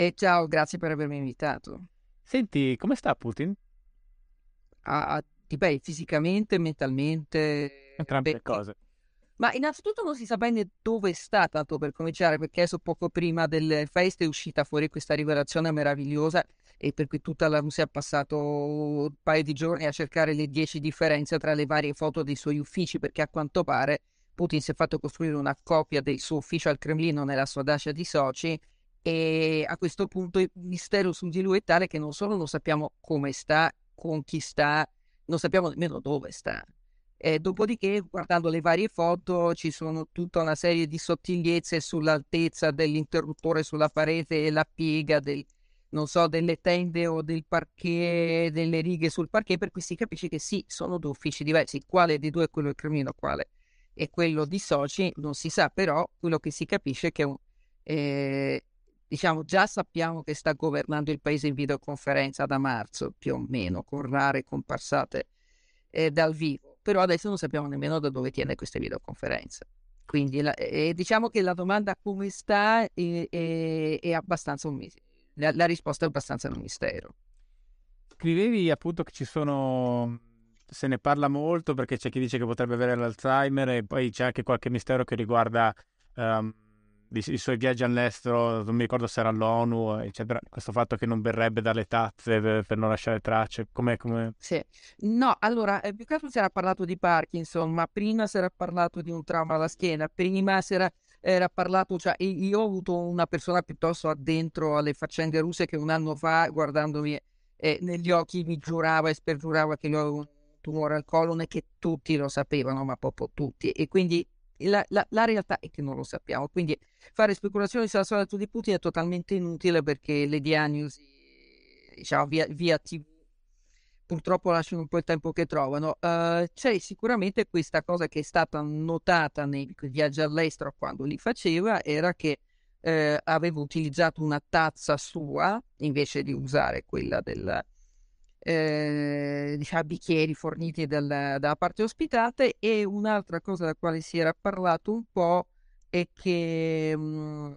E ciao, grazie per avermi invitato. Senti, come sta Putin? Ah, beh, fisicamente, mentalmente... Entrambe le cose. Ma innanzitutto non si sa bene dove sta, tanto per cominciare, perché adesso poco prima del fest è uscita fuori questa rivelazione meravigliosa e per cui tutta la Russia ha passato un paio di giorni a cercare le dieci differenze tra le varie foto dei suoi uffici, perché a quanto pare Putin si è fatto costruire una copia del suo ufficio al Cremlino nella sua dacia di Sochi e a questo punto il mistero su di lui è tale che non solo non sappiamo come sta, con chi sta, non sappiamo nemmeno dove sta. E dopodiché, guardando le varie foto, ci sono tutta una serie di sottigliezze sull'altezza dell'interruttore sulla parete e la piega del, so, delle tende o del parquet, delle righe sul parquet, per cui si capisce che sì, sono due uffici diversi. Quale dei due è quello del Cremino, quale è quello di Soci, non si sa, però quello che si capisce è che un, eh, diciamo, già sappiamo che sta governando il paese in videoconferenza da marzo, più o meno, con rare comparsate eh, dal vivo, però adesso non sappiamo nemmeno da dove tiene queste videoconferenze. Quindi la, eh, diciamo che la domanda come sta è, è, è abbastanza un mistero. La, la, risposta è abbastanza un mistero. Scrivevi appunto che ci sono, se ne parla molto perché c'è chi dice che potrebbe avere l'Alzheimer e poi c'è anche qualche mistero che riguarda um, i, suoi viaggi all'estero, non mi ricordo se era all'ONU, eccetera, questo fatto che non verrebbe dalle tazze per, per non lasciare tracce, come... come... Sì, no, allora, eh, più che altro si era parlato di Parkinson, ma prima si era parlato di un trauma alla schiena, prima si era, era parlato, cioè io ho avuto una persona piuttosto addentro alle faccende russe che un anno fa, guardandomi eh, negli occhi, mi giurava e spergiurava che io avevo un tumore al colon e che tutti lo sapevano, ma proprio tutti, e quindi la, la, la, realtà è che non lo sappiamo, quindi fare speculazioni sulla storia di Putin è totalmente inutile perché le diagnosi, diciamo, via, via TV purtroppo lasciano un po' il tempo che trovano. Uh, c'è sicuramente questa cosa che è stata notata nei viaggi all'estero quando li faceva, era che uh, aveva utilizzato una tazza sua invece di usare quella del, eh, diciamo, bicchieri forniti dal, dalla parte ospitante e un'altra cosa della quale si era parlato un po' è che mh, mhmm,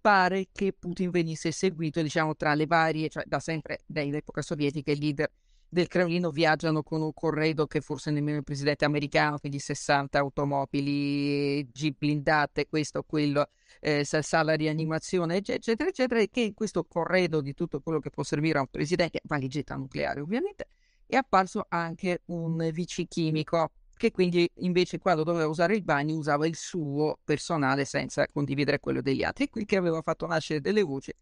pare che Putin venisse seguito diciamo tra le varie, cioè da sempre dall'epoca sovietica i leader del Cremlino viaggiano con un corredo che forse nemmeno il presidente americano, quindi 60 automobili, jeep blindate, questo, quello, eh, sala di animazione, eccetera, eccetera, e che in questo corredo di tutto quello che può servire a un presidente, valigetta nucleare ovviamente, è apparso anche un vicechimico che quindi invece quando doveva usare il bagno usava il suo personale senza condividere quello degli altri, qui che aveva fatto nascere delle voci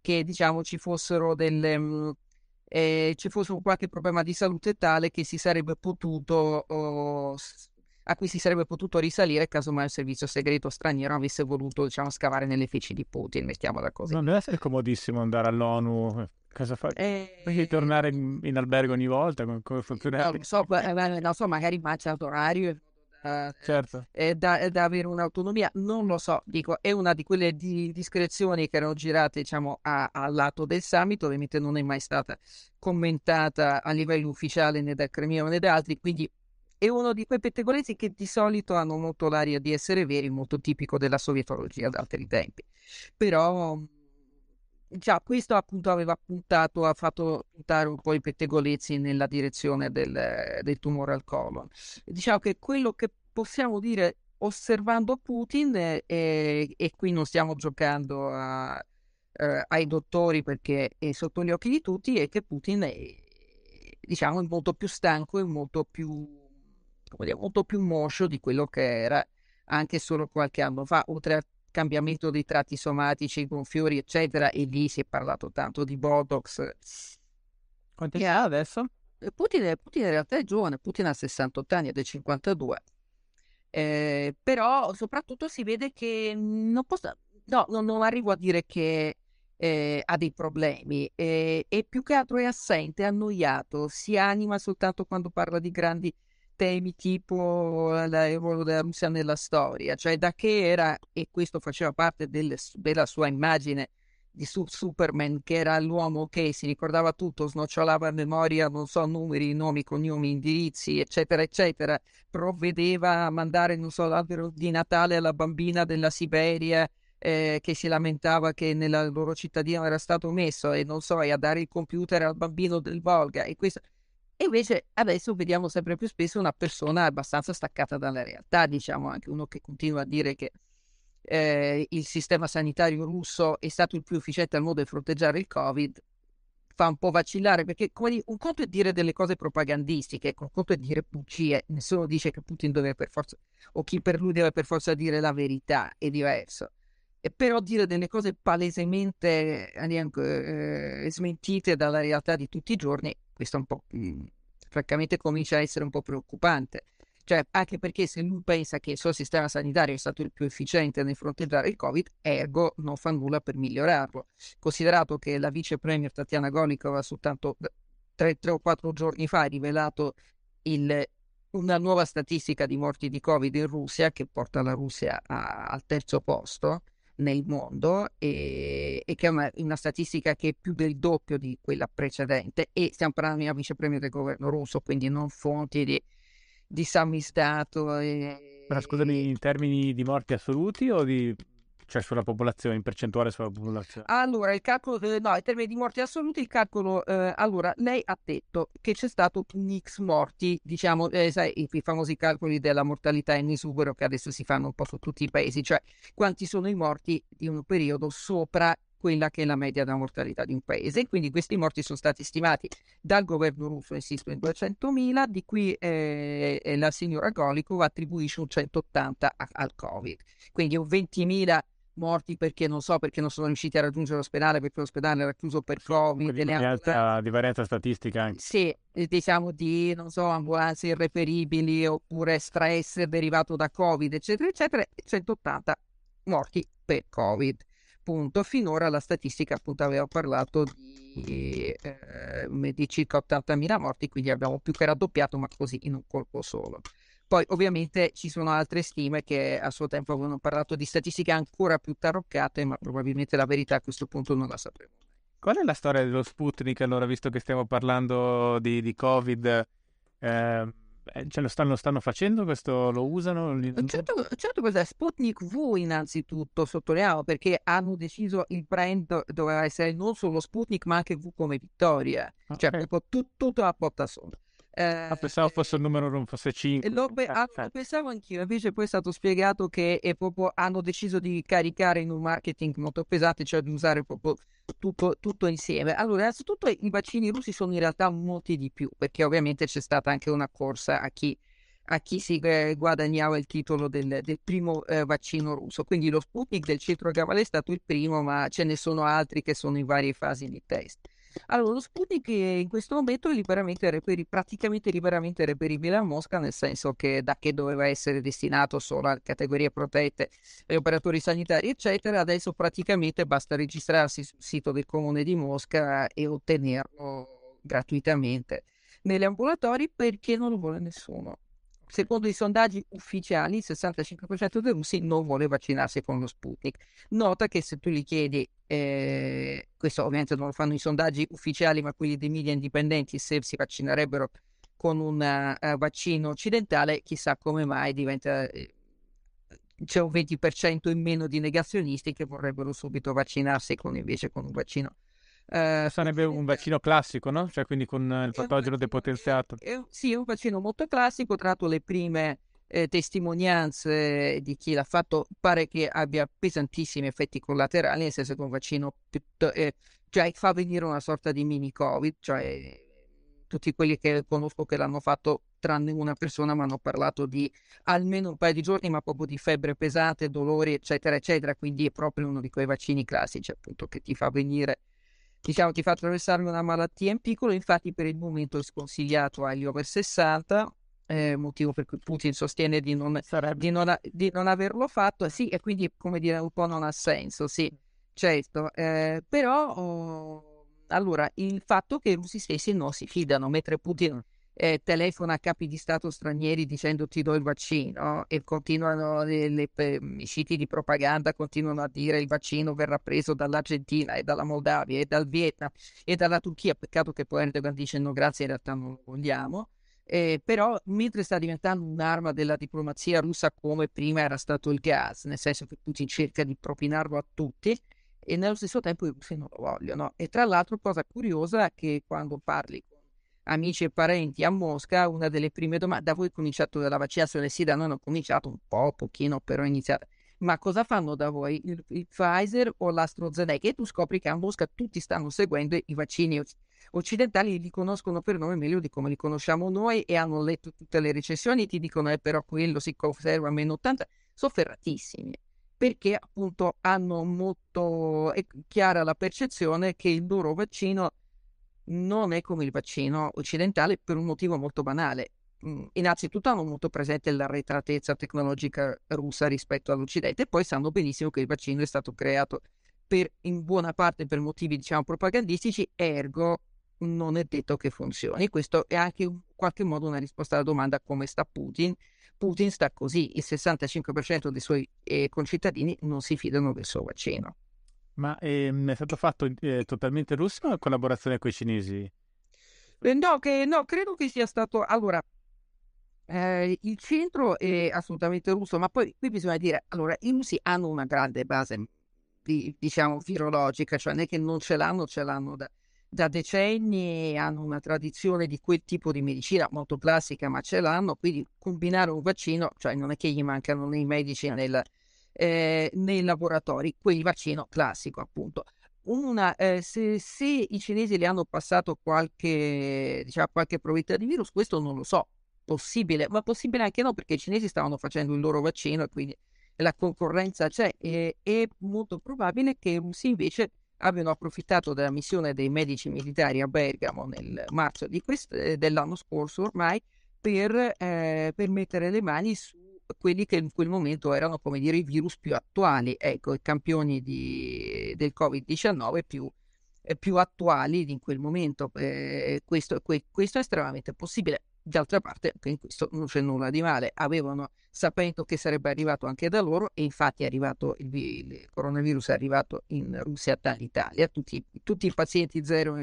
che diciamo ci fossero delle... Eh, ci fosse un qualche problema di salute tale che si sarebbe potuto oh, a cui si sarebbe potuto risalire casomai il servizio segreto straniero avesse voluto diciamo, scavare nelle feci di Putin, mettiamola così. Non deve essere comodissimo andare all'ONU, cosa fa? Eh... Devi tornare in, in, albergo ogni volta, come, come funziona? Non so, eh, non so magari mangia orario Uh, certo. eh, da, da, avere un'autonomia, non lo so, dico, è una di quelle di, discrezioni che erano girate, diciamo, al lato del summit, ovviamente non è mai stata commentata a livello ufficiale né dal Cremio né da altri, quindi è uno di quei pettegolezzi che di solito hanno molto l'aria di essere veri, molto tipico della sovietologia da altri tempi. Però già questo appunto aveva puntato, ha fatto puntare un po' i pettegolezzi nella direzione del, del tumore al colon. Diciamo che quello che possiamo dire osservando Putin, e, e qui non stiamo giocando a, eh, ai dottori perché è sotto gli occhi di tutti è che Putin è, diciamo, molto più stanco e molto più, dire, molto più moscio di quello che era anche solo qualche anno fa, oltre al cambiamento dei tratti somatici, gonfiori, eccetera, e lì si è parlato tanto di Botox. Quanti ha adesso? Putin, Putin, in realtà è giovane, Putin ha 68 anni ed è 52. Eh, però soprattutto si vede che non posso, no, non arrivo a dire che eh, ha dei problemi eh, e più che altro è assente, è annoiato, si anima soltanto quando parla di grandi temi tipo ruolo della storia, cioè da che era, e questo faceva parte del, della sua immagine di Superman, che era l'uomo che si ricordava tutto, snocciolava a memoria, non so, numeri, nomi, cognomi, indirizzi, eccetera, eccetera, provvedeva a mandare, non so, l'albero di Natale alla bambina della Siberia, eh, che si lamentava che nella loro cittadina era stato messo, e non so, e a dare il computer al bambino del Volga, e questo e invece adesso vediamo sempre più spesso una persona abbastanza staccata dalla realtà, diciamo anche uno che continua a dire che eh, il sistema sanitario russo è stato il più efficiente al modo di fronteggiare il Covid, fa un po' vacillare perché dire, un conto è dire delle cose propagandistiche, un conto è dire bugie, nessuno dice che Putin deve per forza, o chi per lui deve per forza dire la verità, è diverso. Però dire delle cose palesemente eh, eh, smentite dalla realtà di tutti i giorni questo un po', mh, mm, francamente, comincia a essere un po' preoccupante. Cioè, anche perché se lui pensa che il suo sistema sanitario è stato il più efficiente nel fronteggiare il Covid, ergo non fa nulla per migliorarlo. Considerato che la vice premier Tatiana Golikova soltanto tre, tre o quattro giorni fa ha rivelato il, una nuova statistica di morti di Covid in Russia che porta la Russia a, al terzo posto, nel mondo e, e che è una, una, statistica che è più del doppio di quella precedente e stiamo parlando di una vice premier del governo russo, quindi non fonti di, di sammistato. E, Ma scusami, in termini di morti assoluti o di cioè sulla popolazione, in percentuale sulla popolazione? Allora, il calcolo, eh, no, in termini di morti assoluti, il calcolo, eh, allora, lei ha detto che c'è stato un X morti, diciamo, eh, sai, i, i, famosi calcoli della mortalità in esubero che adesso si fanno un po' su tutti i paesi, cioè quanti sono i morti di un periodo sopra quella che è la media della mortalità di un paese. Quindi questi morti sono stati stimati dal governo russo, insisto, in 200.000, di cui eh, la signora Golikov attribuisce un 180 a, al Covid. Quindi un 20.000 morti perché non so perché non sono riusciti a raggiungere l'ospedale perché l'ospedale era chiuso per Covid. Di varianza, di varianza statistica anche. Sì, diciamo di, non so, ambulanze irreperibili oppure stress derivato da Covid, eccetera, eccetera, 180 morti per Covid. Punto. Finora la statistica appunto aveva parlato di, eh, di circa 80.000 morti, quindi abbiamo più che raddoppiato, ma così in un colpo solo. Poi ovviamente ci sono altre stime che a suo tempo avevano parlato di statistiche ancora più taroccate, ma probabilmente la verità a questo punto non la sapremo. Qual è la storia dello Sputnik allora, visto che stiamo parlando di, di Covid? Eh, ce lo stanno, stanno, facendo questo? Lo usano? Certo, certo cos'è Sputnik V innanzitutto, sottolineiamo, perché hanno deciso il brand doveva essere non solo Sputnik ma anche V come Vittoria, okay. cioè proprio tut, tutto a porta sola. Eh, ah, pensavo fosse il numero non fosse 5. Lo, beh, ah, pensavo anch'io, invece poi è stato spiegato che proprio, hanno deciso di caricare in un marketing molto pesante, cioè di usare proprio tutto, tutto, insieme. Allora, innanzitutto i vaccini russi sono in realtà molti di più, perché ovviamente c'è stata anche una corsa a chi, a chi si eh, guadagnava il titolo del, del primo eh, vaccino russo. Quindi lo Sputnik del centro Gavale è stato il primo, ma ce ne sono altri che sono in varie fasi di test. Allora, lo Sputnik in questo momento è liberamente reperi- praticamente liberamente reperibile a Mosca, nel senso che da che doveva essere destinato solo a categorie protette e operatori sanitari, eccetera, adesso praticamente basta registrarsi sul sito del comune di Mosca e ottenerlo gratuitamente negli ambulatori perché non lo vuole nessuno. Secondo i sondaggi ufficiali, il 65% dei russi non vuole vaccinarsi con lo Sputnik. Nota che se tu gli chiedi, eh, questo ovviamente non lo fanno i sondaggi ufficiali, ma quelli dei media indipendenti, se si vaccinerebbero con un uh, vaccino occidentale, chissà come mai diventa... Eh, c'è un 20% in meno di negazionisti che vorrebbero subito vaccinarsi con, invece con un vaccino eh, sarebbe un vaccino classico, no? Cioè quindi con il patogeno depotenziato. È, sì, è un vaccino molto classico, tra l'altro le prime eh, testimonianze di chi l'ha fatto, pare che abbia pesantissimi effetti collaterali, nel senso che un vaccino eh, cioè, fa venire una sorta di mini Covid, cioè tutti quelli che conosco che l'hanno fatto, tranne una persona, mi hanno parlato di almeno un paio di giorni, ma proprio di febbre pesante, dolori, eccetera, eccetera. Quindi è proprio uno di quei vaccini classici, appunto, che ti fa venire, diciamo, ti fa attraversare una malattia in piccolo. Infatti, per il momento è sconsigliato agli over 60. Eh, motivo per cui Putin sostiene di non, di non, di non averlo fatto, sì, e quindi come dire un po' non ha senso, sì, certo, eh, però oh, allora, il fatto che i russi stessi non si fidano, mentre Putin eh, telefona a capi di Stato stranieri dicendo ti do il vaccino e continuano le, le, i siti di propaganda continuano a dire il vaccino verrà preso dall'Argentina e dalla Moldavia e dal Vietnam e dalla Turchia, peccato che poi Erdogan dice no grazie, in realtà non lo vogliamo. Eh, però mentre sta diventando un'arma della diplomazia russa come prima era stato il gas, nel senso che Putin cerca di propinarlo a tutti, e nello stesso tempo i russi non lo vogliono. E tra l'altro, cosa curiosa è che quando parli amici e parenti a Mosca, una delle prime domande, da voi è cominciato la vaccinazione? Sì, da noi hanno cominciato un po', pochino, però iniziato. Ma cosa fanno da voi? Il, il Pfizer o l'AstraZeneca? E tu scopri che a Mosca tutti stanno seguendo i vaccini occidentali, li conoscono per nome meglio di come li conosciamo noi e hanno letto tutte le recessioni, ti dicono eh, però quello si conserva a meno 80, sono ferratissimi perché appunto hanno molto chiara la percezione che il loro vaccino non è come il vaccino occidentale per un motivo molto banale. Mm, innanzitutto hanno molto presente l'arretratezza tecnologica russa rispetto all'Occidente e poi sanno benissimo che il vaccino è stato creato per, in buona parte per motivi diciamo propagandistici, ergo non è detto che funzioni. Questo è anche in qualche modo una risposta alla domanda come sta Putin Putin sta così, il 65% dei suoi eh, concittadini non si fidano del suo vaccino. Ma ehm, è stato fatto eh, totalmente russo o in collaborazione con i cinesi? Eh, no, che, no, credo che sia stato... Allora, eh, il centro è assolutamente russo, ma poi qui bisogna dire, allora, i russi hanno una grande base, di, diciamo, virologica, cioè non è che non ce l'hanno, ce l'hanno da, da decenni hanno una tradizione di quel tipo di medicina molto classica, ma ce l'hanno, quindi combinare un vaccino, cioè non è che gli mancano nei medici nel, eh, nei laboratori, quel vaccino classico appunto. Una, eh, se, se, i cinesi le hanno passato qualche, diciamo, qualche provetta di virus, questo non lo so, possibile, ma possibile anche no, perché i cinesi stavano facendo il loro vaccino e quindi la concorrenza c'è e è molto probabile che i russi invece abbiano approfittato della missione dei medici militari a Bergamo nel marzo quest- eh, dell'anno scorso ormai per, eh, per, mettere le mani su quelli che in quel momento erano come dire i virus più attuali, ecco i campioni di, del Covid-19 più, eh, più attuali in quel momento. Eh, questo, que- questo è estremamente possibile. D'altra parte, anche in questo non c'è nulla di male. Avevano sapendo che sarebbe arrivato anche da loro e infatti è arrivato il, il coronavirus è arrivato in Russia dall'Italia. Tutti, tutti i pazienti zero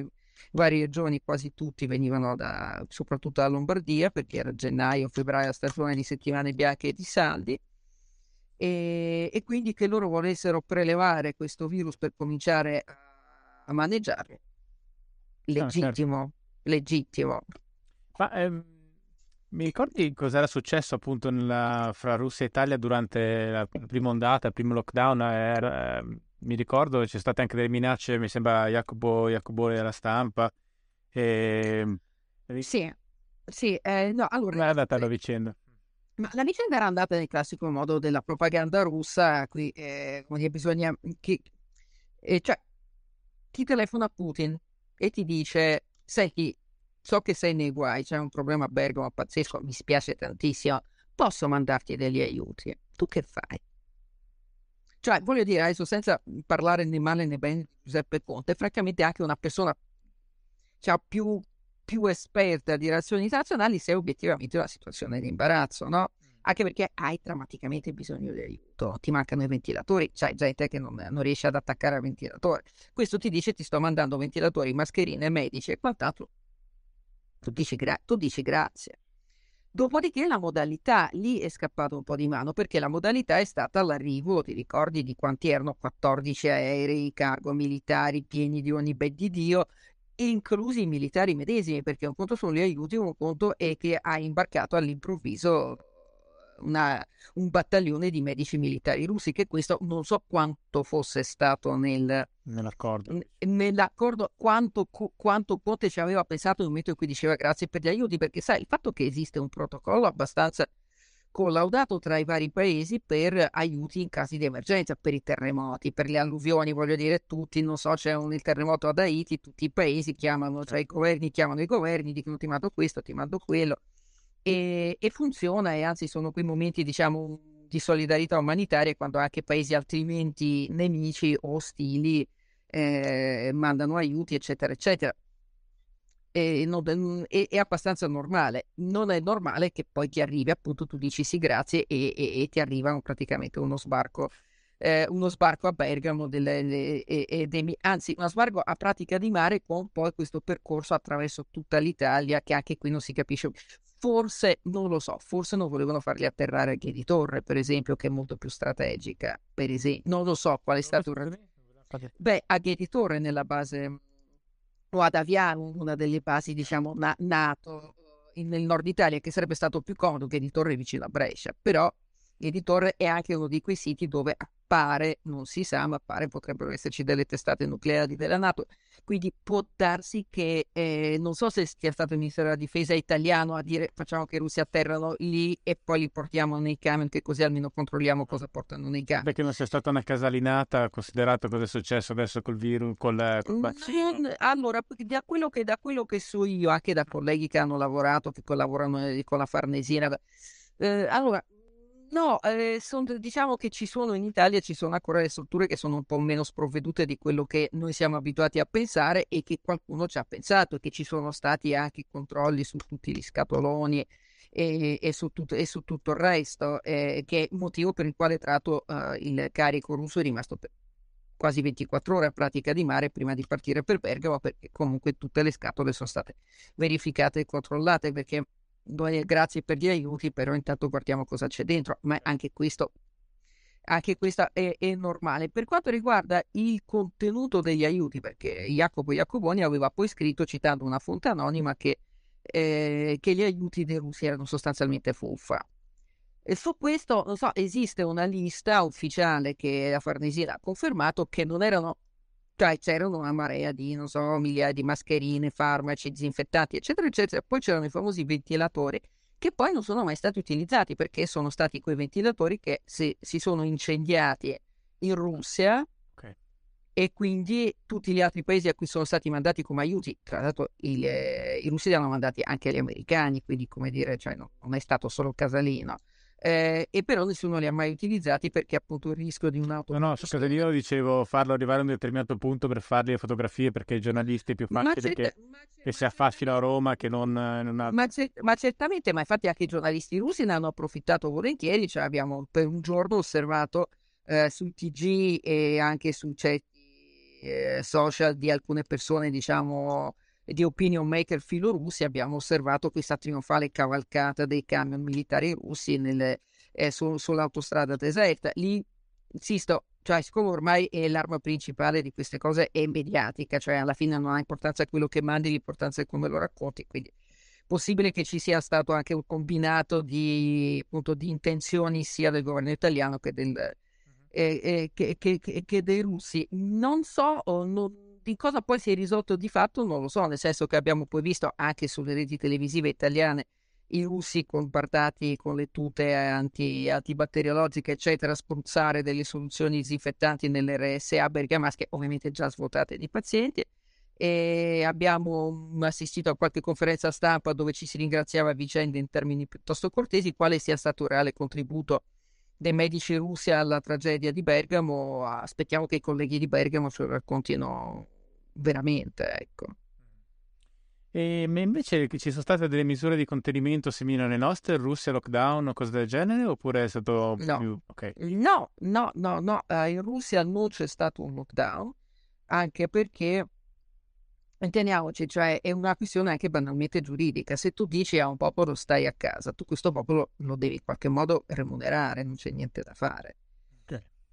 varie regioni, quasi tutti venivano da, soprattutto dalla Lombardia perché era gennaio, febbraio, stagione di settimane bianche e di saldi. E, e quindi che loro volessero prelevare questo virus per cominciare a, maneggiarlo, legittimo, ah, certo. legittimo. Ma ehm, mi ricordi cosa era successo appunto nella, fra Russia e Italia durante la prima ondata, il primo lockdown? Era, eh, mi ricordo c'è state anche delle minacce, mi sembra Jacopo, Jacopo alla stampa. E... Sì, sì, eh, no, allora... Come è andata la vicenda? Ma la vicenda era andata nel classico modo della propaganda russa, qui eh, bisogna che... Eh, cioè, ti telefona Putin e ti dice, senti, so che sei nei guai, c'è un problema a Bergamo pazzesco, mi spiace tantissimo, posso mandarti degli aiuti? Tu che fai? Cioè, voglio dire, adesso senza parlare né male né bene di Giuseppe Conte, francamente anche una persona cioè, più, più esperta di relazioni internazionali sei obiettivamente una situazione di imbarazzo, no? Anche perché hai drammaticamente bisogno di aiuto, ti mancano i ventilatori, c'è gente che non, non riesce ad attaccare al ventilatore. Questo ti dice ti sto mandando ventilatori, mascherine, medici e quant'altro, tu dici, gra- tu dici grazie. Dopodiché la modalità lì è scappato un po' di mano perché la modalità è stata l'arrivo, ti ricordi di quanti erano? 14 aerei, cargo militari pieni di ogni bel di Dio, inclusi i militari medesimi, perché un conto sono gli aiuti, un conto è che ha imbarcato all'improvviso una, un battaglione di medici militari russi, che questo non so quanto fosse stato nel, nell'accordo. nell'accordo, quanto, quanto Conte ci aveva pensato nel momento in cui diceva grazie per gli aiuti, perché sai, il fatto che esiste un protocollo abbastanza collaudato tra i vari paesi per aiuti in casi di emergenza, per i terremoti, per le alluvioni, voglio dire, tutti, non so, c'è un, il terremoto ad Haiti, tutti i paesi chiamano, cioè i governi chiamano i governi, dicono ti mando questo, ti mando quello, e, e funziona e anzi sono quei momenti, diciamo, di solidarietà umanitaria quando anche paesi altrimenti nemici o ostili eh, mandano aiuti, eccetera, eccetera è, non, è, è, abbastanza normale. Non è normale che poi ti arrivi, appunto, tu dici sì, grazie, e, e, e ti arriva praticamente uno sbarco. Eh, uno sbarco a Bergamo, delle, e, dei, anzi, uno sbarco a pratica di mare con poi questo percorso attraverso tutta l'Italia, che anche qui non si capisce. Forse, non lo so, forse non volevano farli atterrare a Chiedi Torre, per esempio, che è molto più strategica. Per esempio, non lo so qual è stato il. Beh, a Chiedi Torre nella base o ad Aviano, una delle basi, diciamo, na- nato eh, nel nord Italia, che sarebbe stato più comodo che Editore vicino a Brescia, però Editore è anche uno di quei siti dove appare, non si sa, ma appare potrebbero esserci delle testate nucleari della Nato, quindi può darsi che, eh, non so se sia stato il Ministero della Difesa italiano a dire facciamo che i russi atterrano lì e poi li portiamo nei camion, che così almeno controlliamo cosa portano nei camion. Perché non sia stata una casalinata, considerato cosa è successo adesso col virus, col... col non, allora, da quello, che, da quello che so io, anche da colleghi che hanno lavorato, che collaborano eh, con la Farnesina, eh, allora No, eh, son, diciamo che ci sono in Italia, ci sono ancora le strutture che sono un po' meno sprovvedute di quello che noi siamo abituati a pensare e che qualcuno ci ha pensato, che ci sono stati anche controlli su tutti gli scatoloni e, e, su, tutto, e su, tutto, il resto, eh, che è il motivo per il quale tra l'altro eh, il carico russo è rimasto per quasi 24 ore a pratica di mare prima di partire per Bergamo, perché comunque tutte le scatole sono state verificate e controllate, perché grazie per gli aiuti, però intanto guardiamo cosa c'è dentro, ma anche questo, anche questo è, è, normale. Per quanto riguarda il contenuto degli aiuti, perché Jacopo Jacoboni aveva poi scritto, citando una fonte anonima, che, eh, che gli aiuti dei russi erano sostanzialmente fuffa. E su questo, non so, esiste una lista ufficiale che la Farnesina ha confermato che non erano cioè c'erano una marea di, non so, migliaia di mascherine, farmaci, disinfettanti, eccetera, eccetera. Poi c'erano i famosi ventilatori che poi non sono mai stati utilizzati perché sono stati quei ventilatori che si, si sono incendiati in Russia okay. e quindi tutti gli altri paesi a cui sono stati mandati come aiuti, tra l'altro il, eh, i russi li hanno mandati anche agli americani, quindi come dire, cioè, no, non è stato solo Casalino eh, e però nessuno li ha mai utilizzati perché appunto il rischio di un'auto... No, no, su Casalino dicevo farlo arrivare a un determinato punto per fargli le fotografie perché i giornalisti è più facile che, che, si affascino a Roma che non... non ma, cer- ma, certamente, ma infatti anche i giornalisti russi ne hanno approfittato volentieri, cioè abbiamo per un giorno osservato eh, sul TG e anche su certi eh, social di alcune persone, diciamo di opinion maker filorussi abbiamo osservato questa trionfale cavalcata dei camion militari russi nelle, eh, su, sull'autostrada deserta. Lì, insisto, cioè, siccome ormai è l'arma principale di queste cose è mediatica, cioè alla fine non ha importanza quello che mandi, l'importanza è come lo racconti, quindi possibile che ci sia stato anche un combinato di, appunto, di intenzioni sia del governo italiano che, del, eh, eh, che, che, che dei russi. Non so, non, di cosa poi si è risolto di fatto non lo so, nel senso che abbiamo poi visto anche sulle reti televisive italiane i russi compartati con le tute anti, antibatteriologiche, eccetera, spruzzare delle soluzioni disinfettanti nelle RSA bergamasche, ovviamente già svuotate di pazienti. E abbiamo assistito a qualche conferenza stampa dove ci si ringraziava a vicenda in termini piuttosto cortesi, quale sia stato il reale contributo dei medici russi alla tragedia di Bergamo. Aspettiamo che i colleghi di Bergamo ce lo raccontino veramente, ecco. E invece ci sono state delle misure di contenimento simili alle nostre, Russia lockdown o cose del genere, oppure è stato no. più... Okay. No, no, no, no, uh, in Russia non c'è stato un lockdown, anche perché, intendiamoci, cioè è una questione anche banalmente giuridica. Se tu dici a un popolo stai a casa, tu questo popolo lo devi in qualche modo remunerare, non c'è niente da fare.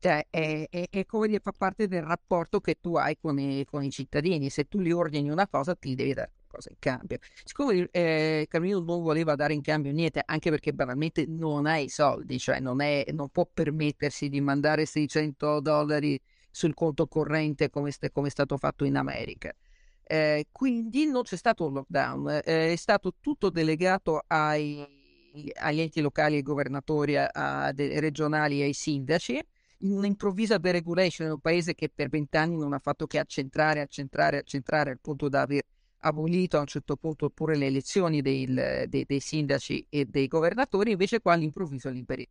Cioè, è, è, è, come dire, fa parte del rapporto che tu hai con i, con i, cittadini. Se tu gli ordini una cosa, ti devi dare qualcosa in cambio. Siccome eh, Carmino non voleva dare in cambio niente, anche perché banalmente non ha i soldi, cioè non, è, non può permettersi di mandare 600 dollari sul conto corrente come, st- come è stato fatto in America. Eh, quindi non c'è stato un lockdown, eh, è stato tutto delegato ai, agli enti locali, ai governatori a, a regionali e ai sindaci in un'improvvisa deregulation in un paese che per vent'anni non ha fatto che accentrare, accentrare, accentrare al punto da aver abolito a un certo punto pure le elezioni dei, dei, dei sindaci e dei governatori, invece qua all'improvviso liberi.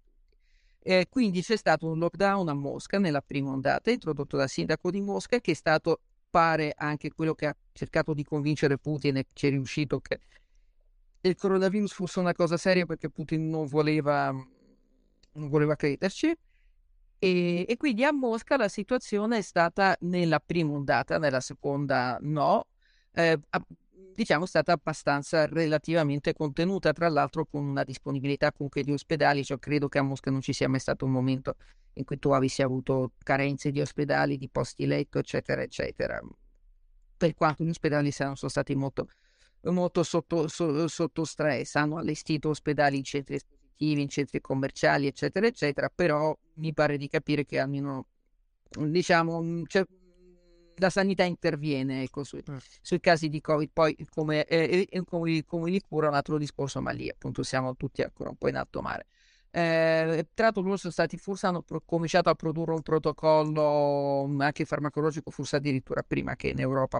Eh, quindi c'è stato un lockdown a Mosca nella prima ondata, introdotto dal sindaco di Mosca, che è stato, pare, anche quello che ha cercato di convincere Putin e ci è riuscito che il coronavirus fosse una cosa seria perché Putin non voleva, non voleva crederci. E, e, quindi a Mosca la situazione è stata nella prima ondata, nella seconda no, eh, diciamo stata abbastanza relativamente contenuta, tra l'altro con una disponibilità comunque di ospedali, cioè credo che a Mosca non ci sia mai stato un momento in cui tu avessi avuto carenze di ospedali, di posti letto, eccetera, eccetera. Per quanto gli ospedali siano stati molto, molto sotto, so, sotto stress, hanno allestito ospedali in centri espositivi, in centri commerciali, eccetera, eccetera, però mi pare di capire che almeno, diciamo, cioè, la sanità interviene ecco, sui, mm. sui, casi di Covid, poi come, eh, come, come, li cura un altro discorso, ma lì appunto siamo tutti ancora un po' in alto mare. Eh, tra l'altro loro sono stati, forse hanno pro- cominciato a produrre un protocollo anche farmacologico, forse addirittura prima che in Europa,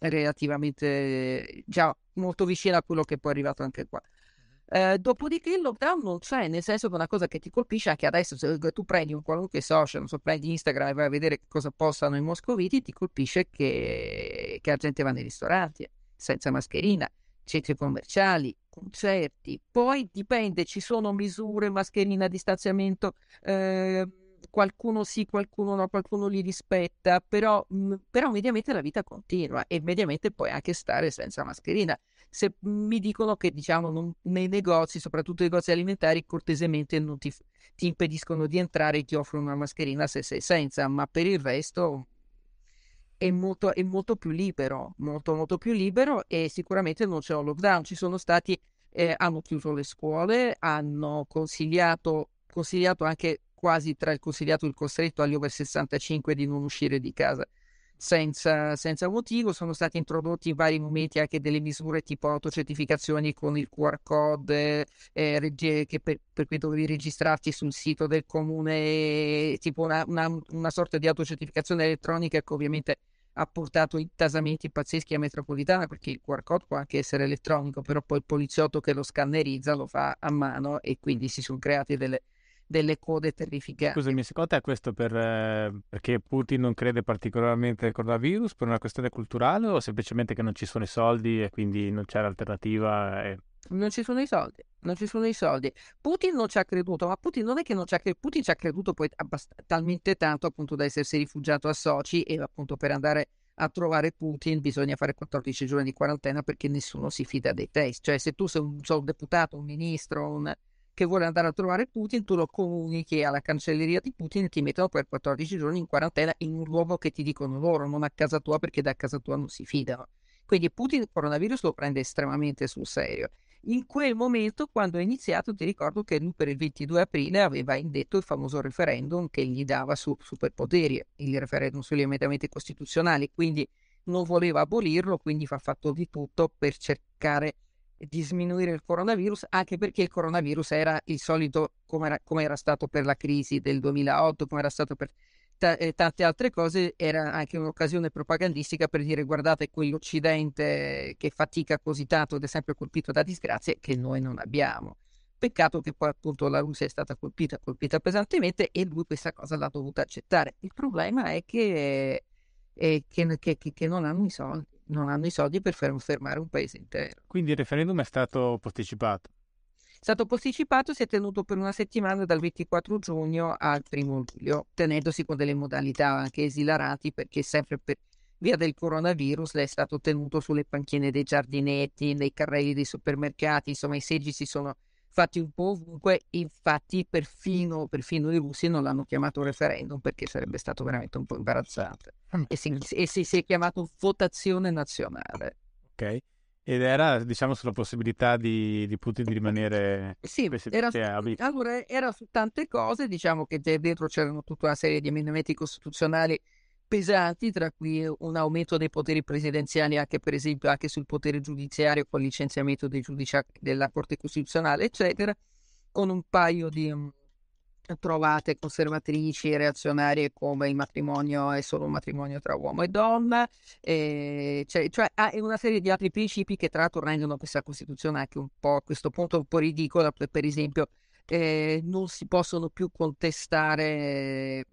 relativamente già molto vicino a quello che poi è arrivato anche qua. Eh, dopodiché il lockdown non c'è, nel senso che una cosa che ti colpisce anche adesso, se tu prendi un qualunque social, non so, prendi Instagram e vai a vedere cosa postano i moscoviti, ti colpisce che, che la gente va nei ristoranti senza mascherina, centri commerciali, concerti. Poi dipende, ci sono misure, mascherina, distanziamento, eh, qualcuno sì, qualcuno no, qualcuno li rispetta, però, mh, però mediamente la vita continua e mediamente puoi anche stare senza mascherina. Se mi dicono che diciamo non, nei negozi, soprattutto i negozi alimentari, cortesemente non ti, ti, impediscono di entrare e ti offrono una mascherina se sei senza, ma per il resto è molto, è molto più libero, molto molto più libero e sicuramente non c'è un lockdown, ci sono stati, eh, hanno chiuso le scuole, hanno consigliato, consigliato anche quasi tra il consigliato e il costretto agli over 65 di non uscire di casa senza, senza, motivo. Sono stati introdotti in vari momenti anche delle misure tipo autocertificazioni con il QR code eh, per, per cui dovevi registrarti sul sito del comune, tipo una, una, una sorta di autocertificazione elettronica che ovviamente ha portato intasamenti pazzeschi a metropolitana perché il QR code può anche essere elettronico, però poi il poliziotto che lo scannerizza lo fa a mano e quindi si sono creati delle, delle code terrificanti. Scusami, secondo te è questo per, eh, perché Putin non crede particolarmente al coronavirus per una questione culturale o semplicemente che non ci sono i soldi e quindi non c'è l'alternativa? E... Non ci sono i soldi, non ci sono i soldi. Putin non ci ha creduto, ma Putin non è che non ci ha creduto, Putin ci ha creduto poi abbast- talmente tanto appunto da essersi rifugiato a Sochi e appunto per andare a trovare Putin bisogna fare 14 giorni di quarantena perché nessuno si fida dei test. Cioè se tu sei un, so, un deputato, un ministro, un, che vuole andare a trovare Putin, tu lo comunichi alla cancelleria di Putin e ti mettono per 14 giorni in quarantena in un luogo che ti dicono loro, non a casa tua perché da casa tua non si fidano. Quindi Putin il coronavirus lo prende estremamente sul serio. In quel momento, quando è iniziato, ti ricordo che lui per il 22 aprile aveva indetto il famoso referendum che gli dava su superpoteri, il referendum sugli emendamenti costituzionali, quindi non voleva abolirlo, quindi fa fatto di tutto per cercare di sminuire il coronavirus, anche perché il coronavirus era il solito, come era, come era stato per la crisi del 2008, come era stato per t- eh, tante altre cose, era anche un'occasione propagandistica per dire guardate quell'Occidente che fatica così tanto ed è sempre colpito da disgrazie che noi non abbiamo. Peccato che poi appunto la Russia è stata colpita, colpita pesantemente e lui questa cosa l'ha dovuta accettare. Il problema è che, è che, che, che non hanno i soldi non hanno i soldi per fermare un paese intero. Quindi il referendum è stato posticipato? È stato posticipato, si è tenuto per una settimana dal 24 giugno al 1 luglio, tenendosi con delle modalità anche esilaranti perché sempre per via del coronavirus è stato tenuto sulle panchine dei giardinetti, nei carrelli dei supermercati, insomma i seggi si sono fatti un po' ovunque, infatti perfino, perfino i russi non l'hanno chiamato referendum perché sarebbe stato veramente un po' imbarazzante mm. e si, e si, si è chiamato votazione nazionale. Ok, ed era, diciamo, sulla possibilità di, di Putin di rimanere... Sì, era su, allora era su tante cose, diciamo che dentro c'erano tutta una serie di emendamenti costituzionali pesanti, tra cui un aumento dei poteri presidenziali anche per esempio anche sul potere giudiziario con il licenziamento dei giudici della Corte Costituzionale, eccetera, con un paio di trovate conservatrici e reazionarie come il matrimonio è solo un matrimonio tra uomo e donna, e cioè, cioè ha una serie di altri principi che tra l'altro rendono questa Costituzione anche un po' a questo punto un po' ridicola, per, per esempio eh, non si possono più contestare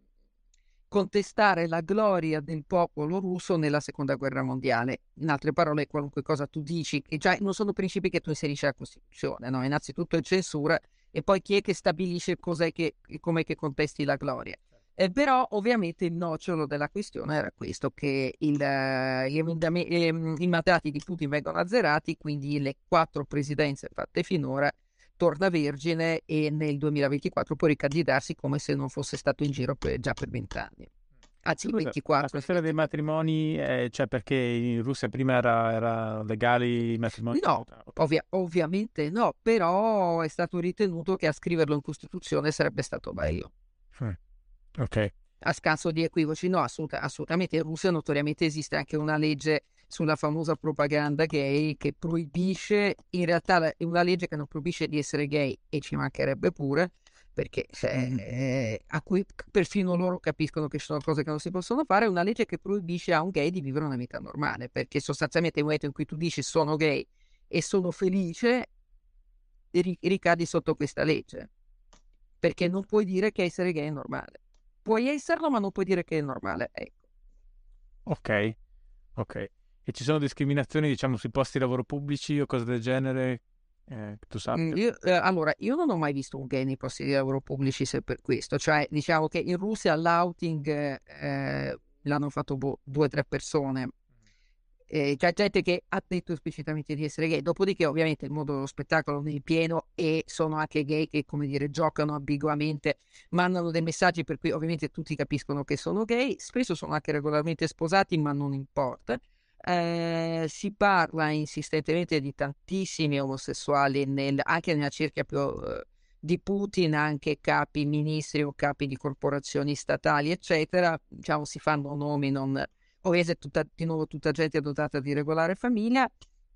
contestare la gloria del popolo russo nella seconda guerra mondiale. In altre parole, qualunque cosa tu dici, che già non sono principi che tu inserisci alla Costituzione, no? innanzitutto è censura e poi chi è che stabilisce cos'è che, com'è che contesti la gloria. Eh, però ovviamente il nocciolo della questione era questo, che il, eh, eh, i mandati di Putin vengono azzerati, quindi le quattro presidenze fatte finora torna vergine e nel 2024 può ricandidarsi come se non fosse stato in giro per, già per vent'anni. Anzi, Scusa, 24. La questione dei matrimoni, eh, cioè perché in Russia prima era, era legali i matrimoni? No, ovvia- ovviamente no, però è stato ritenuto che a scriverlo in Costituzione sarebbe stato meglio. Mm. Ok. A scanso di equivoci, no, assolut- assolutamente. In Russia notoriamente esiste anche una legge sulla famosa propaganda gay che proibisce, in realtà è una legge che non proibisce di essere gay e ci mancherebbe pure, perché eh, a cui perfino loro capiscono che ci sono cose che non si possono fare, è una legge che proibisce a un gay di vivere una vita normale, perché sostanzialmente nel momento in cui tu dici sono gay e sono felice, ricadi sotto questa legge, perché non puoi dire che essere gay è normale. Puoi esserlo, ma non puoi dire che è normale. Ecco. Ok, ok. E ci sono discriminazioni, diciamo, sui posti di lavoro pubblici o cose del genere? Eh, tu sappia? Mm, eh, allora, io non ho mai visto un gay nei posti di lavoro pubblici se per questo, cioè diciamo che in Russia l'outing eh, l'hanno fatto boh, due o tre persone, eh, c'è gente che ha detto esplicitamente di essere gay, dopodiché ovviamente il mondo dello spettacolo è pieno e sono anche gay che come dire giocano ambiguamente, mandano dei messaggi per cui ovviamente tutti capiscono che sono gay, spesso sono anche regolarmente sposati ma non importa. Eh, si parla insistentemente di tantissimi omosessuali nel, anche nella cerchia più eh, di Putin, anche capi ministri o capi di corporazioni statali, eccetera. Diciamo, si fanno nomi, non... Ovviamente tutta, di nuovo tutta gente dotata di regolare famiglia.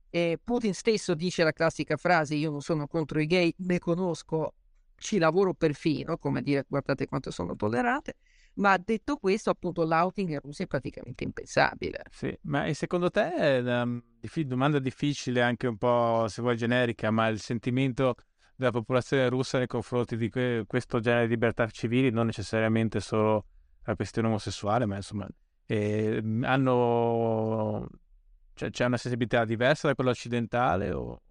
E Putin stesso dice la classica frase: Io non sono contro i gay, ne conosco, ci lavoro perfino, come dire, guardate quanto sono tollerate. Ma detto questo, appunto, l'outing in Russia è praticamente impensabile. Sì, ma secondo te è una domanda difficile, anche un po', se vuoi, generica, ma il sentimento della popolazione russa nei confronti di questo genere di libertà civili, non necessariamente solo la questione omosessuale, ma insomma, eh, hanno... Cioè, c'è una sensibilità diversa da quella occidentale o,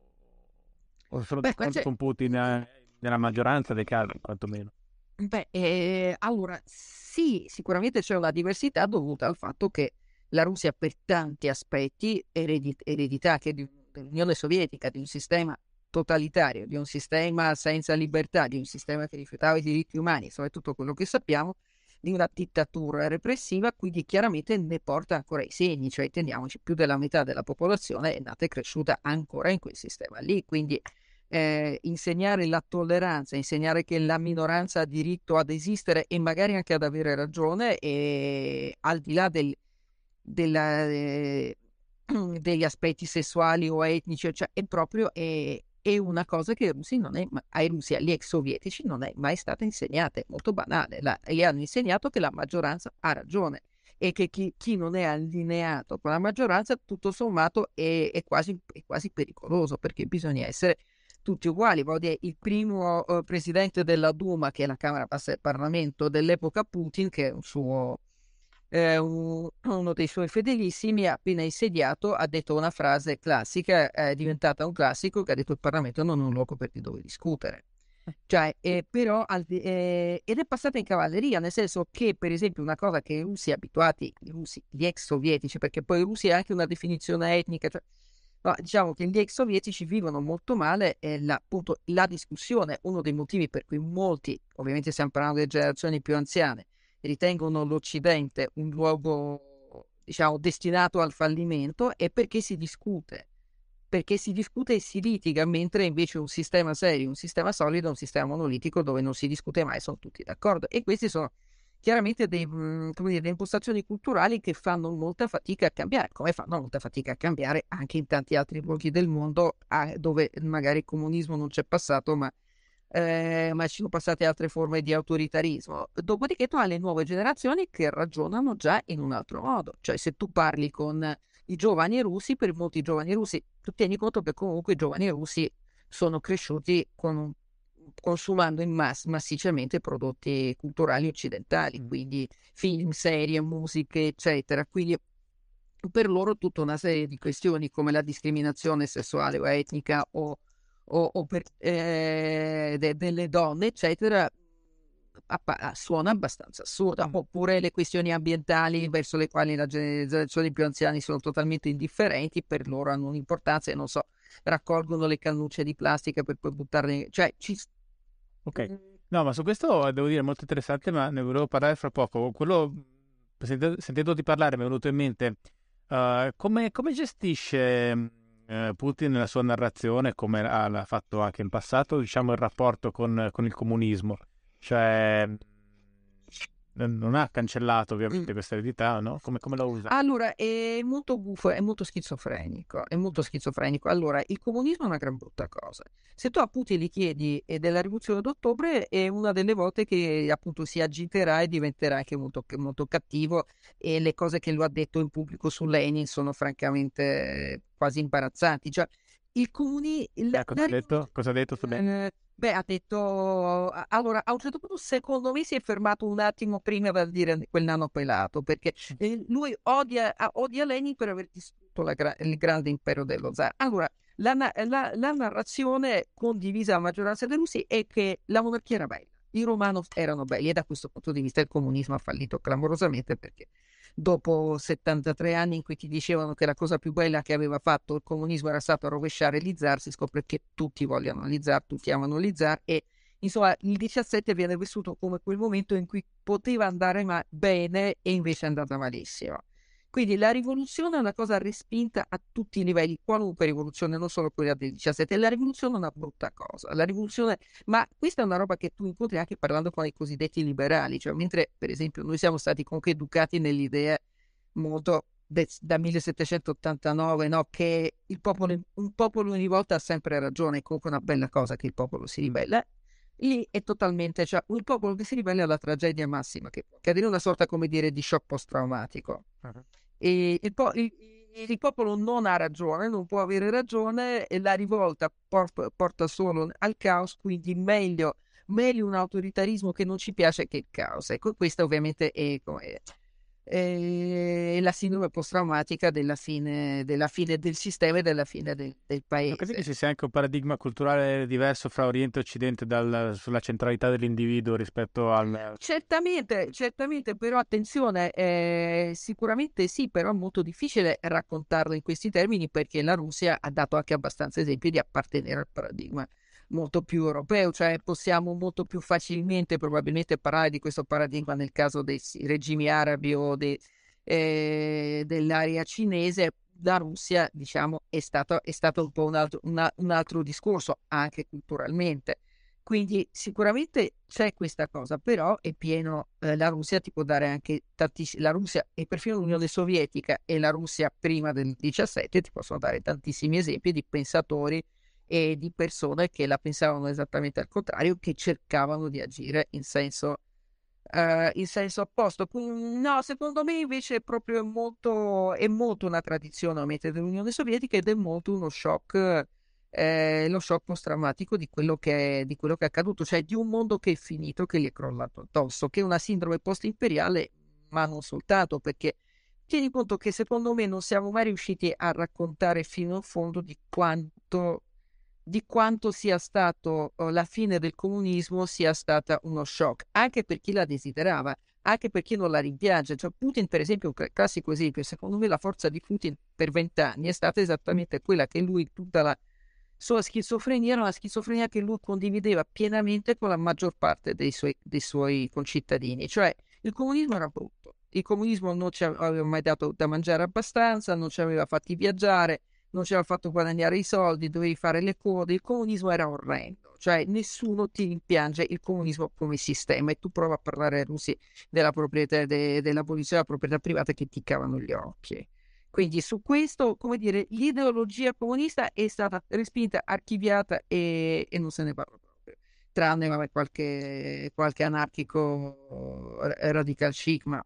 o sono Beh, Putin eh, nella maggioranza dei casi, quantomeno? Beh, eh, allora sì, sicuramente c'è una diversità dovuta al fatto che la Russia per tanti aspetti eredit- eredità che di, dell'Unione Sovietica, di un sistema totalitario, di un sistema senza libertà, di un sistema che rifiutava i diritti umani, soprattutto quello che sappiamo, di una dittatura repressiva, quindi chiaramente ne porta ancora i segni, cioè intendiamoci più della metà della popolazione è nata e cresciuta ancora in quel sistema lì, quindi eh, insegnare la tolleranza, insegnare che la minoranza ha diritto ad esistere e magari anche ad avere ragione, e al di là del, della, eh, degli aspetti sessuali o etnici, cioè è proprio è, è una cosa che russi, è, ai russi, agli ex sovietici non è mai stata insegnata, è molto banale. La, gli hanno insegnato che la maggioranza ha ragione e che chi, chi, non è allineato con la maggioranza, tutto sommato, è, è, quasi, è quasi pericoloso perché bisogna essere tutti uguali. Dire, il primo uh, presidente della Duma, che è la Camera Bassa del Parlamento dell'epoca Putin, che è un suo, eh, un, uno dei suoi fedelissimi, appena insediato, ha detto una frase classica, è diventata un classico, che ha detto il Parlamento non è un luogo per dove discutere. Cioè, eh, però, eh, ed è passata in cavalleria, nel senso che, per esempio, una cosa che i russi abituati, i russi, gli ex sovietici, perché poi i russi è anche una definizione etnica, cioè, ma diciamo che gli ex sovietici vivono molto male e la, appunto la discussione, uno dei motivi per cui molti, ovviamente stiamo parlando delle generazioni più anziane, ritengono l'Occidente un luogo, diciamo, destinato al fallimento è perché si discute perché si discute e si litiga, mentre invece un sistema serio, un sistema solido, un sistema monolitico dove non si discute mai, sono tutti d'accordo. E questi sono chiaramente dei, mhmm, dire, delle impostazioni culturali che fanno molta fatica a cambiare, come fanno molta fatica a cambiare anche in tanti altri luoghi del mondo dove magari il comunismo non c'è passato, ma, eh, ma ci sono passate altre forme di autoritarismo. Dopodiché tu hai le nuove generazioni che ragionano già in un altro modo, cioè se tu parli con i giovani russi, per molti giovani russi, tu tieni conto che comunque i giovani russi sono cresciuti con un consumando in mass- massicciamente prodotti culturali occidentali, quindi film, serie, musiche, eccetera. Quindi per loro tutta una serie di questioni come la discriminazione sessuale o etnica o, o, o per, eh, de- delle donne, eccetera, appa- suona abbastanza assurda. Oppure le questioni ambientali verso le quali le generazioni più anziane sono totalmente indifferenti, per loro hanno un'importanza e non so, raccolgono le cannucce di plastica per poi buttarle, cioè ci, Ok, no, ma su questo devo dire molto interessante, ma ne volevo parlare fra poco. Quello, sentendoti parlare, mi è venuto in mente uh, come, come, gestisce uh, Putin nella sua narrazione, come l'ha fatto anche in passato, diciamo, il rapporto con, con il comunismo. Cioè, non ha cancellato ovviamente mm. questa eredità, no? Come, come lo usa? Allora, è molto buffo, è molto schizofrenico, è molto schizofrenico. Allora, il comunismo è una gran brutta cosa. Se tu a Putin gli chiedi eh, della rivoluzione d'ottobre, è una delle volte che appunto si agiterà e diventerà anche molto, molto cattivo e le cose che lui ha detto in pubblico su Lenin sono francamente quasi imbarazzanti. Cioè, il comunismo... Eh, cosa, la... cosa, ha detto su Lenin? Eh, Beh, ha detto, allora a un certo punto secondo me si è fermato un attimo prima per dire quel nano pelato, perché eh, lui odia, odia Lenin per aver distrutto la, il grande impero dello zar. Allora, la, la, la narrazione condivisa dalla maggioranza dei russi è che la monarchia era bella, i Romanov erano belli e da questo punto di vista il comunismo ha fallito clamorosamente perché dopo 73 anni in cui ti dicevano che la cosa più bella che aveva fatto il comunismo era stato rovesciare gli zar, si scopre che tutti vogliono gli zar, tutti amano gli zar e insomma il 17 viene vissuto come quel momento in cui poteva andare ma- bene e invece è andata malissimo. Quindi la rivoluzione è una cosa respinta a tutti i livelli, qualunque rivoluzione, non solo quella del 17. La rivoluzione è una brutta cosa. La rivoluzione, ma questa è una roba che tu incontri anche parlando con i cosiddetti liberali, cioè mentre per esempio noi siamo stati comunque educati nell'idea molto de, da 1789, no? che popolo, un popolo ogni volta ha sempre ragione, è comunque una bella cosa che il popolo si ribella. Lì è totalmente, cioè il popolo che si ribella è la tragedia massima, che, che è una sorta, come dire, di shock post-traumatico. Uh-huh. E il, po- il, il, popolo non ha ragione, non può avere ragione e la rivolta por- porta solo al caos, quindi meglio, meglio, un autoritarismo che non ci piace che il caos. Ecco, questa ovviamente è, è e la sindrome post-traumatica della fine, della fine, del sistema e della fine del, del paese. Credi che ci sia anche un paradigma culturale diverso fra Oriente e Occidente dal, sulla centralità dell'individuo rispetto al... Certamente, certamente, però attenzione, eh, sicuramente sì, però è molto difficile raccontarlo in questi termini perché la Russia ha dato anche abbastanza esempi di appartenere al paradigma molto più europeo, cioè possiamo molto più facilmente probabilmente parlare di questo paradigma nel caso dei regimi arabi o de, eh, dell'area cinese. La Russia, diciamo, è stato, è stato un po' un altro, una, un altro discorso anche culturalmente. Quindi sicuramente c'è questa cosa, però è pieno, eh, la Russia ti può dare anche tantissimi, la Russia e perfino l'Unione Sovietica e la Russia prima del 17 ti possono dare tantissimi esempi di pensatori e di persone che la pensavano esattamente al contrario, che cercavano di agire in senso, uh, in senso opposto. No, secondo me invece è proprio molto, è molto una tradizione ovviamente dell'Unione Sovietica ed è molto uno shock, eh, lo shock post-traumatico di quello, che è, di quello che è accaduto, cioè di un mondo che è finito, che gli è crollato addosso, che è una sindrome post-imperiale, ma non soltanto perché tieni conto che secondo me non siamo mai riusciti a raccontare fino in fondo di quanto di quanto sia stato uh, la fine del comunismo sia stata uno shock, anche per chi la desiderava, anche per chi non la rimpiange. Cioè, Putin, per esempio, un classico esempio, secondo me la forza di Putin per vent'anni è stata esattamente quella che lui, tutta la sua schizofrenia, era una schizofrenia che lui condivideva pienamente con la maggior parte dei suoi, dei suoi concittadini. Cioè, il comunismo era brutto, il comunismo non ci aveva mai dato da mangiare abbastanza, non ci aveva fatti viaggiare, non c'era fatto guadagnare i soldi, dovevi fare le code, il comunismo era orrendo, cioè nessuno ti rimpiange il comunismo come sistema e tu prova a parlare ai russi della proprietà, de, dell'abolizione della proprietà privata che ti cavano gli occhi. Quindi su questo, come dire, l'ideologia comunista è stata respinta, archiviata e, e non se ne parla proprio, tranne vabbè, qualche, qualche anarchico radical chic, ma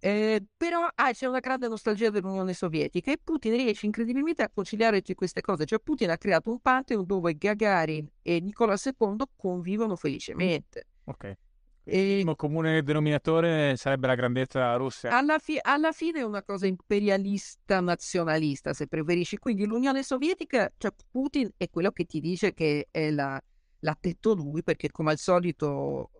eh, però ah, c'è una grande nostalgia dell'Unione Sovietica e Putin riesce incredibilmente a conciliare tutte queste cose. Cioè Putin ha creato un Pantheon dove Gagarin e Nicola II convivono felicemente. Ok. E... Il comune denominatore sarebbe la grandezza russa. Alla, fi- alla, fine è una cosa imperialista nazionalista, se preferisci. Quindi l'Unione Sovietica, cioè Putin è quello che ti dice che è la, l'ha detto lui, perché come al solito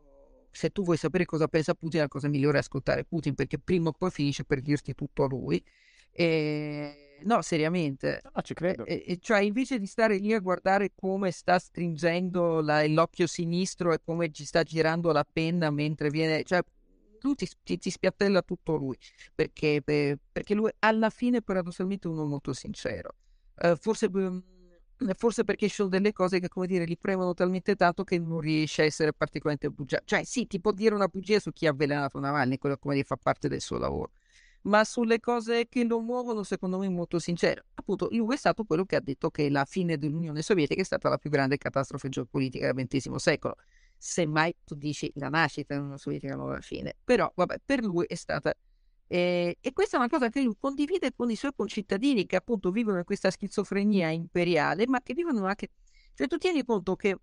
se tu vuoi sapere cosa pensa Putin, la cosa migliore è ascoltare Putin, perché prima o poi finisce per dirti tutto a lui. E... No, seriamente. No, ci credo. E, e, cioè, invece di stare lì a guardare come sta stringendo la, l'occhio sinistro e come ci sta girando la penna mentre viene... Cioè, lui ti, ti, ti spiattella tutto lui, perché, per, perché lui alla fine paradossalmente è uno molto sincero. Uh, forse forse perché ci sono delle cose che, come dire, gli premono talmente tanto che non riesce a essere particolarmente bugia. Cioè, sì, ti può dire una bugia su chi ha avvelenato Navalny, quello come dire, fa parte del suo lavoro. Ma sulle cose che lo muovono, secondo me, molto sincero. Appunto, lui è stato quello che ha detto che la fine dell'Unione Sovietica è stata la più grande catastrofe geopolitica del XX secolo. Semmai tu dici la nascita dell'Unione Sovietica non la fine. Però, vabbè, per lui è stata eh, e questa è una cosa che lui condivide con i suoi concittadini che appunto vivono in questa schizofrenia imperiale, ma che vivono anche... Cioè tu tieni conto che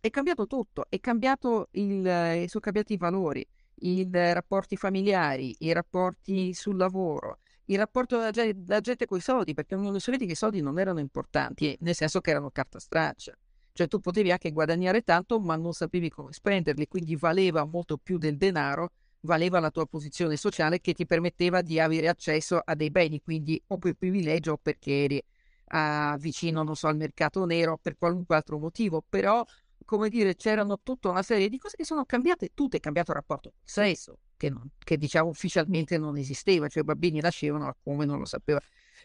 è cambiato tutto, è cambiato il, eh, sono cambiati i valori, i rapporti familiari, i rapporti sul lavoro, il rapporto della gente, della gente con i soldi, perché nell'Unione Sovietica i soldi non erano importanti, nel senso che erano carta straccia. Cioè tu potevi anche guadagnare tanto, ma non sapevi come spenderli, quindi valeva molto più del denaro valeva la tua posizione sociale che ti permetteva di avere accesso a dei beni, quindi o per privilegio o perché eri uh, vicino, non so, al mercato nero, per qualunque altro motivo, però come dire, c'erano tutta una serie di cose che sono cambiate, tutto è cambiato il rapporto con il sesso, che, non, che diciamo ufficialmente non esisteva, cioè i bambini nascevano come non lo sapeva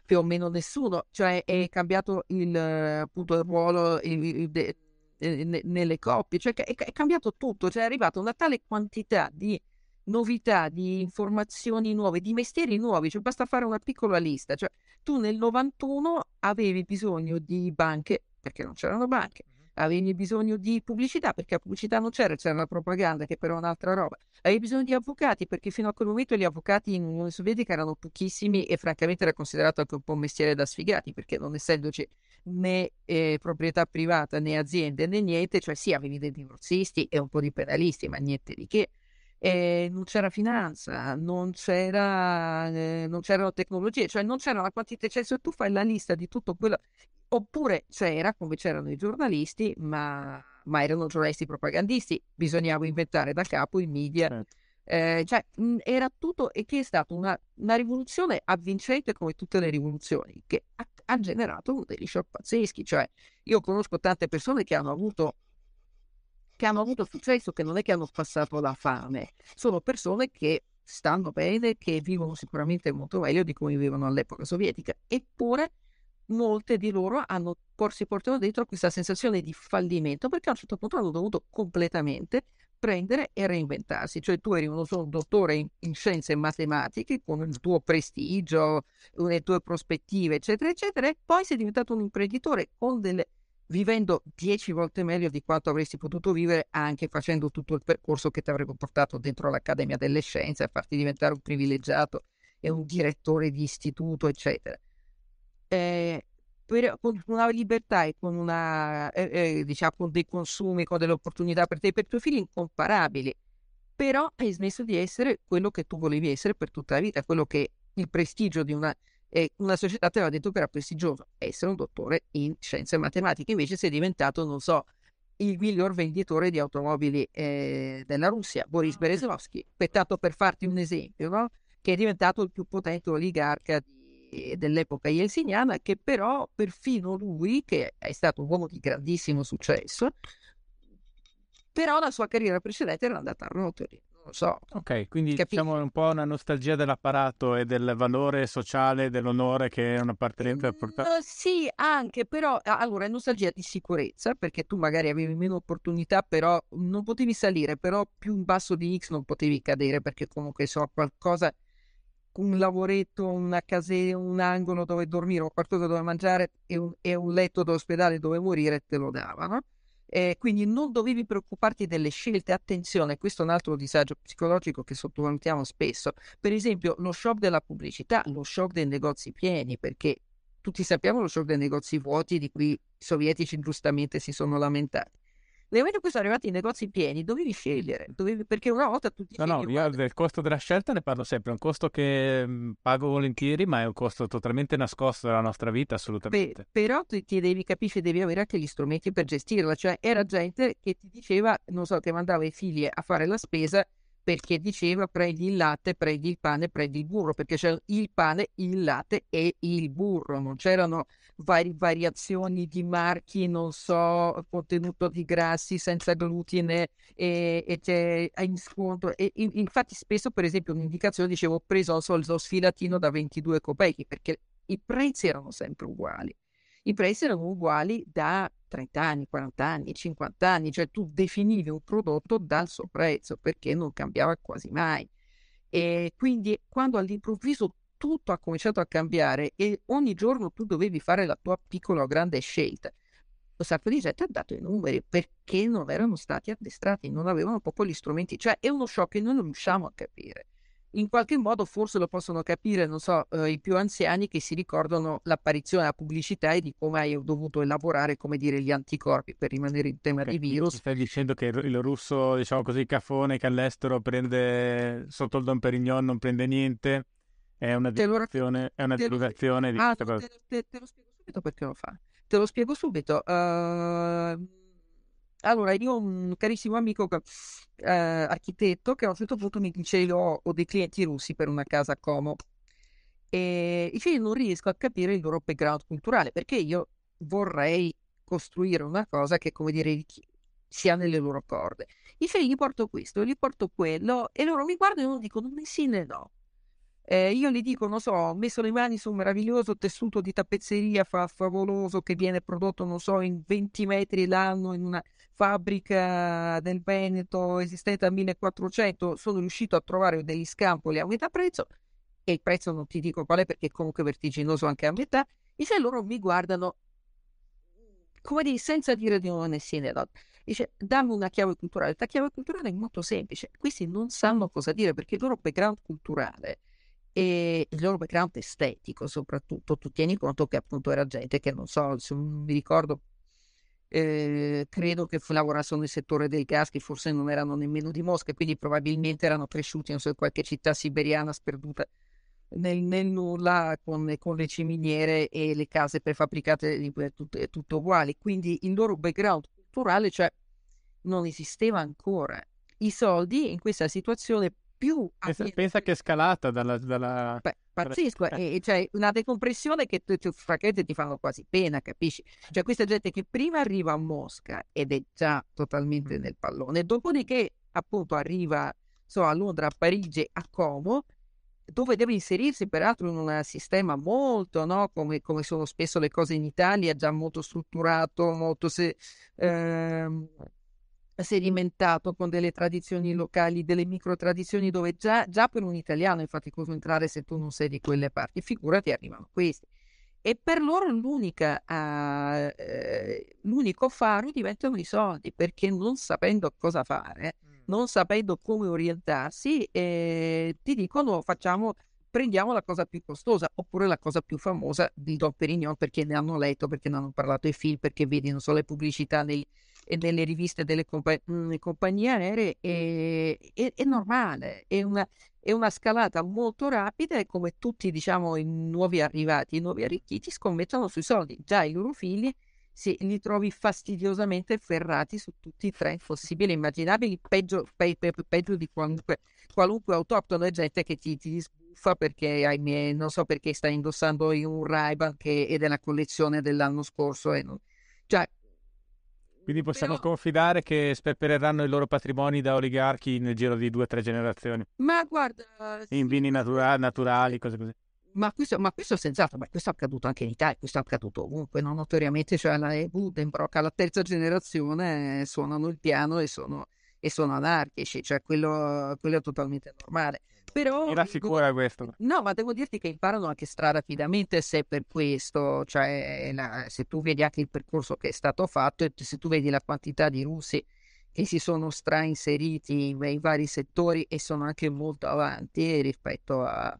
più o meno nessuno, cioè è cambiato il, appunto, il ruolo il, il, de, eh, nelle coppie, cioè è, è cambiato tutto, cioè è arrivata una tale quantità di novità, di informazioni nuove, di mestieri nuovi, cioè basta fare una piccola lista, cioè tu nel 91 avevi bisogno di banche perché non c'erano banche, avevi bisogno di pubblicità perché la pubblicità non c'era, c'era la propaganda che però è un'altra roba, avevi bisogno di avvocati perché fino a quel momento gli avvocati in Unione Sovietica erano pochissimi e francamente era considerato anche un po' un mestiere da sfigati perché non essendoci né eh, proprietà privata né aziende né niente, cioè sì avevi dei divorzisti e un po' di penalisti ma niente di che e non c'era finanza, non, c'era, eh, non c'erano tecnologie, cioè non c'era una quantità, cioè se tu fai la lista di tutto quello, oppure c'era come c'erano i giornalisti, ma, ma erano giornalisti propagandisti, bisognava inventare da capo i media. Certo. Eh, cioè, mh, era tutto e che è stata una, una, rivoluzione avvincente come tutte le rivoluzioni, che ha, ha generato degli shock pazzeschi. Cioè, io conosco tante persone che hanno avuto che hanno avuto successo, che non è che hanno passato la fame, sono persone che stanno bene, che vivono sicuramente molto meglio di come vivevano all'epoca sovietica, eppure molte di loro hanno, si portano dentro questa sensazione di fallimento perché a un certo punto hanno dovuto completamente prendere e reinventarsi, cioè tu eri uno solo dottore in, in scienze e matematiche con il tuo prestigio, le tue prospettive, eccetera, eccetera, e poi sei diventato un imprenditore con delle vivendo dieci volte meglio di quanto avresti potuto vivere anche facendo tutto il percorso che ti avrebbe portato dentro l'Accademia delle Scienze a farti diventare un privilegiato e un direttore di istituto, eccetera. Eh, per, con una libertà e con, una, eh, eh, diciamo, con dei consumi, con delle opportunità per te e per i tuoi figli incomparabili, però hai smesso di essere quello che tu volevi essere per tutta la vita, quello che il prestigio di una e una società ti aveva detto che era prestigioso essere un dottore in scienze e matematiche, invece sei diventato, non so, il miglior venditore di automobili eh, della Russia, Boris ah, Berezovsky, peccato per farti un esempio, no? che è diventato il più potente oligarca di, dell'epoca yelsiniana, che però perfino lui, che è stato un uomo di grandissimo successo, però la sua carriera precedente era andata a rotoli non so. Ok, quindi Capi- diciamo un po' una nostalgia dell'apparato e del valore sociale, dell'onore che è una appartenenza portata. Uh, sì, anche, però allora è nostalgia di sicurezza, perché tu magari avevi meno opportunità, però non potevi salire, però più in basso di X non potevi cadere, perché comunque so qualcosa un lavoretto, una case, un angolo dove dormire o qualcosa dove mangiare e un, e un letto d'ospedale dove morire te lo davano. Eh, quindi non dovevi preoccuparti delle scelte. Attenzione, questo è un altro disagio psicologico che sottovalutiamo spesso. Per esempio, lo shock della pubblicità, lo shock dei negozi pieni, perché tutti sappiamo lo shock dei negozi vuoti di cui i sovietici giustamente si sono lamentati. Nel momento in cui sono arrivati i negozi pieni, dovevi scegliere, dovevi... perché una volta tutti... No, no, io del costo della scelta ne parlo sempre, è un costo che mhmm, pago volentieri, ma è un costo totalmente nascosto dalla nostra vita, assolutamente. Beh, però ti, ti devi capire, devi avere anche gli strumenti per gestirla, cioè era gente che ti diceva, non so, che mandava i figli a fare la spesa perché diceva prendi il latte, prendi il pane, prendi il burro, perché c'era il pane, il latte e il burro, non c'erano vari, variazioni di marchi, non so, contenuto di grassi senza glutine e, e c'è in sconto. E, infatti spesso, per esempio, un'indicazione dicevo ho preso so, lo sfilatino da 22 copechi, perché i prezzi erano sempre uguali. I prezzi erano uguali da 30 anni, 40 anni, 50 anni, cioè tu definivi un prodotto dal suo prezzo perché non cambiava quasi mai. E quindi quando all'improvviso tutto ha cominciato a cambiare e ogni giorno tu dovevi fare la tua piccola o grande scelta, un sacco di gente ha dato i numeri perché non erano stati addestrati, non avevano proprio gli strumenti, cioè è uno shock che noi non riusciamo a capire in qualche modo forse lo possono capire, non so, eh, i più anziani che si ricordano l'apparizione della pubblicità e di come hai dovuto elaborare, come dire, gli anticorpi per rimanere in tema okay. di virus. Stai dicendo che il russo, diciamo così, cafone che all'estero prende sotto il Don Perignon non prende niente, è una divulgazione, è una divulgazione di ah, te, te, te, lo spiego subito perché lo fa. Te lo spiego subito. Uh allora, io ho un carissimo amico eh, architetto che a un certo punto mi dice io ho, dei clienti russi per una casa a Como e io non riesco a capire il loro background culturale perché io vorrei costruire una cosa che, come dire, sia nelle loro corde. Dice, gli porto questo, gli porto quello e loro mi guardano e non dicono né sì né no. Eh, io gli dico, non so, ho messo le mani su un meraviglioso tessuto di tappezzeria fa- favoloso che viene prodotto, non so, in 20 metri l'anno in una fabbrica del Veneto esistente dal 1400. Sono riuscito a trovare degli scampoli a metà prezzo e il prezzo non ti dico qual è perché è comunque vertiginoso anche a metà. E se loro mi guardano, come dire, senza dire di non né no. Dice, dammi una chiave culturale. La chiave culturale è molto semplice. Questi non sanno cosa dire perché il loro background culturale e il loro background estetico soprattutto, tu tieni conto che appunto era gente che non so, se mi ricordo, eh, credo che lavorassero nel settore del gas, che forse non erano nemmeno di Mosca, quindi probabilmente erano cresciuti in so, qualche città siberiana sperduta nel, nel nulla con, con, le ciminiere e le case prefabbricate tutto, tutto uguali. Quindi il loro background culturale, cioè, non esisteva ancora. I soldi in questa situazione più... Pensa, pensa che è scalata dalla... dalla... Beh, pazzesco, dalla... e, cioè una decompressione che tu, tu, francamente ti fanno quasi pena, capisci? Cioè questa gente che prima arriva a Mosca ed è già totalmente mm. nel pallone, dopodiché appunto arriva so, a Londra, a Parigi, a Como, dove deve inserirsi peraltro in un sistema molto, no? come, come, sono spesso le cose in Italia, già molto strutturato, molto se, ehm, sedimentato con delle tradizioni locali, delle micro tradizioni dove già, già per un italiano è faticoso entrare se tu non sei di quelle parti, figurati arrivano questi. E per loro l'unica, uh, eh, l'unico faro diventano i soldi, perché non sapendo cosa fare, mm. non sapendo come orientarsi, eh, ti dicono facciamo prendiamo la cosa più costosa oppure la cosa più famosa di Don Perignon perché ne hanno letto, perché ne hanno parlato i film, perché vedi, non so, le pubblicità nei, nelle riviste delle compa- mh, compagnie aeree, è, è, è normale, è una, è una, scalata molto rapida e come tutti, diciamo, i nuovi arrivati, i nuovi arricchiti scommettono sui soldi. Già i loro figli si, li trovi fastidiosamente ferrati su tutti i treni possibili e immaginabili, peggio, pe, pe, peggio di qualunque, qualunque autoctono, è gente che ti, ti sbuffa perché, ahimè, non so perché stai indossando un ray che è della collezione dell'anno scorso. E non... Cioè, Quindi possiamo Però- confidare che sperpereranno i loro patrimoni da oligarchi nel giro di due o tre generazioni, Ma guarda, in vini natura- naturali, cose così. ma questo, ma questo senz'altro, ma questo è accaduto anche in Italia, questo è accaduto ovunque, no? Notoriamente, cioè la Buddenbrock alla terza generazione eh, suonano il piano e sono, e sono anarchici, cioè quello, quello è totalmente normale. Però Mi rassicura questo. No, ma devo dirti che imparano anche strarapidamente se per questo, cioè la- se tu vedi anche il percorso che è stato fatto e se tu vedi la quantità di russi che si sono strainseriti nei vari settori e sono anche molto avanti rispetto a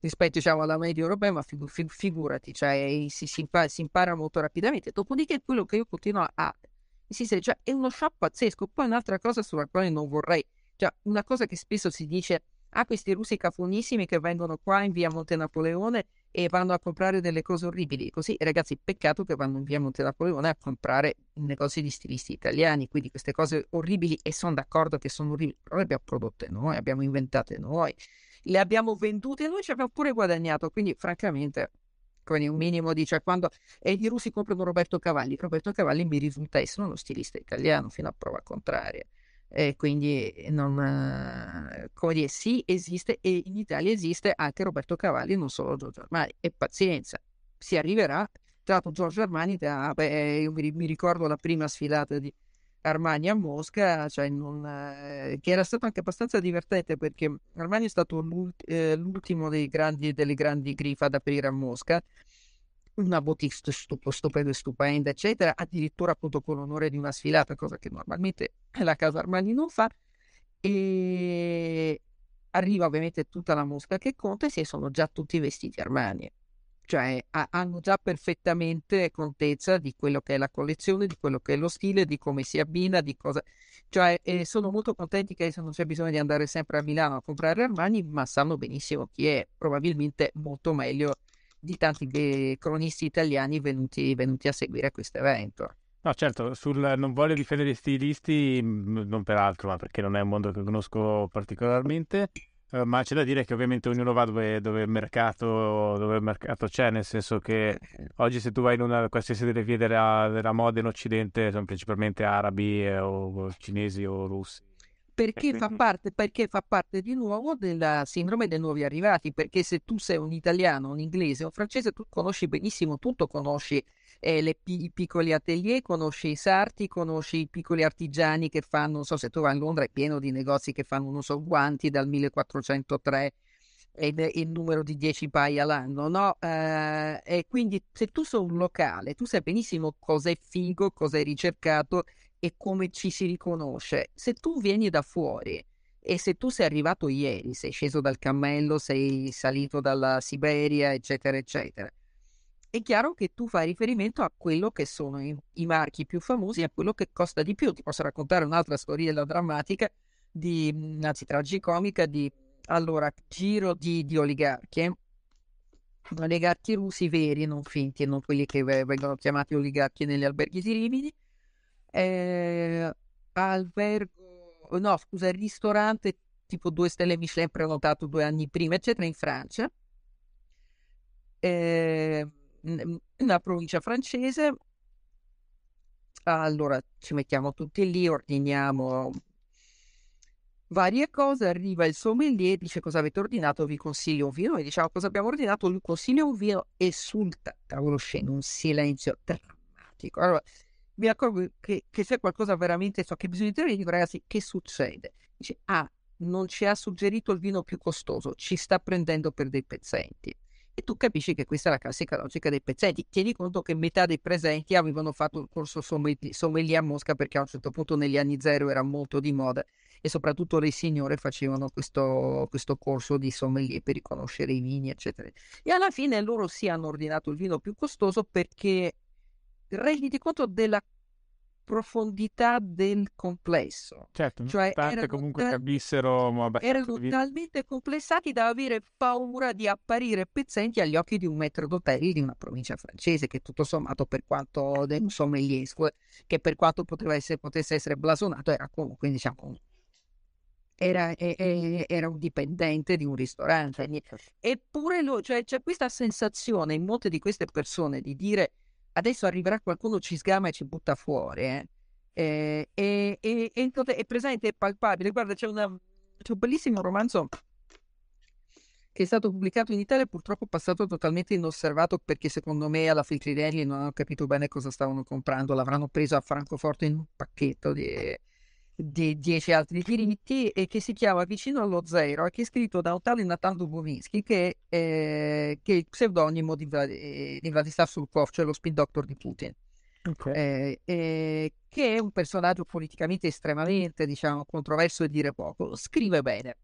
rispetto diciamo alla media europea, ma figu- fi- figurati, cioè si, si impa- si impara molto rapidamente. Dopodiché quello che io continuo a insistere, cioè è uno shock pazzesco. Poi un'altra cosa sulla quale non vorrei, cioè una cosa che spesso si dice Ah, questi russi cafonissimi che vengono qua in via Monte Napoleone e vanno a comprare delle cose orribili. Così, ragazzi, peccato che vanno in via Monte Napoleone a comprare negozi di stilisti italiani. Quindi queste cose orribili, e sono d'accordo che sono orribili, però le abbiamo prodotte noi, abbiamo inventate noi, le abbiamo vendute noi, ci abbiamo pure guadagnato. Quindi, francamente, un minimo di, cioè, quando e i russi comprano Roberto Cavalli, Roberto Cavalli mi risulta essere uno stilista italiano fino a prova contraria. E quindi non, come dire, sì, esiste e in Italia esiste anche Roberto Cavalli, non solo Giorgio Armani. E pazienza, si arriverà. Tra l'altro, Giorgio Armani, da- beh, io mi, mi ricordo la prima sfilata di Armani a Mosca, cioè non, eh, che era stato anche abbastanza divertente perché Armani è stato l'ult- eh, l'ultimo dei grandi, delle grandi griffe ad aprire a Mosca una boutique stu- stup- stupenda, stupenda, eccetera, addirittura appunto con l'onore di una sfilata, cosa che normalmente la casa Armani non fa. E arriva ovviamente tutta la mosca che conta e si sono già tutti vestiti Armani. Cioè ha- hanno già perfettamente contezza di quello che è la collezione, di quello che è lo stile, di come si abbina, di cosa... Cioè eh, sono molto contenti che non c'è bisogno di andare sempre a Milano a comprare Armani, ma sanno benissimo chi è, probabilmente molto meglio di tanti cronisti italiani venuti, venuti a seguire questo evento. No, certo, sul non voglio difendere gli stilisti, mh, non per altro, ma perché non è un mondo che conosco particolarmente, eh, ma c'è da dire che ovviamente ognuno va dove, dove il mercato, dove il mercato c'è, nel senso che oggi se tu vai in una qualsiasi delle vie della, della moda in Occidente sono principalmente arabi eh, o cinesi o russi. Perché fa parte, perché fa parte di nuovo della sindrome dei nuovi arrivati, perché se tu sei un italiano, un inglese, un francese, tu conosci benissimo tutto, conosci eh, le i piccoli atelier, conosci i sarti, conosci i piccoli artigiani che fanno, non so se tu vai a Londra, è pieno di negozi che fanno, non so, guanti dal 1403 e de- il numero di 10 paia all'anno, no? Eh, e quindi se tu sei un locale, tu sai benissimo cosa è figo, cosa è ricercato e come ci si riconosce. Se tu vieni da fuori e se tu sei arrivato ieri, sei sceso dal cammello, sei salito dalla Siberia, eccetera, eccetera, è chiaro che tu fai riferimento a quello che sono i, i marchi più famosi, a quello che costa di più. Ti posso raccontare un'altra storiella drammatica, di, anzi tragicomica, di allora, giro di, di oligarchi. eh. Oligarchi russi veri, non finti, non quelli che ve- vengono chiamati oligarchi negli alberghi di Rimini eh, albergo, no, scusa, ristorante tipo due stelle Michelin prenotato due anni prima, eccetera, in Francia, eh, una provincia francese. Allora ci mettiamo tutti lì, ordiniamo varie cose, arriva il sommelier, dice cosa avete ordinato, vi consiglio un vino, e diciamo cosa abbiamo ordinato, lui consiglia un vino e sul ta- tavolo scende un silenzio drammatico. Allora, mi accorgo che, che c'è qualcosa veramente, so che bisogna dire, dico ragazzi, che succede? Dice, ah, non ci ha suggerito il vino più costoso, ci sta prendendo per dei pezzenti. E tu capisci che questa è la classica logica dei pezzenti. Tieni conto che metà dei presenti avevano fatto il corso sommelier a Mosca perché a un certo punto negli anni zero era molto di moda e soprattutto le signore facevano questo, questo corso di sommelier per riconoscere i vini, eccetera. E alla fine loro si hanno ordinato il vino più costoso perché renditi conto della profondità del complesso. Certo, Cioè, erano comunque ta- capissero abbastanza Erano vi- talmente complessati da avere paura di apparire pezzenti agli occhi di un maître d'hôtel di una provincia francese, che tutto sommato, per quanto del sommelier, scu- che per quanto poteva essere, potesse essere blasonato, era comunque, diciamo, un- era, era un dipendente di un ristorante. Eppure lo- cioè, c'è questa sensazione in molte di queste persone di dire adesso arriverà qualcuno, ci sgama e ci butta fuori. eh. Eh, e, e, e, è presente, è palpabile. Guarda, c'è, una, c'è un bellissimo romanzo che è stato pubblicato in Italia purtroppo passato totalmente inosservato perché secondo me alla Feltrinelli non hanno capito bene cosa stavano comprando, l'avranno preso a Francoforte in un pacchetto di, di dieci altri diritti e che si chiama Vicino allo Zero e che è scritto da un tale Natan Dubovitsky che, eh, che, è il pseudonimo di, di Vladislav Surkov, cioè lo spin doctor di Putin. Okay. Eh, eh, che è un personaggio politicamente estremamente diciamo controverso e dire poco, scrive bene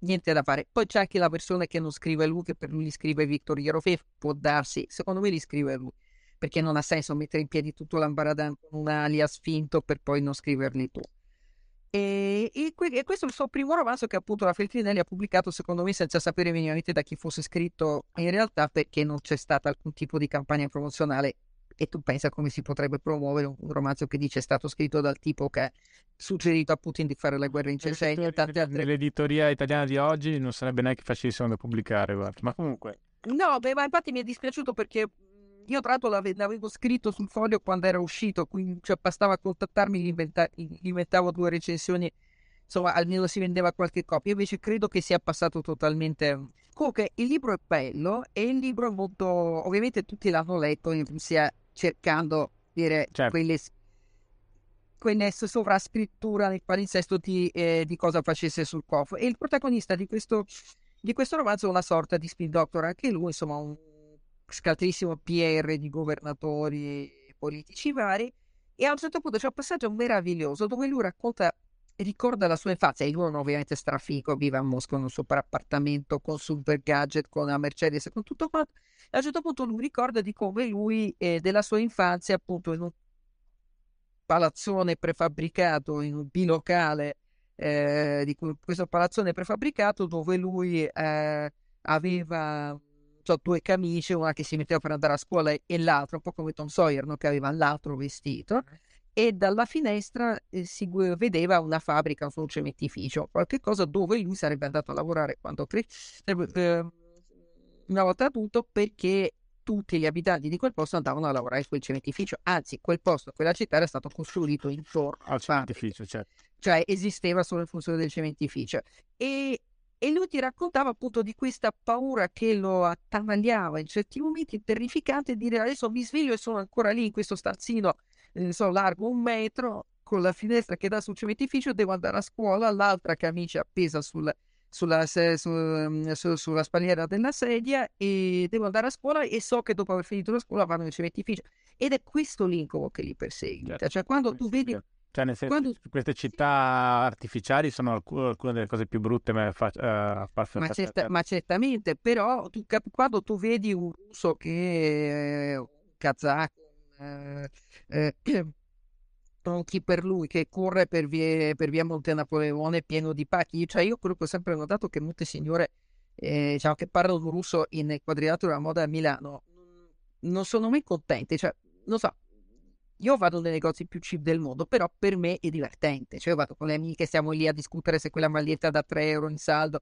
niente da fare. Poi c'è anche la persona che non scrive lui, che per lui li scrive Victor Yerofev, può darsi, secondo me li scrive lui, perché non ha senso mettere in piedi tutto l'ambaradan con un alias finto per poi non scriverli tu. E, e, e, questo è il suo primo romanzo che appunto la Feltrinelli ha pubblicato secondo me senza sapere minimamente da chi fosse scritto in realtà perché non c'è stata alcun tipo di campagna promozionale e tu pensa come si potrebbe promuovere un, romanzo che dice è stato scritto dal tipo che ha suggerito a Putin di fare la guerra in Cecenia e tante altre... Nell'editoria italiana di oggi non sarebbe neanche facilissimo da pubblicare, guarda. ma comunque... No, beh, ma infatti mi è dispiaciuto perché io tra l'altro l'avevo scritto sul foglio quando era uscito, quindi cioè, bastava contattarmi, gli, inventa- gli inventavo due recensioni, insomma almeno si vendeva qualche copia, invece credo che sia passato totalmente... Comunque il libro è bello e il libro è molto... ovviamente tutti l'hanno letto, sia cercando dire certo. quelle, quelle sovrascrittura nel palinsesto di, eh, di cosa facesse sul COF. E il protagonista di questo, di questo romanzo è una sorta di spin doctor, anche lui, insomma, un scaltrissimo PR di governatori politici vari. E a un certo punto c'è un passaggio meraviglioso dove lui racconta ricorda la sua infanzia. Il uomo ovviamente strafico, vive a Mosca in un super appartamento con super gadget, con la Mercedes, con tutto quanto. E a un certo punto lui ricorda di come lui eh, della sua infanzia, appunto, in un palazzone prefabbricato, in un bilocale eh, di questo palazzone prefabbricato dove lui eh, aveva so, due camicie, una che si metteva per andare a scuola e l'altra, un po' come Tom Sawyer, no? che aveva l'altro vestito e dalla finestra eh, si vedeva una fabbrica, un cementificio, qualche cosa dove lui sarebbe andato a lavorare quando cre- eh, una volta adulto perché tutti gli abitanti di quel posto andavano a lavorare in quel cementificio, anzi quel posto, quella città era stato costruito intorno al cementificio, certo. cioè esisteva solo in funzione del cementificio e, e lui ti raccontava appunto di questa paura che lo attanagliava in certi momenti terrificante, dire adesso mi sveglio e sono ancora lì in questo stanzino eh, so, largo un metro, con la finestra che dà sul cementificio, devo andare a scuola, l'altra camicia appesa sul, sulla, su, mm, su, sulla spalliera della sedia e devo andare a scuola e so che dopo aver finito la scuola vanno nel cementificio. Ed è questo l'incubo che li perseguita. Certo. Cioè, quando tu vedi... Cioè, nel senso, quando... queste città artificiali sono alcune delle cose più brutte ma, fa, uh, ma, certa, ma, certamente, però tu, quando tu vedi un russo che è un kazako, eh, eh, chi per lui che corre per via, per via Monte Napoleone pieno di pacchi. Cioè, io quello che ho sempre notato che molte signore eh, diciamo, che parlano russo in quadrilatero della moda a Milano non sono mai contente. Cioè, non so, io vado nei negozi più cheap del mondo, però per me è divertente. Cioè, io vado con le amiche, siamo lì a discutere se quella maglietta da 3 euro in saldo.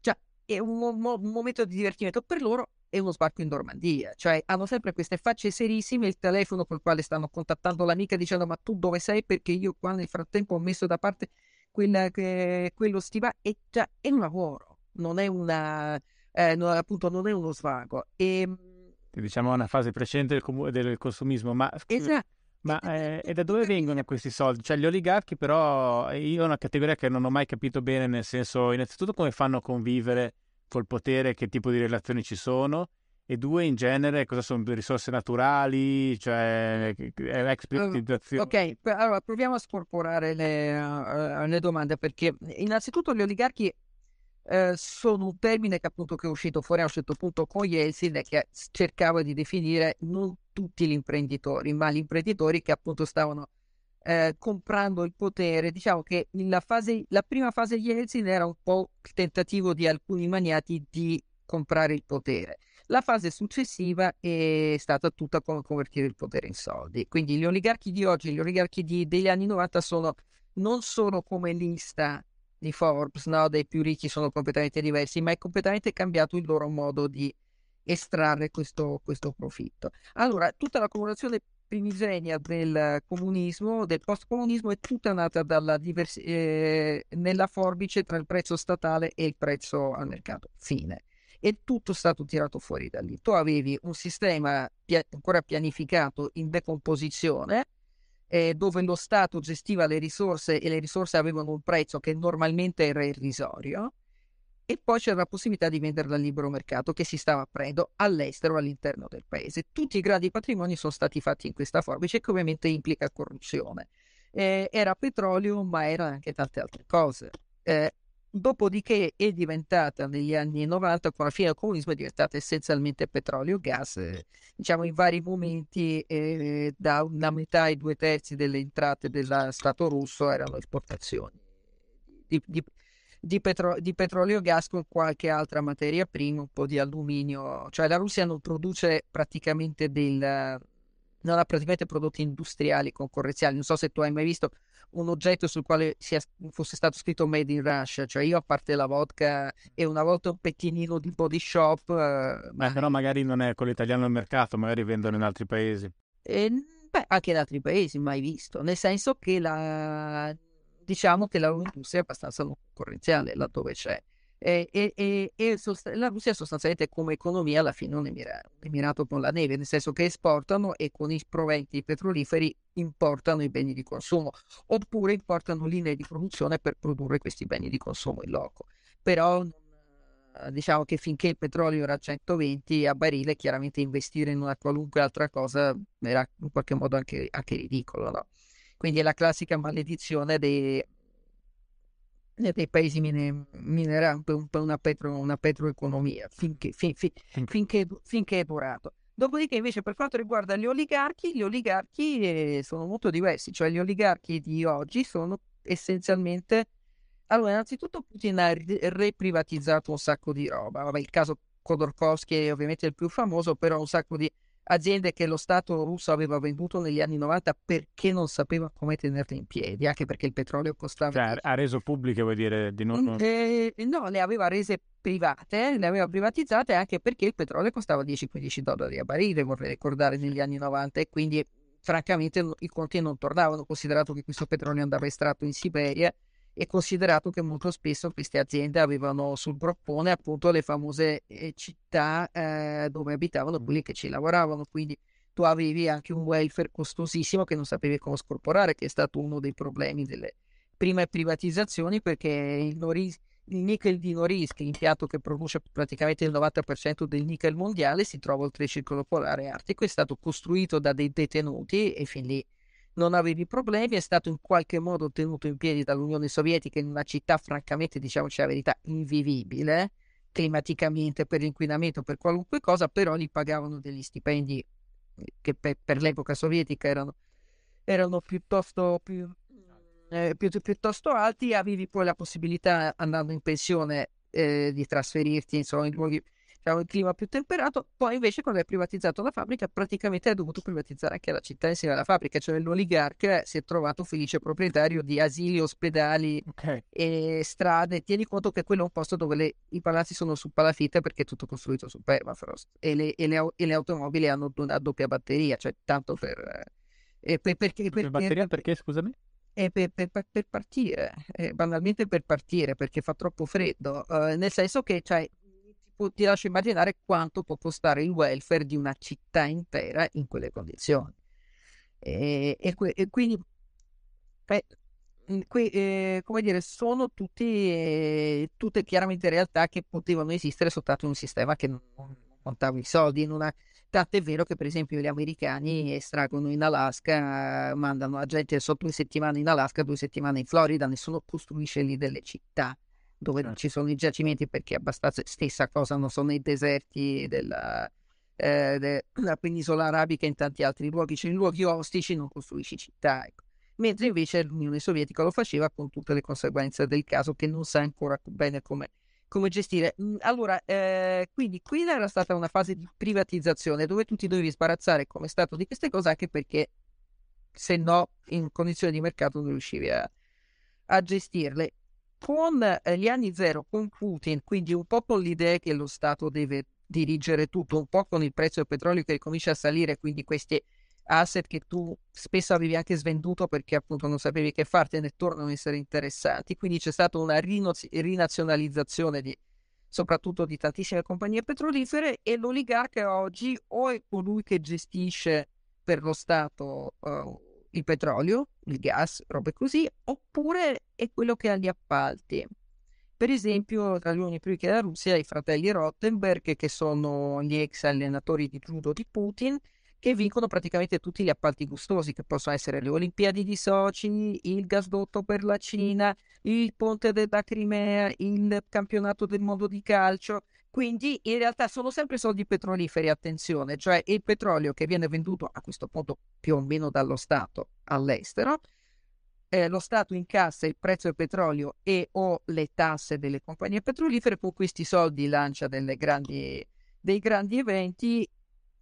Cioè, è un, mo- un momento di divertimento. Per loro è uno sbarco in Normandia, cioè hanno sempre queste facce serissime, il telefono col quale stanno contattando l'amica dicendo ma tu dove sei perché io qua nel frattempo ho messo da parte quella, che, quello stivale e già è un lavoro, non è una, eh, no, appunto non è uno svago. E, ehm, diciamo una fase precedente del, com- del consumismo, ma... Esatto. Ma eh, e da dove vengono questi soldi? Cioè gli oligarchi però, io ho una categoria che non ho mai capito bene, nel senso, innanzitutto come fanno a convivere col potere, che tipo di relazioni ci sono, e due, in genere, cosa sono risorse naturali, cioè ex privatizzazione. Ok, allora proviamo a scorporare le, uh, le domande, perché innanzitutto gli oligarchi uh, sono un termine che appunto che è uscito fuori a un certo punto con Yeltsin che cercava di definire non tutti gli imprenditori, ma gli imprenditori che appunto stavano eh, comprando il potere. Diciamo che la, fase, la prima fase di Yeltsin era un po' il tentativo di alcuni maniati di comprare il potere. La fase successiva è stata tutta come convertire il potere in soldi. Quindi gli oligarchi di oggi, gli oligarchi di, degli anni 90 sono, non sono come lista di Forbes, no? dei più ricchi sono completamente diversi, ma è completamente cambiato il loro modo di estrarre questo, questo profitto. Allora, tutta l'accumulazione primigenia del comunismo, del post-comunismo, è tutta nata divers- eh, nella forbice tra il prezzo statale e il prezzo al mercato. Fine. E tutto è stato tirato fuori da lì. Tu avevi un sistema pia- ancora pianificato in decomposizione, eh, dove lo Stato gestiva le risorse e le risorse avevano un prezzo che normalmente era irrisorio e poi c'era la possibilità di venderla al libero mercato che si stava aprendo all'estero all'interno del paese. Tutti i grandi patrimoni sono stati fatti in questa forbice che ovviamente implica corruzione. Eh, era petrolio ma erano anche tante altre cose. Eh, dopodiché è diventata negli anni 90 con la fine del comunismo è diventata essenzialmente petrolio gas eh, diciamo in vari momenti eh, da una metà ai due terzi delle entrate dello Stato russo erano esportazioni di, di, di, petro- di petrolio e gas con qualche altra materia prima, un po' di alluminio. Cioè la Russia non produce praticamente del... non ha praticamente prodotti industriali concorrenziali. Non so se tu hai mai visto un oggetto sul quale sia, fosse stato scritto Made in Russia, cioè io a parte la vodka e una volta un pettinino di body shop. Eh, ma... però magari non è quello italiano al mercato, magari vendono in altri paesi. E, beh, anche in altri paesi, mai visto, nel senso che la diciamo che la Russia è abbastanza non concorrenziale laddove c'è. E, e, e, e sost- la Russia sostanzialmente come economia alla fine è un, emira- un emirato con la neve, nel senso che esportano e con i proventi petroliferi importano i beni di consumo, oppure importano linee di produzione per produrre questi beni di consumo in loco. Però diciamo che finché il petrolio era a 120 a barile, chiaramente investire in una qualunque altra cosa era in qualche modo anche, anche ridicolo, no? Quindi è la classica maledizione dei, dei paesi minerali, un po' una, petro, una petroeconomia, finché, fin, fin, finché, finché, è durato. Dopodiché invece per quanto riguarda gli oligarchi, gli oligarchi eh, sono molto diversi, cioè gli oligarchi di oggi sono essenzialmente... Allora, innanzitutto Putin ha riprivatizzato un sacco di roba, Vabbè, il caso Khodorkovsky è ovviamente il più famoso, però un sacco di aziende che lo Stato russo aveva venduto negli anni 90 perché non sapeva come tenerle in piedi, anche perché il petrolio costava... Cioè, ha reso pubbliche, vuol dire, di non... Eh, no, le aveva rese private, le aveva privatizzate anche perché il petrolio costava 10-15 dollari a barile, vorrei ricordare, negli anni 90 e quindi francamente i conti non tornavano, considerato che questo petrolio andava estratto in Siberia e considerato che molto spesso queste aziende avevano sul groppone appunto le famose eh, città eh, dove abitavano quelli che ci lavoravano, quindi tu avevi anche un welfare costosissimo che non sapevi come scorporare, che è stato uno dei problemi delle prime privatizzazioni perché il, Noris, il nickel di Norilsk, l'impianto che produce praticamente il 90% del nickel mondiale, si trova oltre il circolo polare artico, è stato costruito da dei detenuti e fin lì non avevi problemi, è stato in qualche modo tenuto in piedi dall'Unione Sovietica in una città francamente, diciamoci la verità, invivibile climaticamente per l'inquinamento, per qualunque cosa, però gli pagavano degli stipendi che per, per l'epoca sovietica erano, erano piuttosto, più, eh, più, piuttosto alti, avevi poi la possibilità, andando in pensione, eh, di trasferirti insomma, in luoghi diciamo, il clima più temperato, poi invece quando hai privatizzato la fabbrica praticamente hai dovuto privatizzare anche la città insieme alla fabbrica, cioè l'oligarca si è trovato felice proprietario di asili, ospedali okay. e strade, tieni conto che quello è un posto dove le, i palazzi sono su palafitte perché è tutto costruito su permafrost e le, e le, e le automobili hanno una doppia batteria, cioè tanto per... Eh, per, perché, perché, batteria perché, scusami? Per, per, per, partire, eh, banalmente per partire perché fa troppo freddo, eh, nel senso che cioè, ti lascio immaginare quanto può costare il welfare di una città intera in quelle condizioni. E, e, e quindi, eh, que, eh, come dire, sono tutti, eh, tutte chiaramente realtà che potevano esistere soltanto in un sistema che non, non contava i soldi. In una... Tant'è vero che, per esempio, gli americani estraggono in Alaska, mandano la gente sotto due settimane in Alaska, due settimane in Florida, nessuno costruisce lì delle città dove non certo. ci sono i giacimenti perché è abbastanza stessa cosa, non sono nei deserti della, eh, della penisola arabica e in tanti altri luoghi, cioè in luoghi ostici non costruisci città. Ecco. Mentre invece l'Unione Sovietica lo faceva con tutte le conseguenze del caso che non sa ancora bene come, come gestire. Mm, allora, eh, quindi qui era stata una fase di privatizzazione dove tu ti dovevi sbarazzare come stato di queste cose anche perché se no in condizioni di mercato non riuscivi a, a gestirle con eh, gli anni zero, con Putin, quindi un po' con l'idea che lo Stato deve dirigere tutto, un po' con il prezzo del petrolio che comincia a salire, quindi questi asset che tu spesso avevi anche svenduto perché appunto non sapevi che fartene tornano a essere interessanti. Quindi c'è stata una rinazionalizzazione di, soprattutto di tantissime compagnie petrolifere e l'oligarca oggi o è colui che gestisce per lo Stato uh, il petrolio, il gas, robe così, oppure è quello che ha gli appalti. Per esempio, tra gli unici primi della Russia, i fratelli Rottenberg, che sono gli ex allenatori di judo di Putin, che vincono praticamente tutti gli appalti gustosi, che possono essere le Olimpiadi di Sochi, il gasdotto per la Cina, il ponte della Crimea, il campionato del mondo di calcio. Quindi in realtà sono sempre soldi petroliferi, attenzione, cioè il petrolio che viene venduto a questo punto più o meno dallo Stato all'estero. Eh, lo Stato incassa il prezzo del petrolio e o le tasse delle compagnie petrolifere, con questi soldi lancia grandi, dei grandi eventi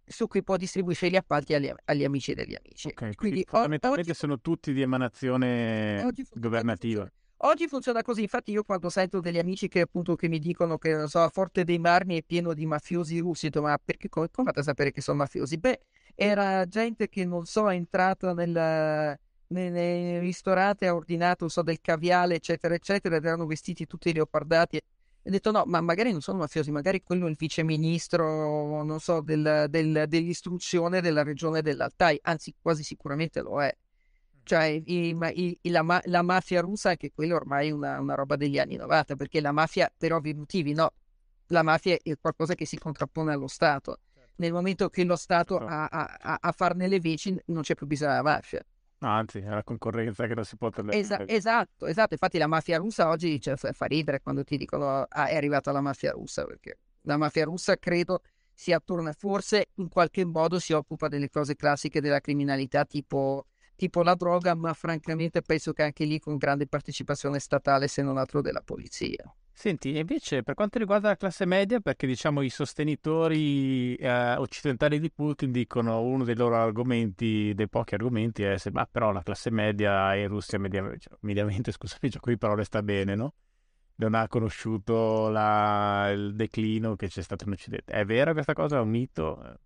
su cui poi distribuisce gli appalti agli, agli amici degli amici. Okay, quindi, quindi fondamentalmente oggi, sono tutti di emanazione governativa. Oggi funziona così, infatti io quando sento degli amici che appunto che mi dicono che non so, Forte dei Marmi è pieno di mafiosi russi, dico, ma perché come, come fate a sapere che sono mafiosi? Beh, era gente che non so, è entrata nel, nel, nel ristorante, ha ordinato so, del caviale, eccetera, eccetera, ed erano vestiti tutti leopardati ho detto no, ma magari non sono mafiosi, magari quello è il viceministro, non so, del, del, dell'istruzione della regione dell'Altai, anzi quasi sicuramente lo è. Cioè i, i, la, la, mafia russa, anche quella ormai è una, una, roba degli anni 90, perché la mafia per ovvi motivi, no, la mafia è qualcosa che si contrappone allo Stato. Certo. Nel momento che lo Stato certo. ha, ha, a farne le veci non c'è più bisogno della mafia. No, anzi, è la concorrenza che non si può togliere. Esa- esatto, esatto. Infatti la mafia russa oggi cioè, fa ridere quando ti dicono ah, è arrivata la mafia russa, perché la mafia russa credo si attorna, forse in qualche modo si occupa delle cose classiche della criminalità tipo, tipo la droga, ma francamente penso che anche lì con grande partecipazione statale, se non altro della polizia. Senti, invece per quanto riguarda la classe media, perché diciamo i sostenitori eh, occidentali di Putin dicono uno dei loro argomenti, dei pochi argomenti, è se ma però la classe media in Russia media, cioè, mediamente, scusami, gioco di parole sta bene, no? Non ha conosciuto la, il declino che c'è stato in Occidente. È vera questa cosa? È un mito?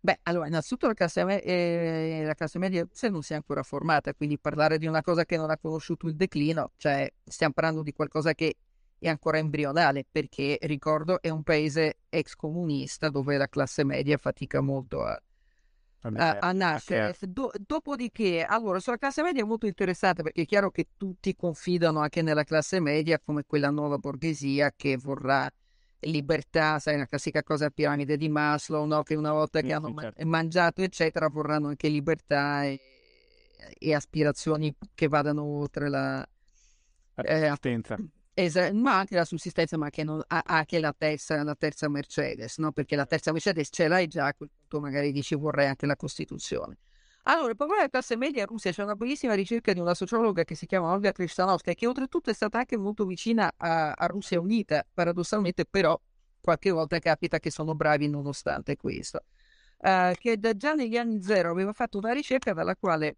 Beh, allora, innanzitutto la classe, me- eh, la classe media russa non si è ancora formata, quindi parlare di una cosa che non ha conosciuto il declino, cioè stiamo parlando di qualcosa che è ancora embrionale perché ricordo è un paese ex comunista dove la classe media fatica molto a, a, a nascere. Do, dopodiché, allora, sulla classe media è molto interessante perché è chiaro che tutti confidano anche nella classe media come quella nuova borghesia che vorrà libertà, sai, la classica cosa a piramide di Maslow, no? che una volta che hanno certo. mangiato, eccetera, vorranno anche libertà e, e aspirazioni che vadano oltre la... Eh, Esa- ma anche la sussistenza, ma che non, anche la terza, la terza Mercedes, no? perché la terza Mercedes ce l'hai già, a quel punto magari dici vorrei anche la Costituzione. Allora, il problema della classe media in Russia c'è una bellissima ricerca di una sociologa che si chiama Olga Krishtanovskaya, che oltretutto è stata anche molto vicina a, a Russia Unita, paradossalmente, però qualche volta capita che sono bravi nonostante questo. Uh, che da, già negli anni zero aveva fatto una ricerca dalla quale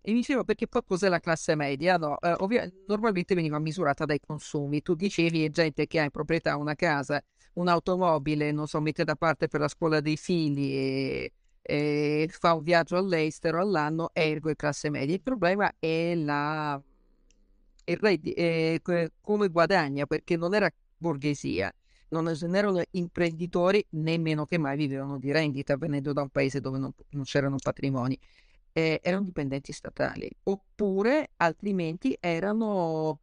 e mi dicevo perché poi cos'è la classe media? No, eh, ovvia- normalmente veniva misurata dai consumi. Tu dicevi è gente che ha in proprietà una casa, un'automobile, non so, mette da parte per la scuola dei figli e, e fa un viaggio all'estero all'anno, ergo è classe media. Il problema è la il eh, come guadagna, perché non era borghesia, non erano imprenditori, nemmeno che mai vivevano di rendita, venendo da un paese dove non, non c'erano patrimoni eh, erano dipendenti statali, oppure altrimenti erano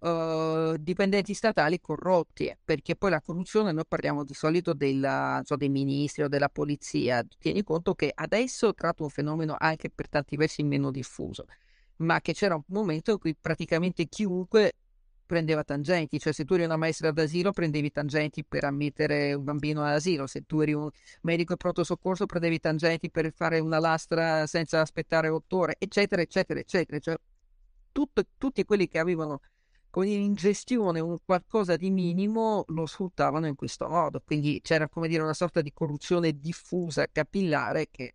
uh, dipendenti statali corrotti, perché poi la corruzione, noi parliamo di solito della, so, dei ministri o della polizia, tieni conto che adesso tratto un fenomeno anche per tanti versi meno diffuso, ma che c'era un momento in cui praticamente chiunque prendeva tangenti, cioè se tu eri una maestra d'asilo prendevi tangenti per ammettere un bambino all'asilo, se tu eri un medico di pronto soccorso prendevi tangenti per fare una lastra senza aspettare otto ore, eccetera, eccetera, eccetera. Cioè, tutto, tutti quelli che avevano con in gestione un qualcosa di minimo lo sfruttavano in questo modo, quindi c'era come dire una sorta di corruzione diffusa, capillare che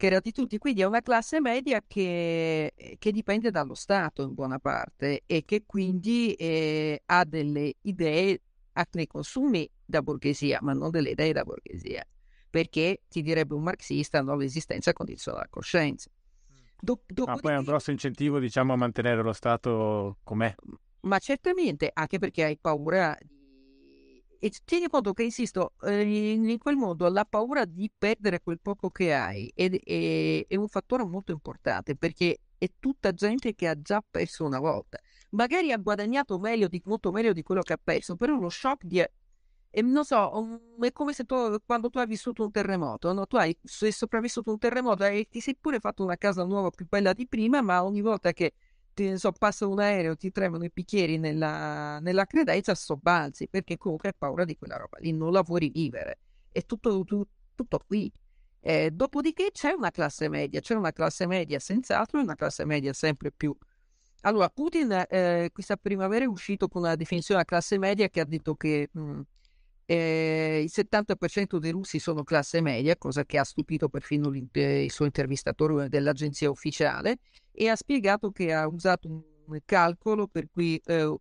che era di tutti, quindi è una classe media che, che dipende dallo Stato in buona parte e che quindi eh, ha delle idee, ha dei consumi da borghesia, ma non delle idee da borghesia, perché ti direbbe un marxista no, l'esistenza condiziona la coscienza. Do- ma poi è un grosso incentivo diciamo a mantenere lo Stato com'è. Ma certamente, anche perché hai paura di e tieni conto che, insisto, eh, in quel mondo la paura di perdere quel poco che hai è, è, è, un fattore molto importante perché è tutta gente che ha già perso una volta. Magari ha guadagnato meglio di, molto meglio di quello che ha perso, però lo shock di... E non so, è come se tu, quando tu hai vissuto un terremoto, no? tu hai sopravvissuto un terremoto e ti sei pure fatto una casa nuova più bella di prima, ma ogni volta che ti, so, passa un aereo, ti tremano i bicchieri nella, nella credenza, sobbalzi, perché comunque hai paura di quella roba lì, non la vuoi rivivere. È tutto, tu, tutto qui. Eh, dopodiché c'è una classe media, c'è una classe media senz'altro e una classe media sempre più. Allora, Putin eh, questa primavera è uscito con una definizione della classe media che ha detto che mh, eh, il 70% dei russi sono classe media, cosa che ha stupito perfino il suo intervistatore dell'agenzia ufficiale, e ha spiegato che ha usato un calcolo per cui eh, un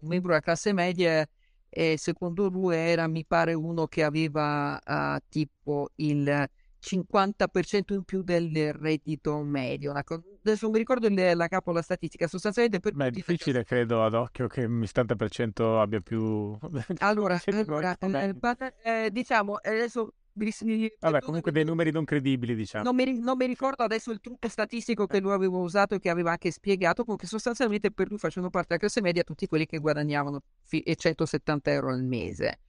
membro della classe media, eh, secondo lui, era, mi pare, uno che aveva uh, tipo il 50% in più del reddito medio. Adesso non mi ricordo la capo la statistica, sostanzialmente per Beh, è difficile, credo, ad occhio che il 70% abbia più... allora, allora eh, eh, diciamo, eh, adesso... Vabbè, comunque dei numeri non credibili, diciamo. Non mi, non mi, ricordo adesso il trucco statistico che lui aveva usato e che aveva anche spiegato, comunque sostanzialmente per lui facevano parte della classe media tutti quelli che guadagnavano 170 euro al mese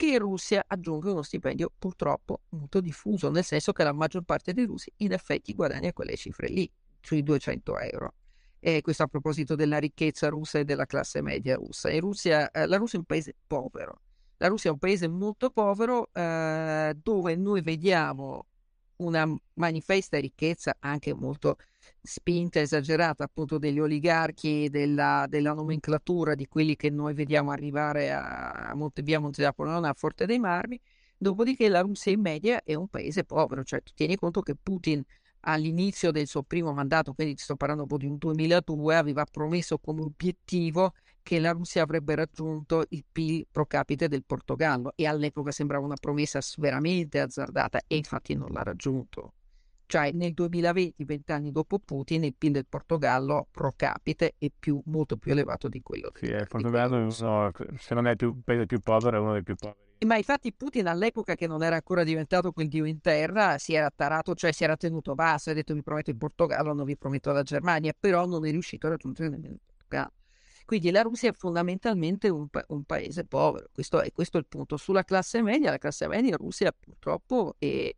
che in Russia aggiunge uno stipendio purtroppo molto diffuso, nel senso che la maggior parte dei russi in effetti guadagna quelle cifre lì, sui 200 euro. E questo a proposito della ricchezza russa e della classe media russa. Russia, eh, la Russia è un paese povero. La Russia è un paese molto povero eh, dove noi vediamo una manifesta ricchezza anche molto spinta esagerata appunto degli oligarchi, della, della nomenclatura di quelli che noi vediamo arrivare a Monte, via Monte Napoleone a Forte dei Marmi, dopodiché la Russia in media è un paese povero, cioè tu tieni conto che Putin all'inizio del suo primo mandato, quindi ti sto parlando di un 2002, aveva promesso come obiettivo che la Russia avrebbe raggiunto il PIL pro capite del Portogallo e all'epoca sembrava una promessa veramente azzardata e infatti non l'ha raggiunto. Cioè nel 2020, vent'anni dopo Putin, il PIL del Portogallo pro capite è più, molto più elevato di quello. Sì, il Portogallo uno, se non è il paese più povero, è uno dei più poveri. Ma infatti Putin all'epoca che non era ancora diventato quel dio in terra si era tarato, cioè si era tenuto basso, ha detto vi prometto il Portogallo, non vi prometto la Germania, però non è riuscito a raggiungere nemmeno il Portogallo. Quindi la Russia è fondamentalmente un, pa- un paese povero, questo è, questo è il punto. Sulla classe media, la classe media in Russia purtroppo è,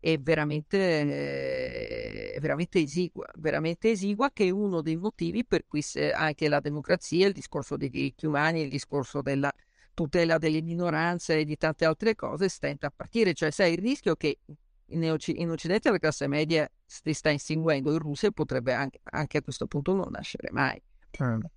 è veramente, è veramente esigua, veramente esigua, che è uno dei motivi per cui anche la democrazia, il discorso dei diritti umani, il discorso della tutela delle minoranze e di tante altre cose stenta a partire. Cioè, sai, il rischio che in, Occidente la classe media si sta inseguendo, in Russia potrebbe anche, anche, a questo punto non nascere mai. Certo.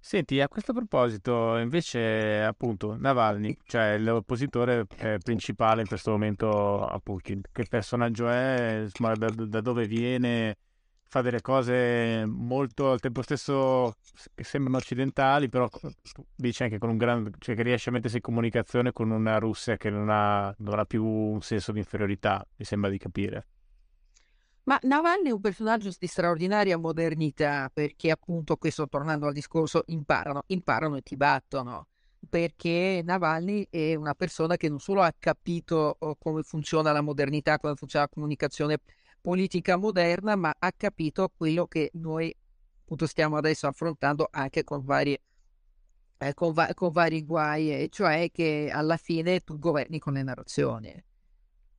Senti, a questo proposito, invece, appunto, Navalny, cioè l'oppositore eh, principale in questo momento a Putin, che personaggio è, da, da dove viene, fa delle cose molto al tempo stesso che sembrano occidentali, però dice anche con un grande, cioè che riesce a mettersi in comunicazione con una Russia che non ha, non ha più un senso di inferiorità, mi sembra di capire. Ma Navalny è un personaggio di straordinaria modernità perché appunto questo tornando al discorso imparano, imparano e ti battono perché Navalny è una persona che non solo ha capito oh, come funziona la modernità, come funziona la comunicazione politica moderna, ma ha capito quello che noi appunto stiamo adesso affrontando anche con vari, eh, con, va- con vari guai, cioè che alla fine tu governi con le narrazioni.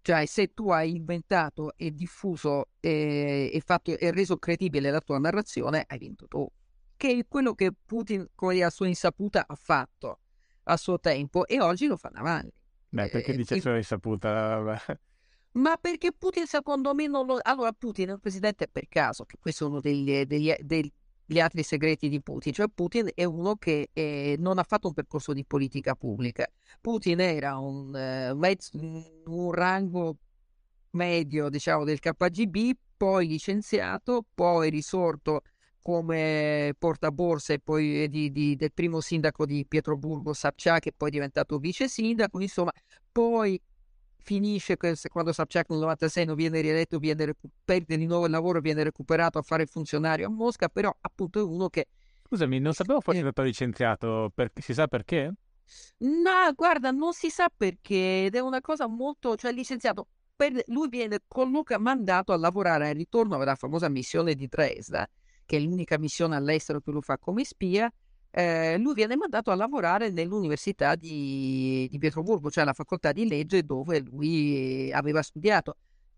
Cioè, se tu hai inventato e diffuso e, e, fatto, e reso credibile la tua narrazione, hai vinto tu. Che è quello che Putin, con a sua insaputa, ha fatto a suo tempo e oggi lo fa Navalny. Beh, perché dice eh, sua insaputa? Ma perché Putin secondo me non lo... Allora Putin è un presidente per caso, che questi sono degli, degli, degli altri segreti di Putin, cioè Putin è uno che eh, non ha fatto un percorso di politica pubblica. Putin era un, eh, mezzo, un rango medio, diciamo, del KGB, poi licenziato, poi risorto come portaborse poi di, di, del primo sindaco di Pietroburgo, Sapchak, che poi è diventato vice sindaco, insomma, poi finisce quando Sapchak nel 96 non viene rieletto, viene recu- perde di nuovo il lavoro, viene recuperato a fare il funzionario a Mosca, però appunto è uno che... Scusami, non sapevo fosse stato licenziato, per... si sa perché? No, guarda, non si sa perché ed è una cosa molto, cioè licenziato, per... lui viene colloca, mandato a lavorare al ritorno alla famosa missione di Dresda, che è l'unica missione all'estero che lui fa come spia, eh, lui viene mandato a lavorare nell'università di, di Pietroburgo, cioè la facoltà di legge dove lui aveva studiato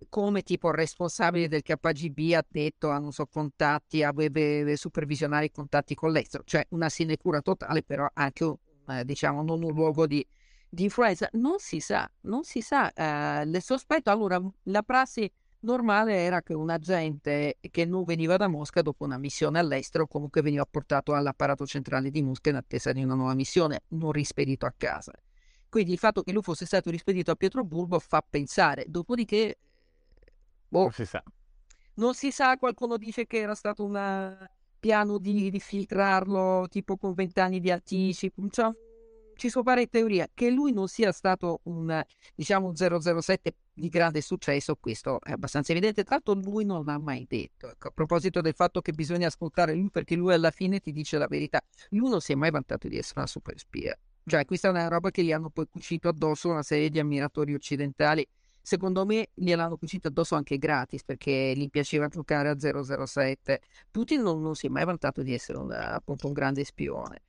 come tipo responsabile del KGB ha detto, ha non so, contatti, aveva supervisionare i contatti con l'estero, cioè una sinecura totale, però anche, eh, diciamo, non un luogo di, di, influenza. Non si sa, non si sa. Eh, il sospetto, allora, la prassi normale era che un agente che non veniva da Mosca dopo una missione all'estero comunque veniva portato all'apparato centrale di Mosca in attesa di una nuova missione, non rispedito a casa. Quindi il fatto che lui fosse stato rispedito a Pietroburgo fa pensare, dopodiché... Boh, non si sa. Non si sa, qualcuno dice che era stato un piano di, di filtrarlo tipo con vent'anni di anticipo, cioè, ci sono varie teorie. Che lui non sia stato un, diciamo, 007 di grande successo, questo è abbastanza evidente. Tra l'altro lui non l'ha mai detto. Ecco, a proposito del fatto che bisogna ascoltare lui perché lui alla fine ti dice la verità. Lui non si è mai vantato di essere una super spia. Cioè, questa è una roba che gli hanno poi cucito addosso una serie di ammiratori occidentali. Secondo me gliel'hanno cucito addosso anche gratis perché gli piaceva giocare a 007. Putin non, non si è mai vantato di essere un, appunto un grande spione.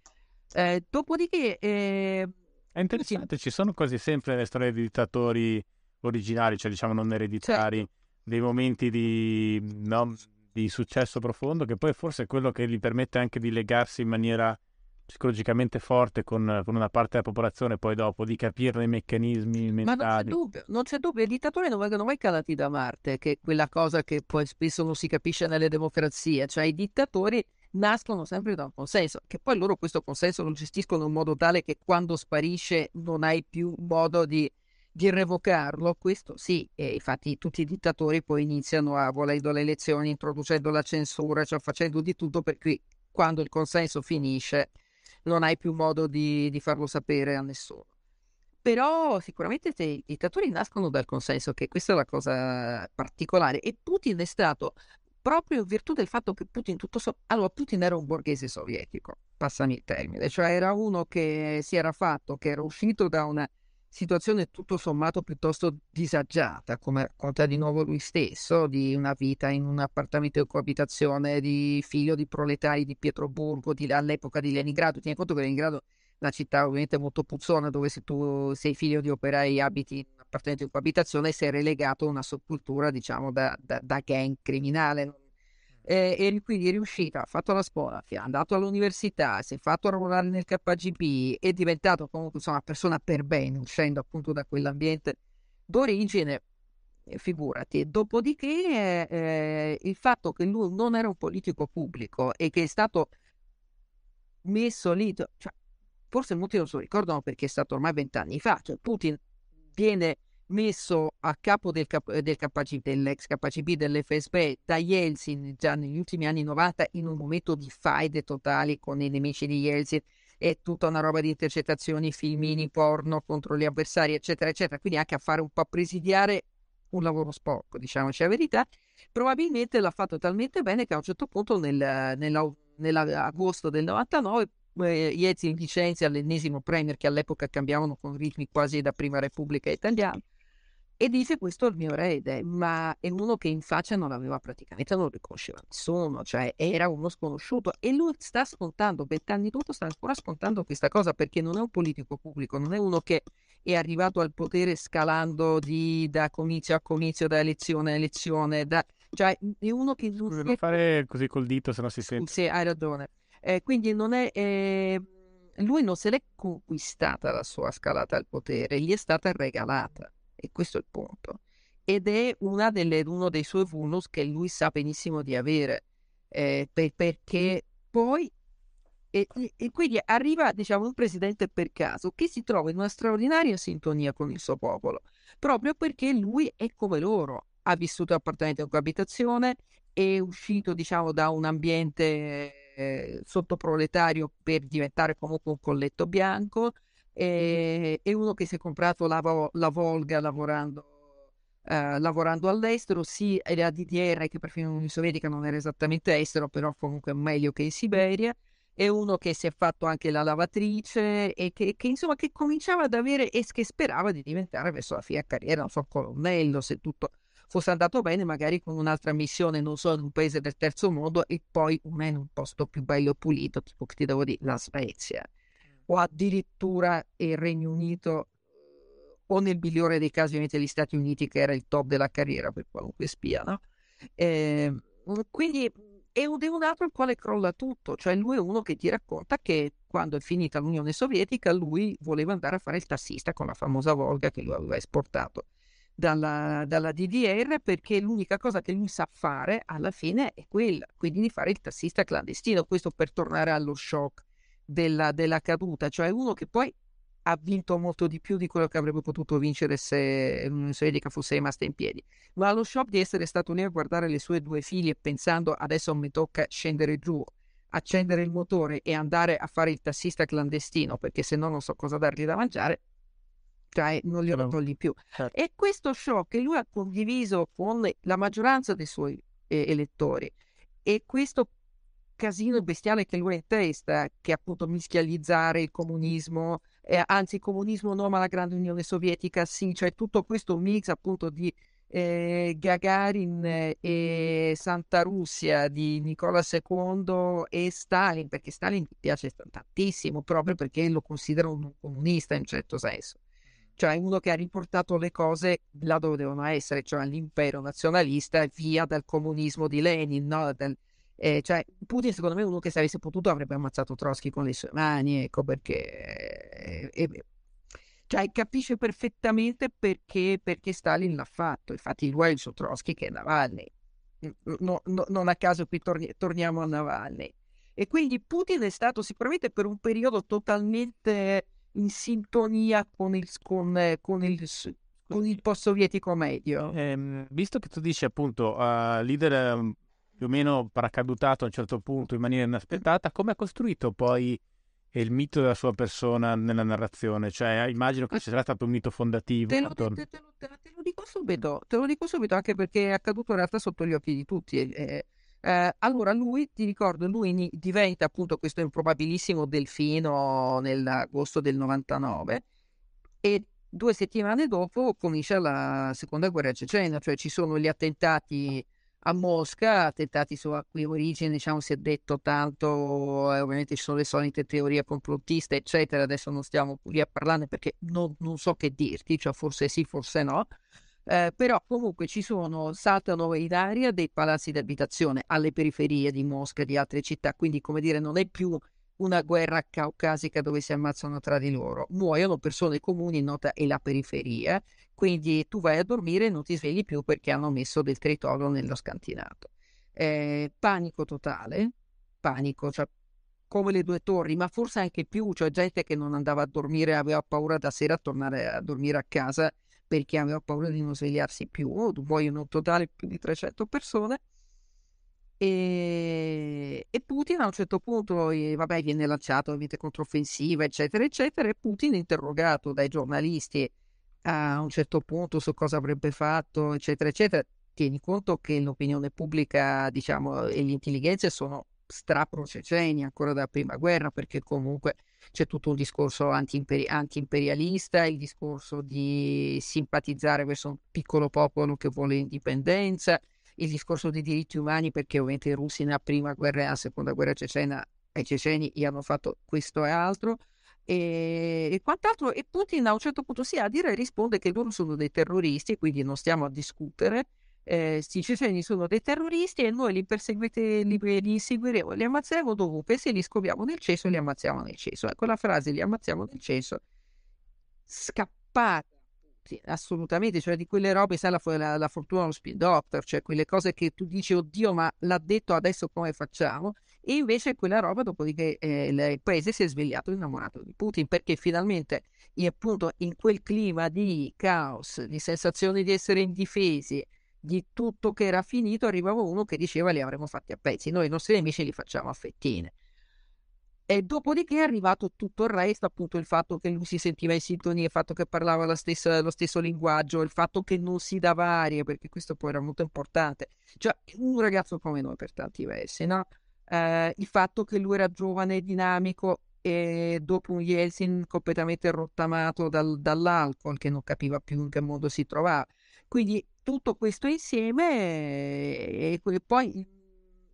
Eh, dopodiché... Eh, è interessante, ci sono quasi sempre nelle storie di dittatori originali, cioè diciamo non ereditari, certo. dei momenti di, no, di successo profondo che poi forse è quello che gli permette anche di legarsi in maniera psicologicamente forte con, con, una parte della popolazione, poi dopo di capire i meccanismi mentali. Ma non c'è dubbio, non c'è dubbio, i dittatori non vengono mai calati da Marte, che è quella cosa che poi spesso non si capisce nelle democrazie, cioè i dittatori nascono sempre da un consenso, che poi loro questo consenso lo gestiscono in modo tale che quando sparisce non hai più modo di, di revocarlo, questo sì, e infatti tutti i dittatori poi iniziano a volendo le elezioni, introducendo la censura, cioè facendo di tutto per cui quando il consenso finisce non hai più modo di, di farlo sapere a nessuno. Però sicuramente i dittatori nascono dal consenso, che questa è la cosa particolare. E Putin è stato proprio in virtù del fatto che Putin tutto so- allora Putin era un borghese sovietico, passami il termine, cioè era uno che si era fatto, che era uscito da una situazione tutto sommato piuttosto disagiata, come racconta di nuovo lui stesso, di una vita in un appartamento di coabitazione di figlio di proletari di Pietroburgo, di, all'epoca di Leningrado. Tieni conto che Leningrado è una città ovviamente molto puzzona, dove se tu sei figlio di operai abiti in un appartamento di coabitazione sei relegato a una sottocultura, diciamo, da, da, da gang criminale eh, e quindi è riuscita, ha fatto la scuola, è andato all'università, si è fatto lavorare nel KGB, è diventato comunque insomma, una persona per bene, uscendo appunto da quell'ambiente d'origine, eh, figurati. Dopodiché eh, il fatto che lui non era un politico pubblico e che è stato messo lì, cioè, forse molti non lo ricordano perché è stato ormai vent'anni fa, cioè Putin viene messo a capo del, cap- del KGB, dell'ex KGB, dell'FSB da Yeltsin già negli ultimi anni 90 in un momento di faide totali con i nemici di Yeltsin e tutta una roba di intercettazioni, filmini, porno contro gli avversari, eccetera, eccetera. Quindi anche a fare un po' presidiare un lavoro sporco, diciamoci la verità. Probabilmente l'ha fatto talmente bene che a un certo punto nel, nell'agosto del 99 eh, Yeltsin licenzia l'ennesimo premier che all'epoca cambiavano con ritmi quasi da prima repubblica italiana e dice questo è il mio erede, ma è uno che in faccia non aveva praticamente, non riconosceva nessuno, cioè era uno sconosciuto e lui sta scontando, vent'anni dopo sta ancora scontando questa cosa perché non è un politico pubblico, non è uno che è arrivato al potere scalando di, da comizio a comizio, da elezione a elezione, da, cioè è uno che... Non è... fare così col dito se no si sente. Sì, hai ragione. Eh, quindi non è... Eh, lui non se l'è conquistata la sua scalata al potere, gli è stata regalata. E questo è il punto. Ed è delle, uno dei suoi vulnus che lui sa benissimo di avere, eh, per, perché poi e, e, quindi arriva, diciamo, un presidente per caso che si trova in una straordinaria sintonia con il suo popolo, proprio perché lui è come loro. ha vissuto appartamento in coabitazione, è uscito diciamo da un ambiente eh, sottoproletario per diventare comunque un colletto bianco, e, è uno che si è comprato la, la Volga lavorando Uh, lavorando all'estero, sì, era DDR che per fine l'Unione Sovietica non era esattamente estero, però comunque meglio che in Siberia, è uno che si è fatto anche la lavatrice e che, che insomma che cominciava ad avere e che sperava di diventare verso la fine carriera, non so, colonnello, se tutto fosse andato bene, magari con un'altra missione, non so, in un paese del terzo mondo e poi una in un posto più bello e pulito, tipo che ti devo dire, la Svezia o addirittura il Regno Unito o nel migliore dei casi ovviamente gli Stati Uniti che era il top della carriera per qualunque spia, no? Eh, quindi è un, è un altro il quale crolla tutto, cioè lui è uno che ti racconta che quando è finita l'Unione Sovietica lui voleva andare a fare il tassista con la famosa Volga che lui aveva esportato dalla, dalla DDR perché l'unica cosa che lui sa fare alla fine è quella, quindi di fare il tassista clandestino, questo per tornare allo shock della, della caduta, cioè uno che poi ha vinto molto di più di quello che avrebbe potuto vincere se l'Unione Sovietica fosse rimasta in piedi. Ma allo shock di essere stato lì a guardare le sue due figlie pensando adesso mi tocca scendere giù, accendere il motore e andare a fare il tassista clandestino perché se no non so cosa dargli da mangiare, cioè non glielo togli più. Certo. E questo shock che lui ha condiviso con la maggioranza dei suoi eh, elettori e questo casino bestiale che lui ha in testa, che appunto mischializzare il comunismo, eh, anzi il comunismo no, ma la grande Unione Sovietica sì, cioè tutto questo mix appunto di eh, Gagarin e Santa Russia di Nicola II e Stalin, perché Stalin mi piace tantissimo proprio perché lo considero un comunista in un certo senso. Cioè uno che ha riportato le cose là dove devono essere, cioè l'impero nazionalista via dal comunismo di Lenin, no? Del, eh, cioè, Putin, secondo me, uno che se avesse potuto avrebbe ammazzato Trotsky con le sue mani, ecco perché. Eh, cioè, capisce perfettamente perché, perché, Stalin l'ha fatto. Infatti, lui è il suo Trotsky che è Navalny. No, no, non a caso qui torni, torniamo a Navalny. E quindi Putin è stato sicuramente per un periodo totalmente in sintonia con il, con, con il, con il post-sovietico medio. Eh, visto che tu dici appunto uh, leader um, più o meno paracadutato a un certo punto in maniera inaspettata, come ha costruito poi il mito della sua persona nella narrazione? Cioè, immagino che ci sarà stato un mito fondativo. Te lo, te, te, te, te lo, dico subito, te lo dico subito anche perché è accaduto in realtà sotto gli occhi di tutti. Eh, eh, allora, lui, ti ricordo, lui diventa appunto questo improbabilissimo delfino nell'agosto del 99 e due settimane dopo comincia la seconda guerra cecena, cioè ci sono gli attentati a Mosca, attentati sulla cui origine diciamo, si è detto tanto, eh, ovviamente ci sono le solite teorie complottiste, eccetera, adesso non stiamo lì a parlarne perché non, non so che dirti, cioè forse sì, forse no, eh, però comunque ci sono, saltano in aria dei palazzi di abitazione alle periferie di Mosca e di altre città, quindi come dire non è più una guerra caucasica dove si ammazzano tra di loro, muoiono persone comuni, nota è la periferia, quindi tu vai a dormire e non ti svegli più perché hanno messo del tritolo nello scantinato. Eh, panico totale, panico, cioè come le due torri, ma forse anche più, cioè gente che non andava a dormire, aveva paura da sera a tornare a dormire a casa perché aveva paura di non svegliarsi più, muoiono in totale più di 300 persone. E, e, Putin a un certo punto, eh, vabbè, viene lanciato ovviamente controffensiva, eccetera, eccetera, e Putin interrogato dai giornalisti a un certo punto su cosa avrebbe fatto, eccetera, eccetera. Tieni conto che l'opinione pubblica, diciamo, e le intelligenze sono straproceceni ancora dalla prima guerra, perché comunque c'è tutto un discorso anti-imperi- anti-imperialista, il discorso di simpatizzare verso un piccolo popolo che vuole indipendenza, il discorso dei diritti umani, perché ovviamente i russi nella prima guerra e nella seconda guerra cecena ai ceceni gli hanno fatto questo e altro e, e, quant'altro. E Putin a un certo punto si a dire risponde che loro sono dei terroristi, quindi non stiamo a discutere. Eh, i ceceni sono dei terroristi e noi li li, li inseguiremo, li ammazziamo dovunque, se li scopriamo nel cesso li ammazziamo nel cesso. Ecco la frase, li ammazziamo nel cesso, scappata assolutamente, cioè di quelle robe, sai, la, la, la fortuna allo spin doctor, cioè quelle cose che tu dici, oddio, ma l'ha detto adesso come facciamo? E invece quella roba, dopodiché eh, il paese si è svegliato innamorato di Putin, perché finalmente, appunto, in quel clima di caos, di sensazione di essere indifesi, di tutto che era finito, arrivava uno che diceva li avremmo fatti a pezzi, noi i nostri nemici li facciamo a fettine. E dopodiché è arrivato tutto il resto, appunto il fatto che lui si sentiva in sintonia, il fatto che parlava stessa, lo stesso linguaggio, il fatto che non si dava aria, perché questo poi era molto importante. Cioè, un ragazzo come noi per tanti versi, no? Eh, il fatto che lui era giovane e dinamico e dopo un Yeltsin completamente rottamato dal, dall'alcol, che non capiva più in che modo si trovava. Quindi tutto questo insieme e, e poi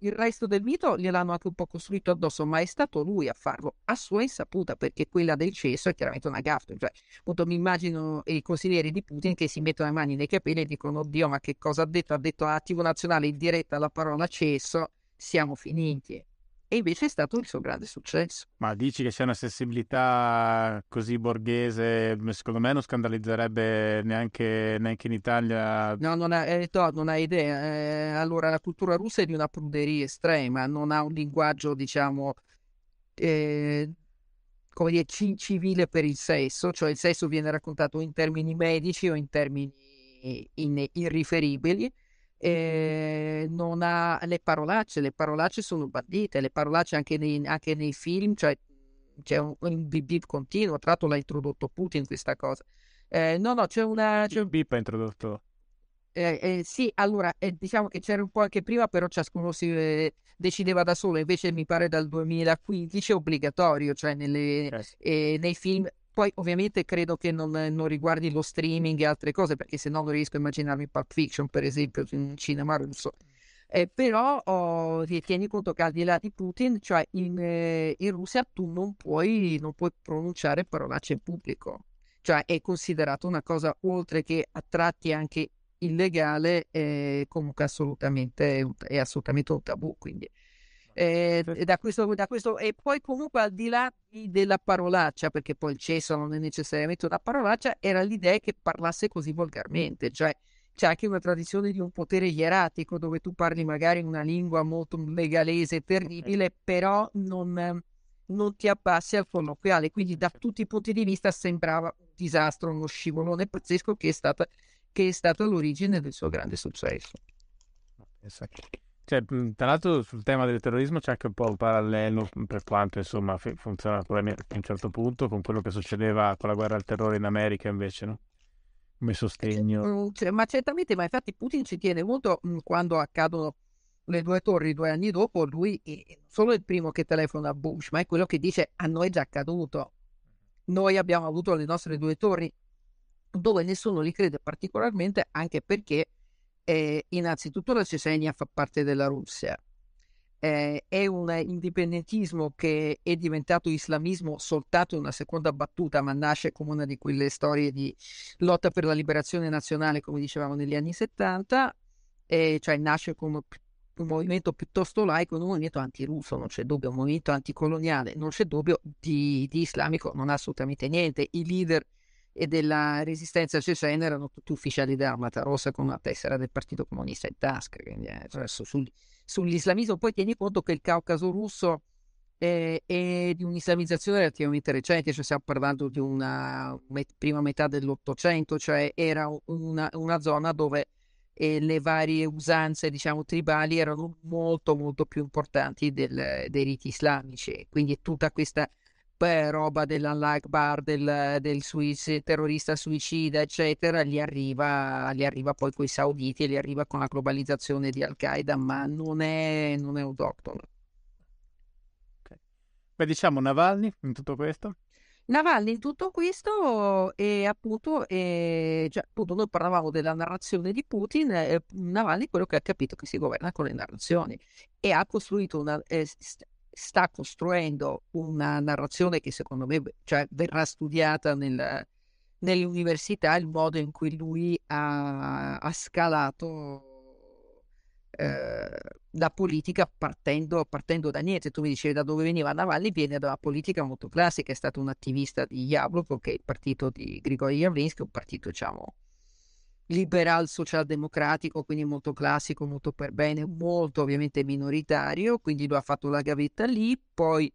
il resto del mito gliel'hanno anche un po' costruito addosso, ma è stato lui a farlo a sua insaputa, perché quella del cesso è chiaramente una gaffa. Cioè, appunto, mi immagino i consiglieri di Putin che si mettono le mani nei capelli e dicono: Oddio, ma che cosa ha detto? Ha detto attivo nazionale in diretta la parola cesso, siamo finiti e invece è stato il suo grande successo. Ma dici che c'è una sensibilità così borghese, secondo me non scandalizzerebbe neanche, neanche in Italia. No, non ha, eh, no, non ha idea. Eh, allora, la cultura russa è di una pruderia estrema, non ha un linguaggio, diciamo, eh, come dire, civile per il sesso, cioè il sesso viene raccontato in termini medici o in termini in- irriferibili eh, non ha le parolacce, le parolacce sono bandite, le parolacce anche nei, anche nei film, cioè c'è un, un bip continuo, tra l'altro l'ha introdotto Putin questa cosa. Eh, no, no, c'è una... C'è un bip ha introdotto. Eh, eh, sì, allora eh, diciamo che c'era un po' anche prima, però ciascuno si eh, decideva da solo, invece mi pare dal 2015 è obbligatorio, cioè nelle, eh, nei film poi ovviamente credo che non, non, riguardi lo streaming e altre cose, perché se no non riesco a immaginarmi Pulp Fiction, per esempio, in cinema russo. Eh, però oh, tieni conto che al di là di Putin, cioè in, eh, in Russia tu non puoi, non puoi, pronunciare parolacce in pubblico. Cioè è considerato una cosa oltre che a tratti anche illegale, eh, comunque assolutamente, è assolutamente un tabù. Quindi eh, da questo, da questo, e poi comunque al di là della parolaccia, perché poi il cesso non è necessariamente una parolaccia, era l'idea che parlasse così volgarmente, cioè c'è anche una tradizione di un potere ieratico dove tu parli magari una lingua molto legalese, terribile, però non, non ti abbassi al colloquiale, quindi da tutti i punti di vista sembrava un disastro, uno scivolone pazzesco che è, stata, che è stato l'origine del suo grande successo. Esatto. Cioè, tra l'altro sul tema del terrorismo c'è anche un po' un parallelo per quanto insomma funziona a un certo punto con quello che succedeva con la guerra al terrore in America invece, no? Come sostegno. Cioè, ma certamente, ma infatti Putin ci tiene molto quando accadono le due torri due anni dopo, lui è solo il primo che telefona a Bush, ma è quello che dice a noi è già accaduto. Noi abbiamo avuto le nostre due torri dove nessuno li crede particolarmente anche perché eh, innanzitutto la Cecenia fa parte della Russia. Eh, è un indipendentismo che è diventato islamismo soltanto in una seconda battuta, ma nasce come una di quelle storie di lotta per la liberazione nazionale, come dicevamo negli anni 70, eh, cioè nasce come un movimento piuttosto laico, un movimento antirusso, non c'è dubbio, un movimento anticoloniale, non c'è dubbio, di, di islamico non ha assolutamente niente. I leader e della resistenza cecena erano tutti ufficiali dell'Armata Rossa con una tessera del Partito Comunista in tasca. Quindi, eh, cioè, sul, sull'islamismo poi tieni conto che il Caucaso russo è, è, di un'islamizzazione relativamente recente, cioè stiamo parlando di una met, prima metà dell'Ottocento, cioè era una, una zona dove eh, le varie usanze diciamo tribali erano molto molto più importanti del, dei riti islamici quindi tutta questa beh, roba dell'Allah Akbar, del, del suic- terrorista suicida, eccetera, gli arriva, gli arriva poi con i sauditi e gli arriva con la globalizzazione di Al-Qaeda, ma non è, non è autoctono. Okay. Beh, diciamo Navalny in tutto questo? Navalny in tutto questo è appunto, è, cioè, appunto noi parlavamo della narrazione di Putin, eh, Navalny quello che ha capito che si governa con le narrazioni e ha costruito una, eh, sta costruendo una narrazione che secondo me cioè, verrà studiata nel, nelle università, il modo in cui lui ha, ha scalato eh, la politica partendo, partendo, da niente. Tu mi dicevi da dove veniva Navalny, viene da una politica molto classica, è stato un attivista di Yabloko, che è il partito di Grigori Yavlinsky, un partito diciamo liberal socialdemocratico, quindi molto classico, molto per bene, molto ovviamente minoritario, quindi lui ha fatto la gavetta lì, poi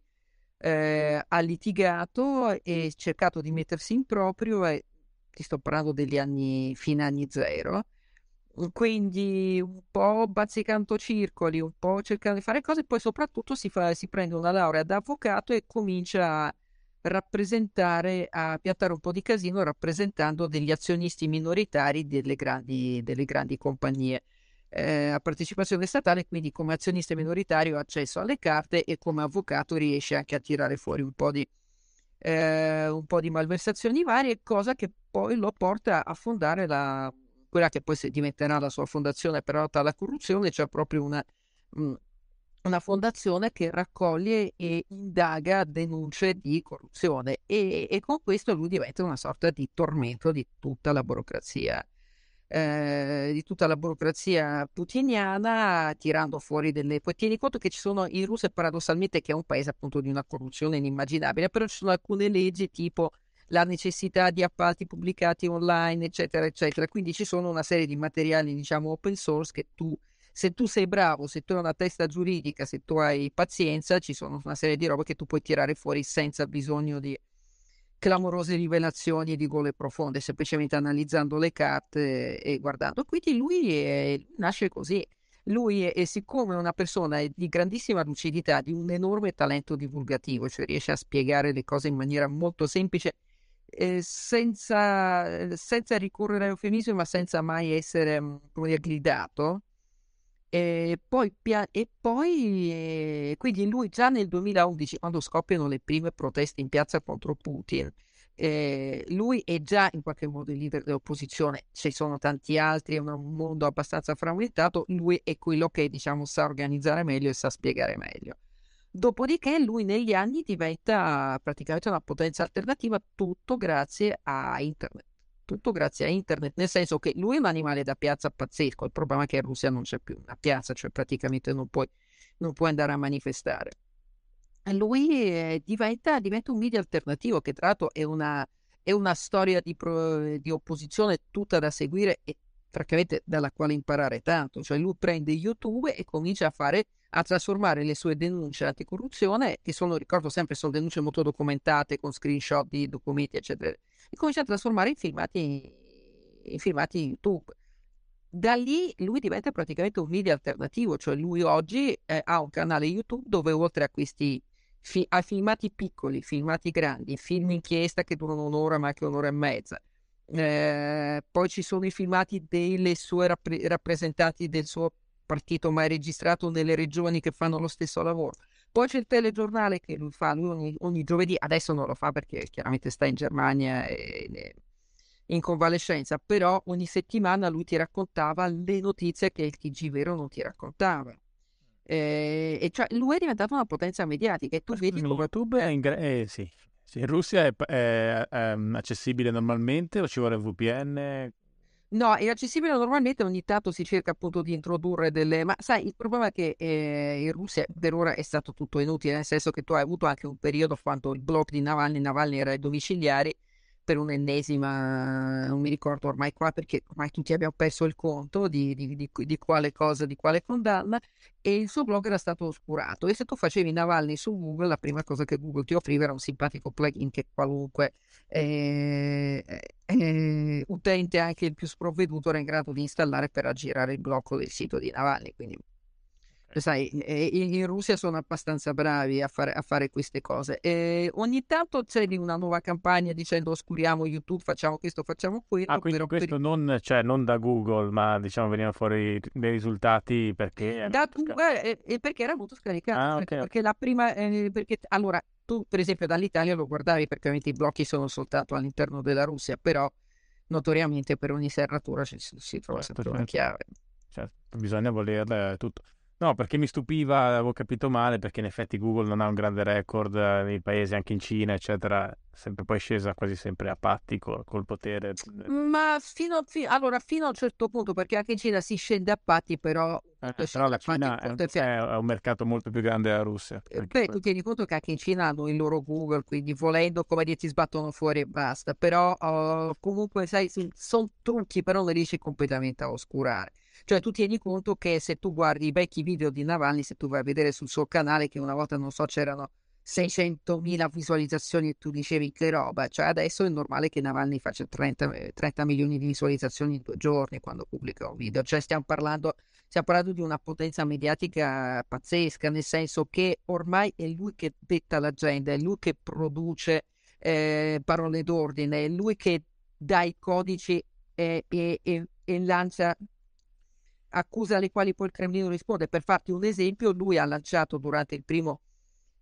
eh, ha litigato e cercato di mettersi in proprio e ti sto parlando degli anni, fine anni zero, quindi un po' bazzicando circoli, un po' cercando di fare cose, poi soprattutto si, fa, si prende una laurea da avvocato e comincia a rappresentare, a piattare un po' di casino rappresentando degli azionisti minoritari delle grandi, delle grandi compagnie. Eh, a partecipazione statale, quindi come azionista minoritario ha accesso alle carte e come avvocato riesce anche a tirare fuori un po' di, eh, un po di malversazioni varie, cosa che poi lo porta a fondare la, quella che poi diventerà la sua fondazione per la lotta alla corruzione, cioè proprio una, una fondazione che raccoglie e indaga denunce di corruzione e, e, con questo lui diventa una sorta di tormento di tutta la burocrazia. Eh, di tutta la burocrazia putiniana tirando fuori delle poi tieni conto che ci sono in Russia paradossalmente che è un paese appunto di una corruzione inimmaginabile però ci sono alcune leggi tipo la necessità di appalti pubblicati online, eccetera, eccetera. Quindi ci sono una serie di materiali, diciamo, open source che tu, se tu sei bravo, se tu hai una testa giuridica, se tu hai pazienza, ci sono una serie di robe che tu puoi tirare fuori senza bisogno di clamorose rivelazioni e di gole profonde, semplicemente analizzando le carte e guardando. Quindi lui è, nasce così. Lui è, è, siccome è una persona di grandissima lucidità, di un enorme talento divulgativo, cioè riesce a spiegare le cose in maniera molto semplice eh, senza, senza, ricorrere a eufemismi, ma senza mai essere, dire, gridato. E poi, e poi eh, quindi lui già nel 2011, quando scoppiano le prime proteste in piazza contro Putin, eh, lui è già in qualche modo il leader dell'opposizione, ci sono tanti altri, è un mondo abbastanza frammentato, lui è quello che diciamo sa organizzare meglio e sa spiegare meglio. Dopodiché lui negli anni diventa praticamente una potenza alternativa, tutto grazie a internet. Tutto grazie a internet, nel senso che lui è un animale da piazza pazzesco. Il problema è che in Russia non c'è più una piazza, cioè praticamente non puoi, non puoi andare a manifestare. Lui eh, diventa, diventa, un media alternativo, che tra l'altro è una, è una storia di, pro, di opposizione tutta da seguire e francamente dalla quale imparare tanto. Cioè lui prende YouTube e comincia a fare a trasformare le sue denunce anticorruzione, che sono, ricordo sempre, sono denunce molto documentate con screenshot di documenti, eccetera, e comincia a trasformare in filmati, in filmati YouTube. Da lì lui diventa praticamente un media alternativo, cioè lui oggi eh, ha un canale YouTube dove oltre a questi fi- a filmati piccoli, filmati grandi, film inchiesta che durano un'ora ma anche un'ora e mezza, eh, poi ci sono i filmati delle sue rappre- rappresentanti del suo partito mai registrato nelle regioni che fanno lo stesso lavoro. Poi c'è il telegiornale che lui fa lui ogni, ogni, giovedì, adesso non lo fa perché chiaramente sta in Germania e, in convalescenza, però ogni settimana lui ti raccontava le notizie che il TG vero non ti raccontava. Eh, e cioè lui è diventato una potenza mediatica e tu vedi come... YouTube è in, eh, sì. Sì, in Russia è, è, è, accessibile normalmente o ci vuole VPN? No, è accessibile normalmente, ogni tanto si cerca appunto di introdurre delle... Ma sai, il problema è che eh, in Russia per ora è stato tutto inutile, nel senso che tu hai avuto anche un periodo quando il blog di Navalny, Navalny era ai domiciliari, per un'ennesima, non mi ricordo ormai qua perché ormai tutti abbiamo perso il conto di, di, di, di, quale cosa, di quale condanna e il suo blog era stato oscurato. E se tu facevi Navalny su Google la prima cosa che Google ti offriva era un simpatico plugin che qualunque eh, eh, utente anche il più sprovveduto era in grado di installare per aggirare il blocco del sito di Navalny. Quindi sai, in Russia sono abbastanza bravi a fare, a fare queste cose. E ogni tanto c'è una nuova campagna dicendo oscuriamo YouTube, facciamo questo, facciamo quello. Ah, quindi questo per... non, cioè, non, da Google, ma diciamo venivano fuori dei risultati perché... Da, eh, eh, perché era molto scaricato. Ah, okay. Perché la prima... Eh, perché, allora, tu per esempio dall'Italia lo guardavi perché ovviamente i blocchi sono soltanto all'interno della Russia, però notoriamente per ogni serratura ci, si trova certo, sempre una certo. chiave. Certo, bisogna voler tutto. No, perché mi stupiva, avevo capito male, perché in effetti Google non ha un grande record eh, nei paesi, anche in Cina, eccetera, sempre poi scesa quasi sempre a patti col, col potere. Ma fino, fi, allora, fino a un certo punto, perché anche in Cina si scende a patti, però... Eh, però la Cina è, è, un mercato molto più grande della Russia. Eh, beh, tu tieni conto che anche in Cina hanno il loro Google, quindi volendo, come dire, ti sbattono fuori e basta. Però uh, comunque, sai, sono trucchi, però non riesci completamente a oscurare. Cioè tu tieni conto che se tu guardi i vecchi video di Navalny, se tu vai a vedere sul suo canale che una volta non so c'erano 600.000 visualizzazioni e tu dicevi che roba, cioè adesso è normale che Navalny faccia 30, 30 milioni di visualizzazioni in due giorni quando pubblica un video, cioè stiamo parlando, stiamo parlando di una potenza mediatica pazzesca, nel senso che ormai è lui che detta l'agenda, è lui che produce eh, parole d'ordine, è lui che dà i codici e, e, e, e lancia accuse alle quali poi il Cremlino risponde. Per farti un esempio, lui ha lanciato durante il primo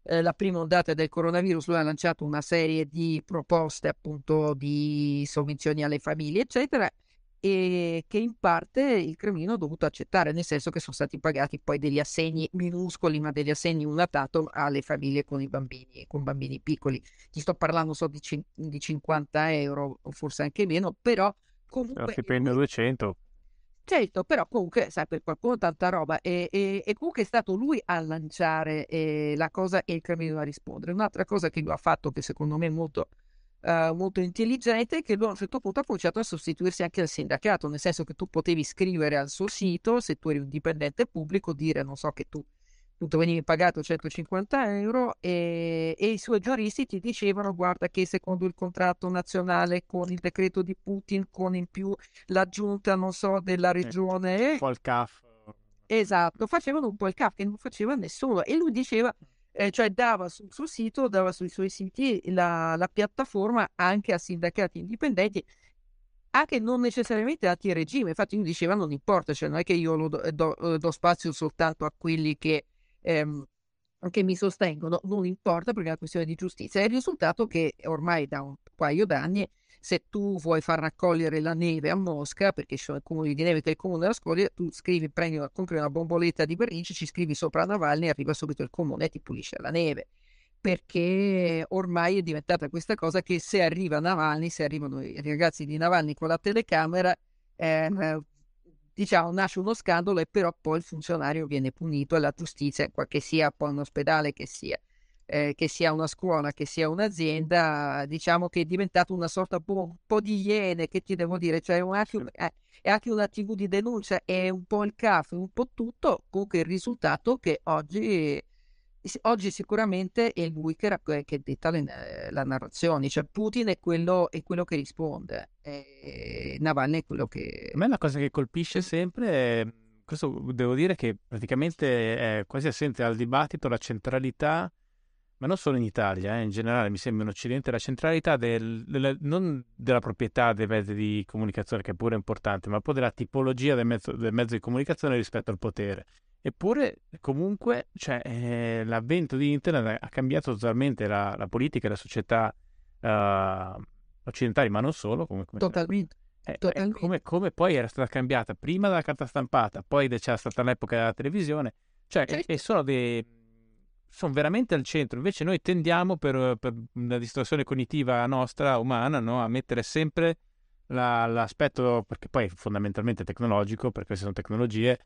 eh, la prima ondata del coronavirus, lui ha lanciato una serie di proposte appunto di sovvenzioni alle famiglie, eccetera, e che in parte il Cremlino ha dovuto accettare, nel senso che sono stati pagati poi degli assegni minuscoli, ma degli assegni una tanto alle famiglie con i bambini, con bambini piccoli. Ti sto parlando so di, c- di 50 euro, forse anche meno, però comunque... Lo stipendio 200. Certo, però comunque, sai, per qualcuno tanta roba e, e, e comunque è stato lui a lanciare eh, la cosa e il Cremlino a rispondere. Un'altra cosa che lui ha fatto, che secondo me è molto, uh, molto intelligente, è che lui a un certo punto ha cominciato a sostituirsi anche al sindacato, nel senso che tu potevi scrivere al suo sito, se tu eri un dipendente pubblico, dire, non so, che tu appunto venivi pagato 150 euro e, e, i suoi giuristi ti dicevano guarda che secondo il contratto nazionale con il decreto di Putin con in più l'aggiunta non so della regione un po' il CAF esatto facevano un po' il CAF che non faceva nessuno e lui diceva eh, cioè dava sul suo sito dava sui suoi siti la, la piattaforma anche a sindacati indipendenti anche non necessariamente anti-regime, infatti lui diceva non importa, cioè non è che io do, do, do spazio soltanto a quelli che ehm, che mi sostengono, non importa perché è una questione di giustizia. È il risultato che ormai da un paio d'anni, se tu vuoi far raccogliere la neve a Mosca, perché ci sono i comuni di neve che il comune la scoglie, tu scrivi, prendi compri una bomboletta di vernice, ci scrivi sopra Navalny, arriva subito il comune e ti pulisce la neve. Perché ormai è diventata questa cosa che se arriva Navalny, se arrivano i ragazzi di Navalny con la telecamera, eh, diciamo, nasce uno scandalo e però poi il funzionario viene punito e la giustizia, che sia poi un ospedale, che sia, eh, che sia una scuola, che sia un'azienda, diciamo che è diventato una sorta un po' di iene, che ti devo dire, cioè un attimo, eh, è anche una tv di denuncia, è un po' il caffè, un po' tutto, comunque il risultato che oggi oggi sicuramente è lui che, che detta le, la narrazione, cioè Putin è quello, è quello che risponde, e Navalny è quello che... A me la cosa che colpisce sempre è, questo devo dire che praticamente è quasi assente dal dibattito la centralità, ma non solo in Italia, eh, in generale mi sembra in Occidente, la centralità del, del, non della proprietà dei mezzi di comunicazione, che è pure importante, ma poi della tipologia del mezzo, del mezzo di comunicazione rispetto al potere. Eppure, comunque, cioè, eh, l'avvento di Internet ha cambiato totalmente la, la politica e la società uh, occidentali, ma non solo. Come, come totalmente. Eh, totalmente. Come, come, poi era stata cambiata prima dalla carta stampata, poi c'era stata l'epoca della televisione, cioè, certo. e, e sono, dei, sono veramente al centro. Invece noi tendiamo, per, per una distorsione cognitiva nostra, umana, no, a mettere sempre la, l'aspetto, perché poi è fondamentalmente tecnologico, perché queste sono tecnologie,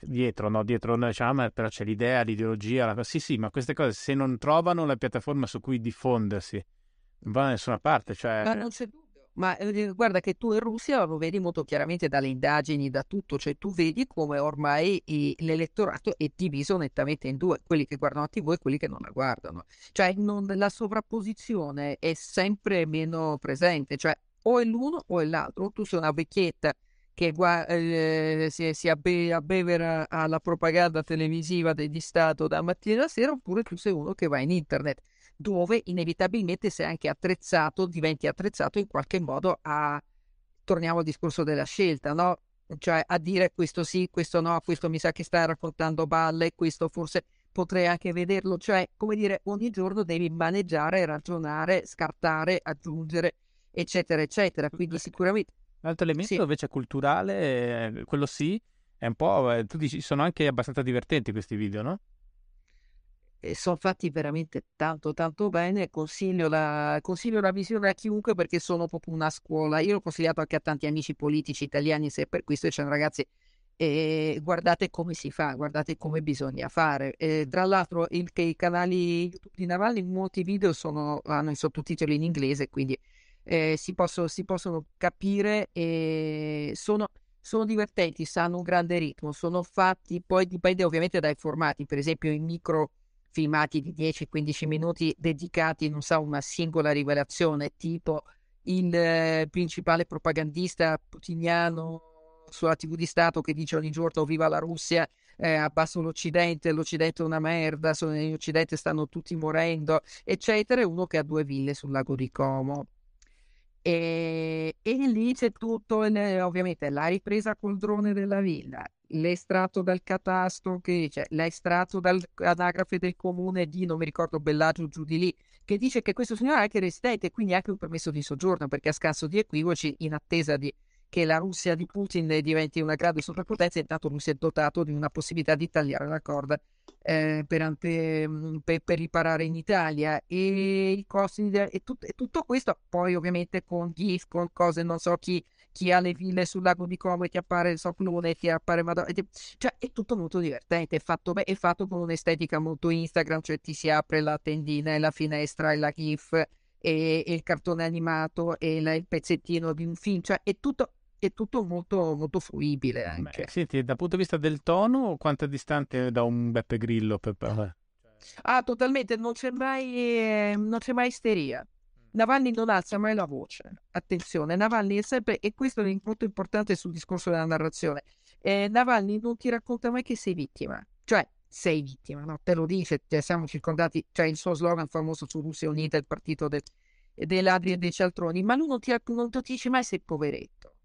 dietro, no? Dietro diciamo, però c'è l'idea, l'ideologia, la... sì sì, ma queste cose se non trovano la piattaforma su cui diffondersi, non vanno da nessuna parte, cioè... Ma non c'è dubbio. Ma eh, guarda che tu in Russia lo vedi molto chiaramente dalle indagini, da tutto, cioè tu vedi come ormai i, l'elettorato è diviso nettamente in due, quelli che guardano la TV e quelli che non la guardano. Cioè non, la sovrapposizione è sempre meno presente, cioè o è l'uno o è l'altro, o tu sei una vecchietta che eh, si, si abbe- abbevera alla propaganda televisiva degli Stato da mattina alla sera, oppure tu sei uno che va in internet, dove inevitabilmente sei anche attrezzato, diventi attrezzato in qualche modo a, torniamo al discorso della scelta, no? Cioè a dire questo sì, questo no, questo mi sa che stai raccontando balle, questo forse potrei anche vederlo, cioè come dire, ogni giorno devi maneggiare, ragionare, scartare, aggiungere, eccetera, eccetera. Quindi sicuramente L'altro elemento sì. invece culturale, eh, quello sì, è un po'... Eh, tu dici, sono anche abbastanza divertenti questi video, no? E sono fatti veramente tanto tanto bene, consiglio la, consiglio la visione a chiunque perché sono proprio una scuola. Io l'ho consigliato anche a tanti amici politici italiani, se per questo c'erano ragazzi e guardate come si fa, guardate come bisogna fare. E, tra l'altro il, i canali YouTube di Navalny, molti video sono, hanno i sottotitoli in inglese, quindi eh, si, possono, si, possono, capire e sono, sono divertenti, sanno un grande ritmo, sono fatti, poi dipende ovviamente dai formati, per esempio i micro, filmati di 10-15 minuti dedicati, non so, a una singola rivelazione, tipo il eh, principale propagandista putiniano sulla TV di Stato che dice ogni giorno viva la Russia, eh, abbasso l'Occidente, l'Occidente è una merda, in Occidente stanno tutti morendo, eccetera, e uno che ha due ville sul lago di Como. E, e lì c'è tutto, ovviamente la ripresa col drone della villa, l'estratto dal catasto, che, cioè, l'estratto dall'anagrafe del comune di, non mi ricordo, Bellagio giù di lì, che dice che questo signore è anche residente e quindi ha anche un permesso di soggiorno, perché a scanso di equivoci, in attesa di che la Russia di Putin diventi una grande superpotenza, intanto lui si è dotato di una possibilità di tagliare la corda eh, per, per, per, riparare in Italia. E i costi e, tut, e, tutto questo poi ovviamente con GIF, con cose, non so chi, chi ha le ville sul lago di Como e ti appare il Soclone, ti appare Madonna, cioè è tutto molto divertente, è fatto, è fatto con un'estetica molto Instagram, cioè ti si apre la tendina e la finestra e la GIF e, e il cartone animato e la, il pezzettino di un film, cioè è tutto è tutto molto, molto fruibile anche. Beh, senti, dal punto di vista del tono, quanto è distante da un Beppe Grillo? Per... Ah, totalmente, non c'è mai, eh, non c'è mai isteria. Navalny non alza mai la voce. Attenzione, Navalny è sempre, e questo è molto importante sul discorso della narrazione, eh, Navalny non ti racconta mai che sei vittima. Cioè, sei vittima, no? Te lo dice, cioè, siamo circondati, cioè il suo slogan famoso su Russia Unita, il partito del, dei ladri e dei cialtroni, ma lui non ti, non ti dice mai sei poveretto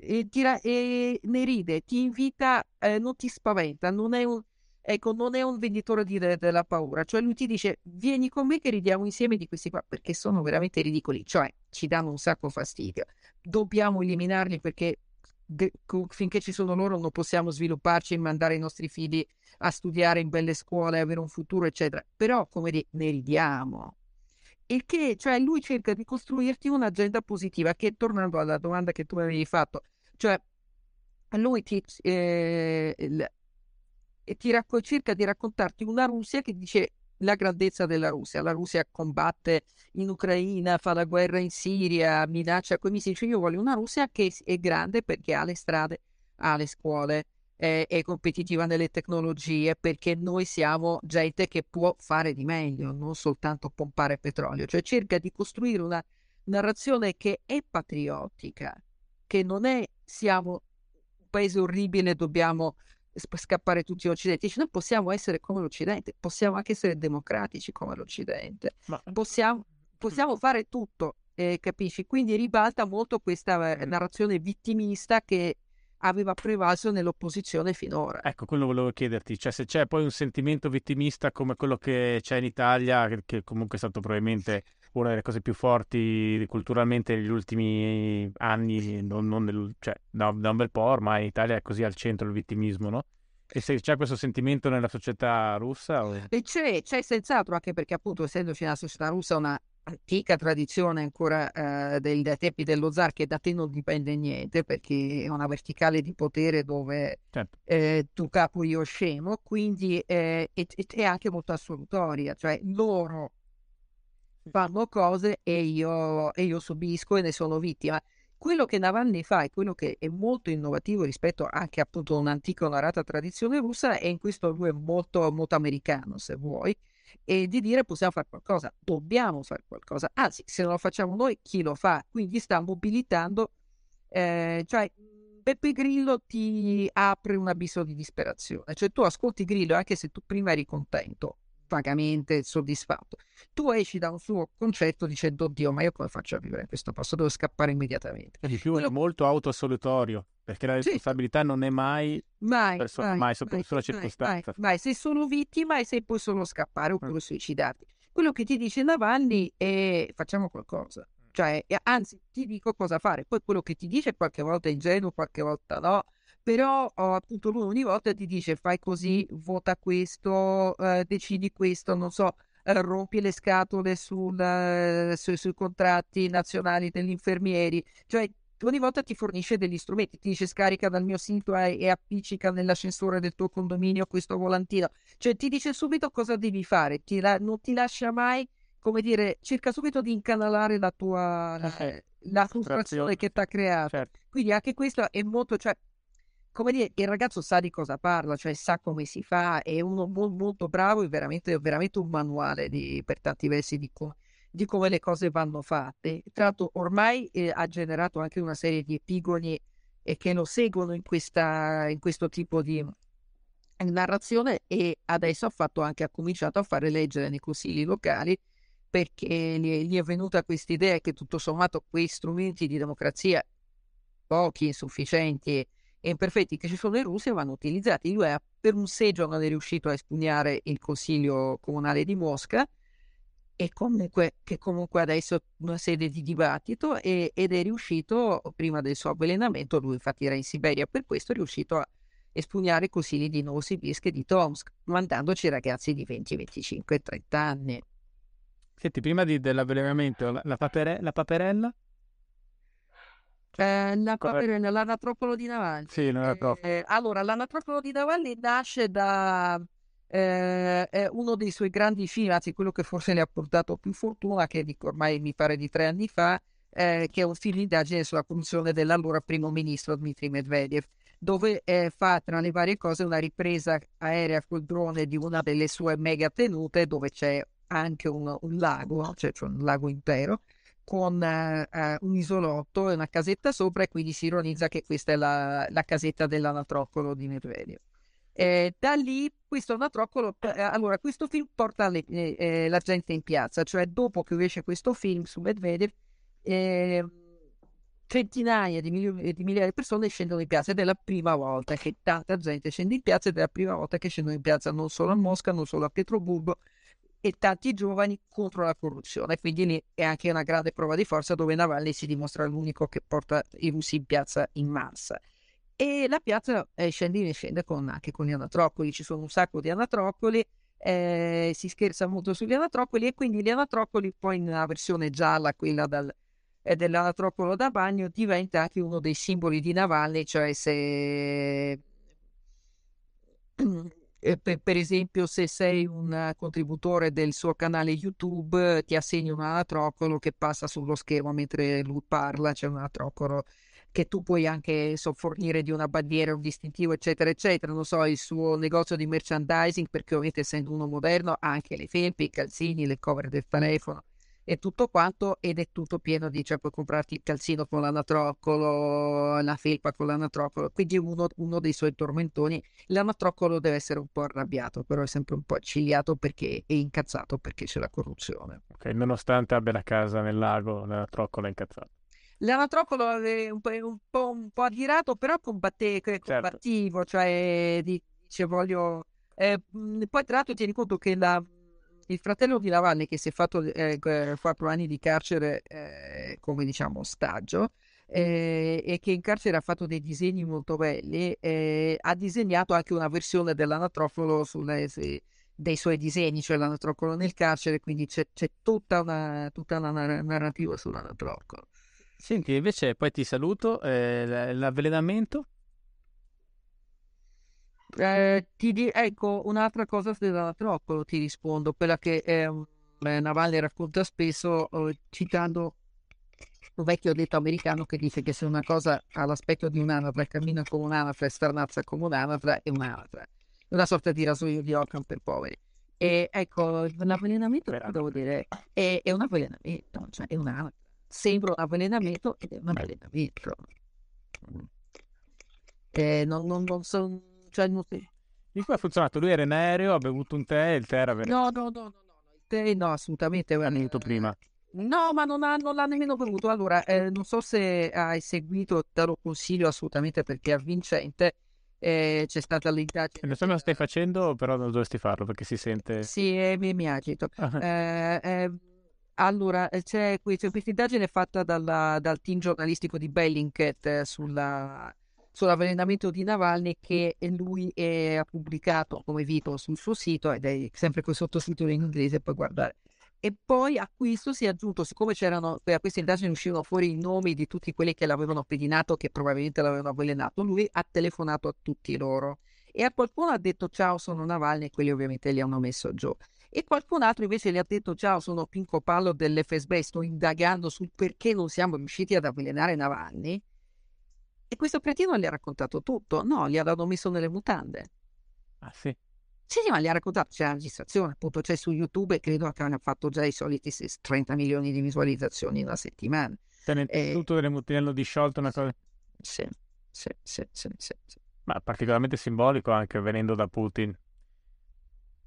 e, tira, e ne ride, ti invita, eh, non ti spaventa, non è un, ecco, non è un venditore di, de, della paura, cioè lui ti dice vieni con me che ridiamo insieme di questi qua, perché sono veramente ridicoli, cioè ci danno un sacco fastidio, dobbiamo eliminarli perché finché ci sono loro non possiamo svilupparci e mandare i nostri figli a studiare in belle scuole, avere un futuro, eccetera, però come dire, ne ridiamo, il che, cioè lui cerca di costruirti un'agenda positiva che, tornando alla domanda che tu avevi fatto, cioè lui ti, eh, ti racco- cerca di raccontarti una Russia che dice la grandezza della Russia. La Russia combatte in Ucraina, fa la guerra in Siria, minaccia coi missili. Cioè io voglio una Russia che è grande perché ha le strade, ha le scuole, è, è competitiva nelle tecnologie perché noi siamo gente che può fare di meglio, non soltanto pompare petrolio, cioè cerca di costruire una narrazione che è patriottica, che non è siamo un paese orribile, dobbiamo scappare tutti gli occidenti. Noi possiamo essere come l'Occidente, possiamo anche essere democratici come l'Occidente, Ma... possiamo, possiamo fare tutto, eh, capisci? Quindi ribalta molto questa eh, narrazione vittimista che aveva prevalso nell'opposizione finora. Ecco, quello volevo chiederti, cioè se c'è poi un sentimento vittimista come quello che c'è in Italia, che comunque è stato probabilmente una delle cose più forti culturalmente negli ultimi anni, non, non nel, cioè, da, da, un bel po' ormai in Italia è così al centro il vittimismo, no? E se c'è questo sentimento nella società russa? O... E c'è, c'è senz'altro, anche perché appunto essendoci nella società russa una antica tradizione ancora eh, dei, dei tempi dello zar che da te non dipende niente perché è una verticale di potere dove certo. eh, tu capo io scemo quindi eh, è, è, anche molto assolutoria cioè loro fanno cose e io, e io subisco e ne sono vittima quello che Navalny fa e quello che è molto innovativo rispetto anche appunto a un'antica onorata tradizione russa e in questo lui è molto, molto americano se vuoi e di dire possiamo fare qualcosa, dobbiamo fare qualcosa, anzi se non lo facciamo noi chi lo fa? Quindi sta mobilitando, eh, cioè Beppe Grillo ti apre un abisso di disperazione, cioè tu ascolti Grillo anche se tu prima eri contento, vagamente soddisfatto, tu esci da un suo concetto dicendo oddio ma io come faccio a vivere in questo posto, devo scappare immediatamente. E di più Quello... è molto autoassolutorio perché la responsabilità sì. non è mai, mai, perso- mai, mai sotto nessuna circostanza. Mai, mai, sei solo vittima e sei poi solo scappare oppure mm. suicidarti. Quello che ti dice Navalny è facciamo qualcosa. Cioè, anzi, ti dico cosa fare. Poi quello che ti dice qualche volta è ingenuo, qualche volta no. Però oh, appunto lui ogni volta ti dice fai così, vota questo, eh, decidi questo, non so, eh, rompi le scatole sul, eh, su, sui contratti nazionali degli infermieri. Cioè ogni volta ti fornisce degli strumenti, ti dice scarica dal mio sito e, e appiccica nell'ascensore del tuo condominio questo volantino, cioè ti dice subito cosa devi fare, ti la, non ti lascia mai, come dire, cerca subito di incanalare la tua, la, eh, la frustrazione che ti ha creato. Certo. Quindi anche questo è molto, cioè, come dire, il ragazzo sa di cosa parla, cioè sa come si fa, è uno molto, bravo, è veramente, veramente un manuale di, per tanti versi di, co- di, come le cose vanno fatte. Tra l'altro ormai eh, ha generato anche una serie di epigoni eh, che lo seguono in, questa, in questo tipo di narrazione e adesso ha, fatto anche, ha cominciato a fare leggere nei consigli locali perché gli, gli è venuta questa idea che tutto sommato quei strumenti di democrazia, pochi, insufficienti, e imperfetti che ci sono in Russia vanno utilizzati. Lui per un seggio non è riuscito a espugnare il Consiglio Comunale di Mosca e comunque, che comunque adesso è una sede di dibattito e, ed è riuscito, prima del suo avvelenamento, lui infatti era in Siberia per questo, è riuscito a espugnare i consigli di Novosibirsk e di Tomsk, mandandoci ragazzi di 20, 25 e 30 anni. Senti, prima di, dell'avvelenamento, la, la, papere, la paperella? Eh, l'anatropolo di Navalny. Sì. Eh, allora, l'anatropolo di Navalny nasce da eh, uno dei suoi grandi film, anzi quello che forse le ha portato più fortuna, che dico, ormai mi pare di tre anni fa, eh, che è un film di indagine sulla corruzione dell'allora primo ministro Dmitry Medvedev, dove fa tra le varie cose una ripresa aerea col drone di una delle sue mega tenute, dove c'è anche un, un lago, cioè, cioè, un lago intero, con uh, un isolotto e una casetta sopra e quindi si ironizza che questa è la, la casetta dell'anatroccolo di Medvedev. Eh, da lì questo anatroccolo, eh, allora questo film porta le, eh, la gente in piazza, cioè dopo che esce questo film su Medvedev, ehm, centinaia di, milioni, di migliaia di persone scendono in piazza ed è la prima volta che tanta gente scende in piazza ed è la prima volta che scendono in piazza non solo a Mosca, non solo a Pietroburgo, e tanti giovani contro la corruzione. Quindi lì è anche una grande prova di forza dove Navalny si dimostra l'unico che porta i russi in piazza in massa. E la piazza eh, scende e scende con, anche con gli anatroccoli, ci sono un sacco di anatroccoli, eh, si scherza molto sugli anatroccoli e quindi gli anatroccoli poi nella versione gialla, quella dal, eh, dell'anatroccolo da bagno, diventa anche uno dei simboli di Navalny, cioè se per, per, esempio, se sei un contributore del suo canale YouTube, ti assegni un anatroccolo che passa sullo schermo mentre lui parla, c'è un anatroccolo che tu puoi anche so, fornire di una bandiera, un distintivo, eccetera, eccetera. Non so, il suo negozio di merchandising, perché ovviamente essendo uno moderno, ha anche le felpe, i calzini, le cover del telefono e tutto quanto ed è tutto pieno di, cioè puoi comprarti il calzino con l'anatroccolo, la felpa con l'anatroccolo, quindi uno, uno dei suoi tormentoni, l'anatroccolo deve essere un po' arrabbiato, però è sempre un po' accigliato perché è incazzato perché c'è la corruzione. Ok, nonostante abbia la casa nel lago, l'anatroccolo è incazzato. L'anatroccolo è un po', un po', un po addirato, però combatte, certo. combattivo, cioè dice voglio... Eh, poi tra l'altro tieni conto che la, il fratello di Navalny che si è fatto eh, quattro anni di carcere eh, come diciamo ostaggio eh, e che in carcere ha fatto dei disegni molto belli, eh, ha disegnato anche una versione dell'anatrofolo sulle, se, dei suoi disegni, cioè l'anatrofolo nel carcere, quindi c'è, c'è tutta, una, tutta una narrativa sull'anatrofolo. Senti, invece poi ti saluto, eh, l'avvelenamento? Eh, ti di- ecco, un'altra cosa dell'anatroccolo ti rispondo, quella che eh, Navalny racconta spesso eh, citando un vecchio detto americano che dice che se una cosa ha l'aspetto di un'anatra, cammina come un'anatra e sternazza come un'anatra, è un'anatra. Una sorta di rasoio di Ockham per poveri. E ecco, l'avvelenamento, devo dire, è, è un avvelenamento, cioè è un'anatra. Sembra un avvelenamento ed è un avvelenamento. Eh, non, non, non sono cioè, non si... Di cui ha funzionato? Lui era in aereo, ha bevuto un tè, il tè era vero. No, no, no, no, no, il tè no, assolutamente. L'ha bevuto prima. No, ma non, ha, non l'ha nemmeno bevuto. Allora, eh, non so se hai seguito, te lo consiglio assolutamente perché è avvincente. Eh, c'è stata l'indagine. Non so lo stai facendo, però non dovresti farlo perché si sente. Sì, eh, mi, mi agito. eh, eh, allora, eh, c'è, c'è questa indagine fatta dalla, dal team giornalistico di Bellingcat eh, sulla sull'avvelenamento di Navalny che lui ha pubblicato come video sul suo sito ed è sempre con sottotitolo in inglese, puoi guardare. E poi a questo si è aggiunto, siccome c'erano, a questa indagine uscivano fuori i nomi di tutti quelli che l'avevano pedinato, che probabilmente l'avevano avvelenato, lui ha telefonato a tutti loro e a qualcuno ha detto ciao sono Navalny e quelli ovviamente li hanno messo giù. E qualcun altro invece gli ha detto ciao sono Pinco Pallo dell'FSB, sto indagando sul perché non siamo riusciti ad avvelenare Navalny E questo cretino gli ha raccontato tutto. No, gli hanno messo nelle mutande. Ah sì? Sì, sì, ma gli ha raccontato, c'è la registrazione, appunto, c'è su YouTube e credo che abbia fatto già i soliti 30 milioni di visualizzazioni in una settimana. Cioè, e... tutto delle mutande disciolto una cosa... Sì, sì, sì, sì, sì, sì. Ma particolarmente simbolico anche venendo da Putin.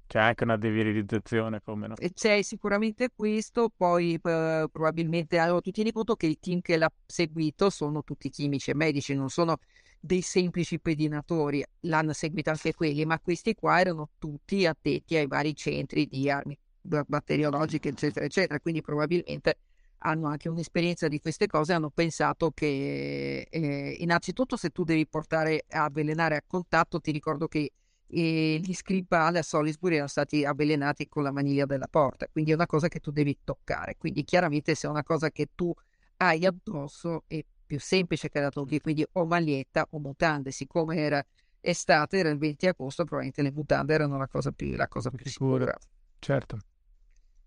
C'è anche una devirilizzazione, come no? C'è sicuramente questo, poi probabilmente allora, tu tieni conto che il team che l'ha seguito sono tutti chimici e medici, non sono dei semplici pedinatori, l'hanno seguito anche quelli, ma questi qua erano tutti addetti ai vari centri di armi batteriologiche, eccetera, eccetera, quindi probabilmente hanno anche un'esperienza di queste cose, hanno pensato che eh, innanzitutto se tu devi portare a avvelenare a contatto, ti ricordo che eh, gli Skripal a Salisbury erano stati avvelenati con la maniglia della porta, quindi è una cosa che tu devi toccare, quindi chiaramente se è una cosa che tu hai addosso è più semplice che la tocchi, quindi o maglietta o mutande, siccome era estate, era il 20 agosto, probabilmente le mutande erano la cosa più, la cosa più sicura. Certo.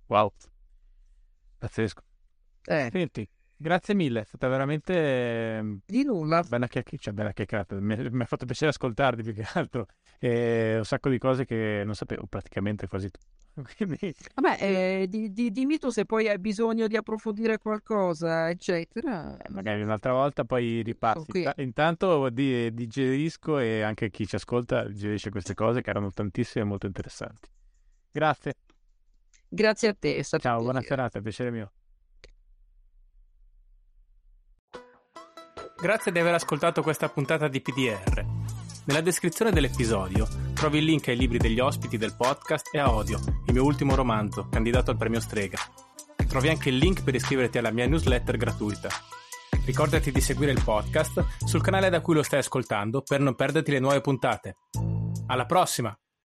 Wow. Pazzesco. Eh. Senti, grazie mille, è stata veramente ehm, di nulla. Bella, chiacch- cioè, bella chiacchierata. Mi, mi, ha fatto piacere ascoltarti più che altro. E un sacco di cose che non sapevo, praticamente quasi tutto. Quindi... Vabbè, eh, di, di, dimmi tu se poi hai bisogno di approfondire qualcosa, eccetera. Eh, magari un'altra volta poi ripassi. Inta- intanto di, digerisco e anche chi ci ascolta digerisce queste cose che erano tantissime e molto interessanti. Grazie. Grazie a te. Ciao, buona serata, piacere mio. Grazie di aver ascoltato questa puntata di PDR. Nella descrizione dell'episodio trovi il link ai libri degli ospiti del podcast e a Odio, il mio ultimo romanzo, candidato al premio Strega. Trovi anche il link per iscriverti alla mia newsletter gratuita. Ricordati di seguire il podcast sul canale da cui lo stai ascoltando per non perderti le nuove puntate. Alla prossima!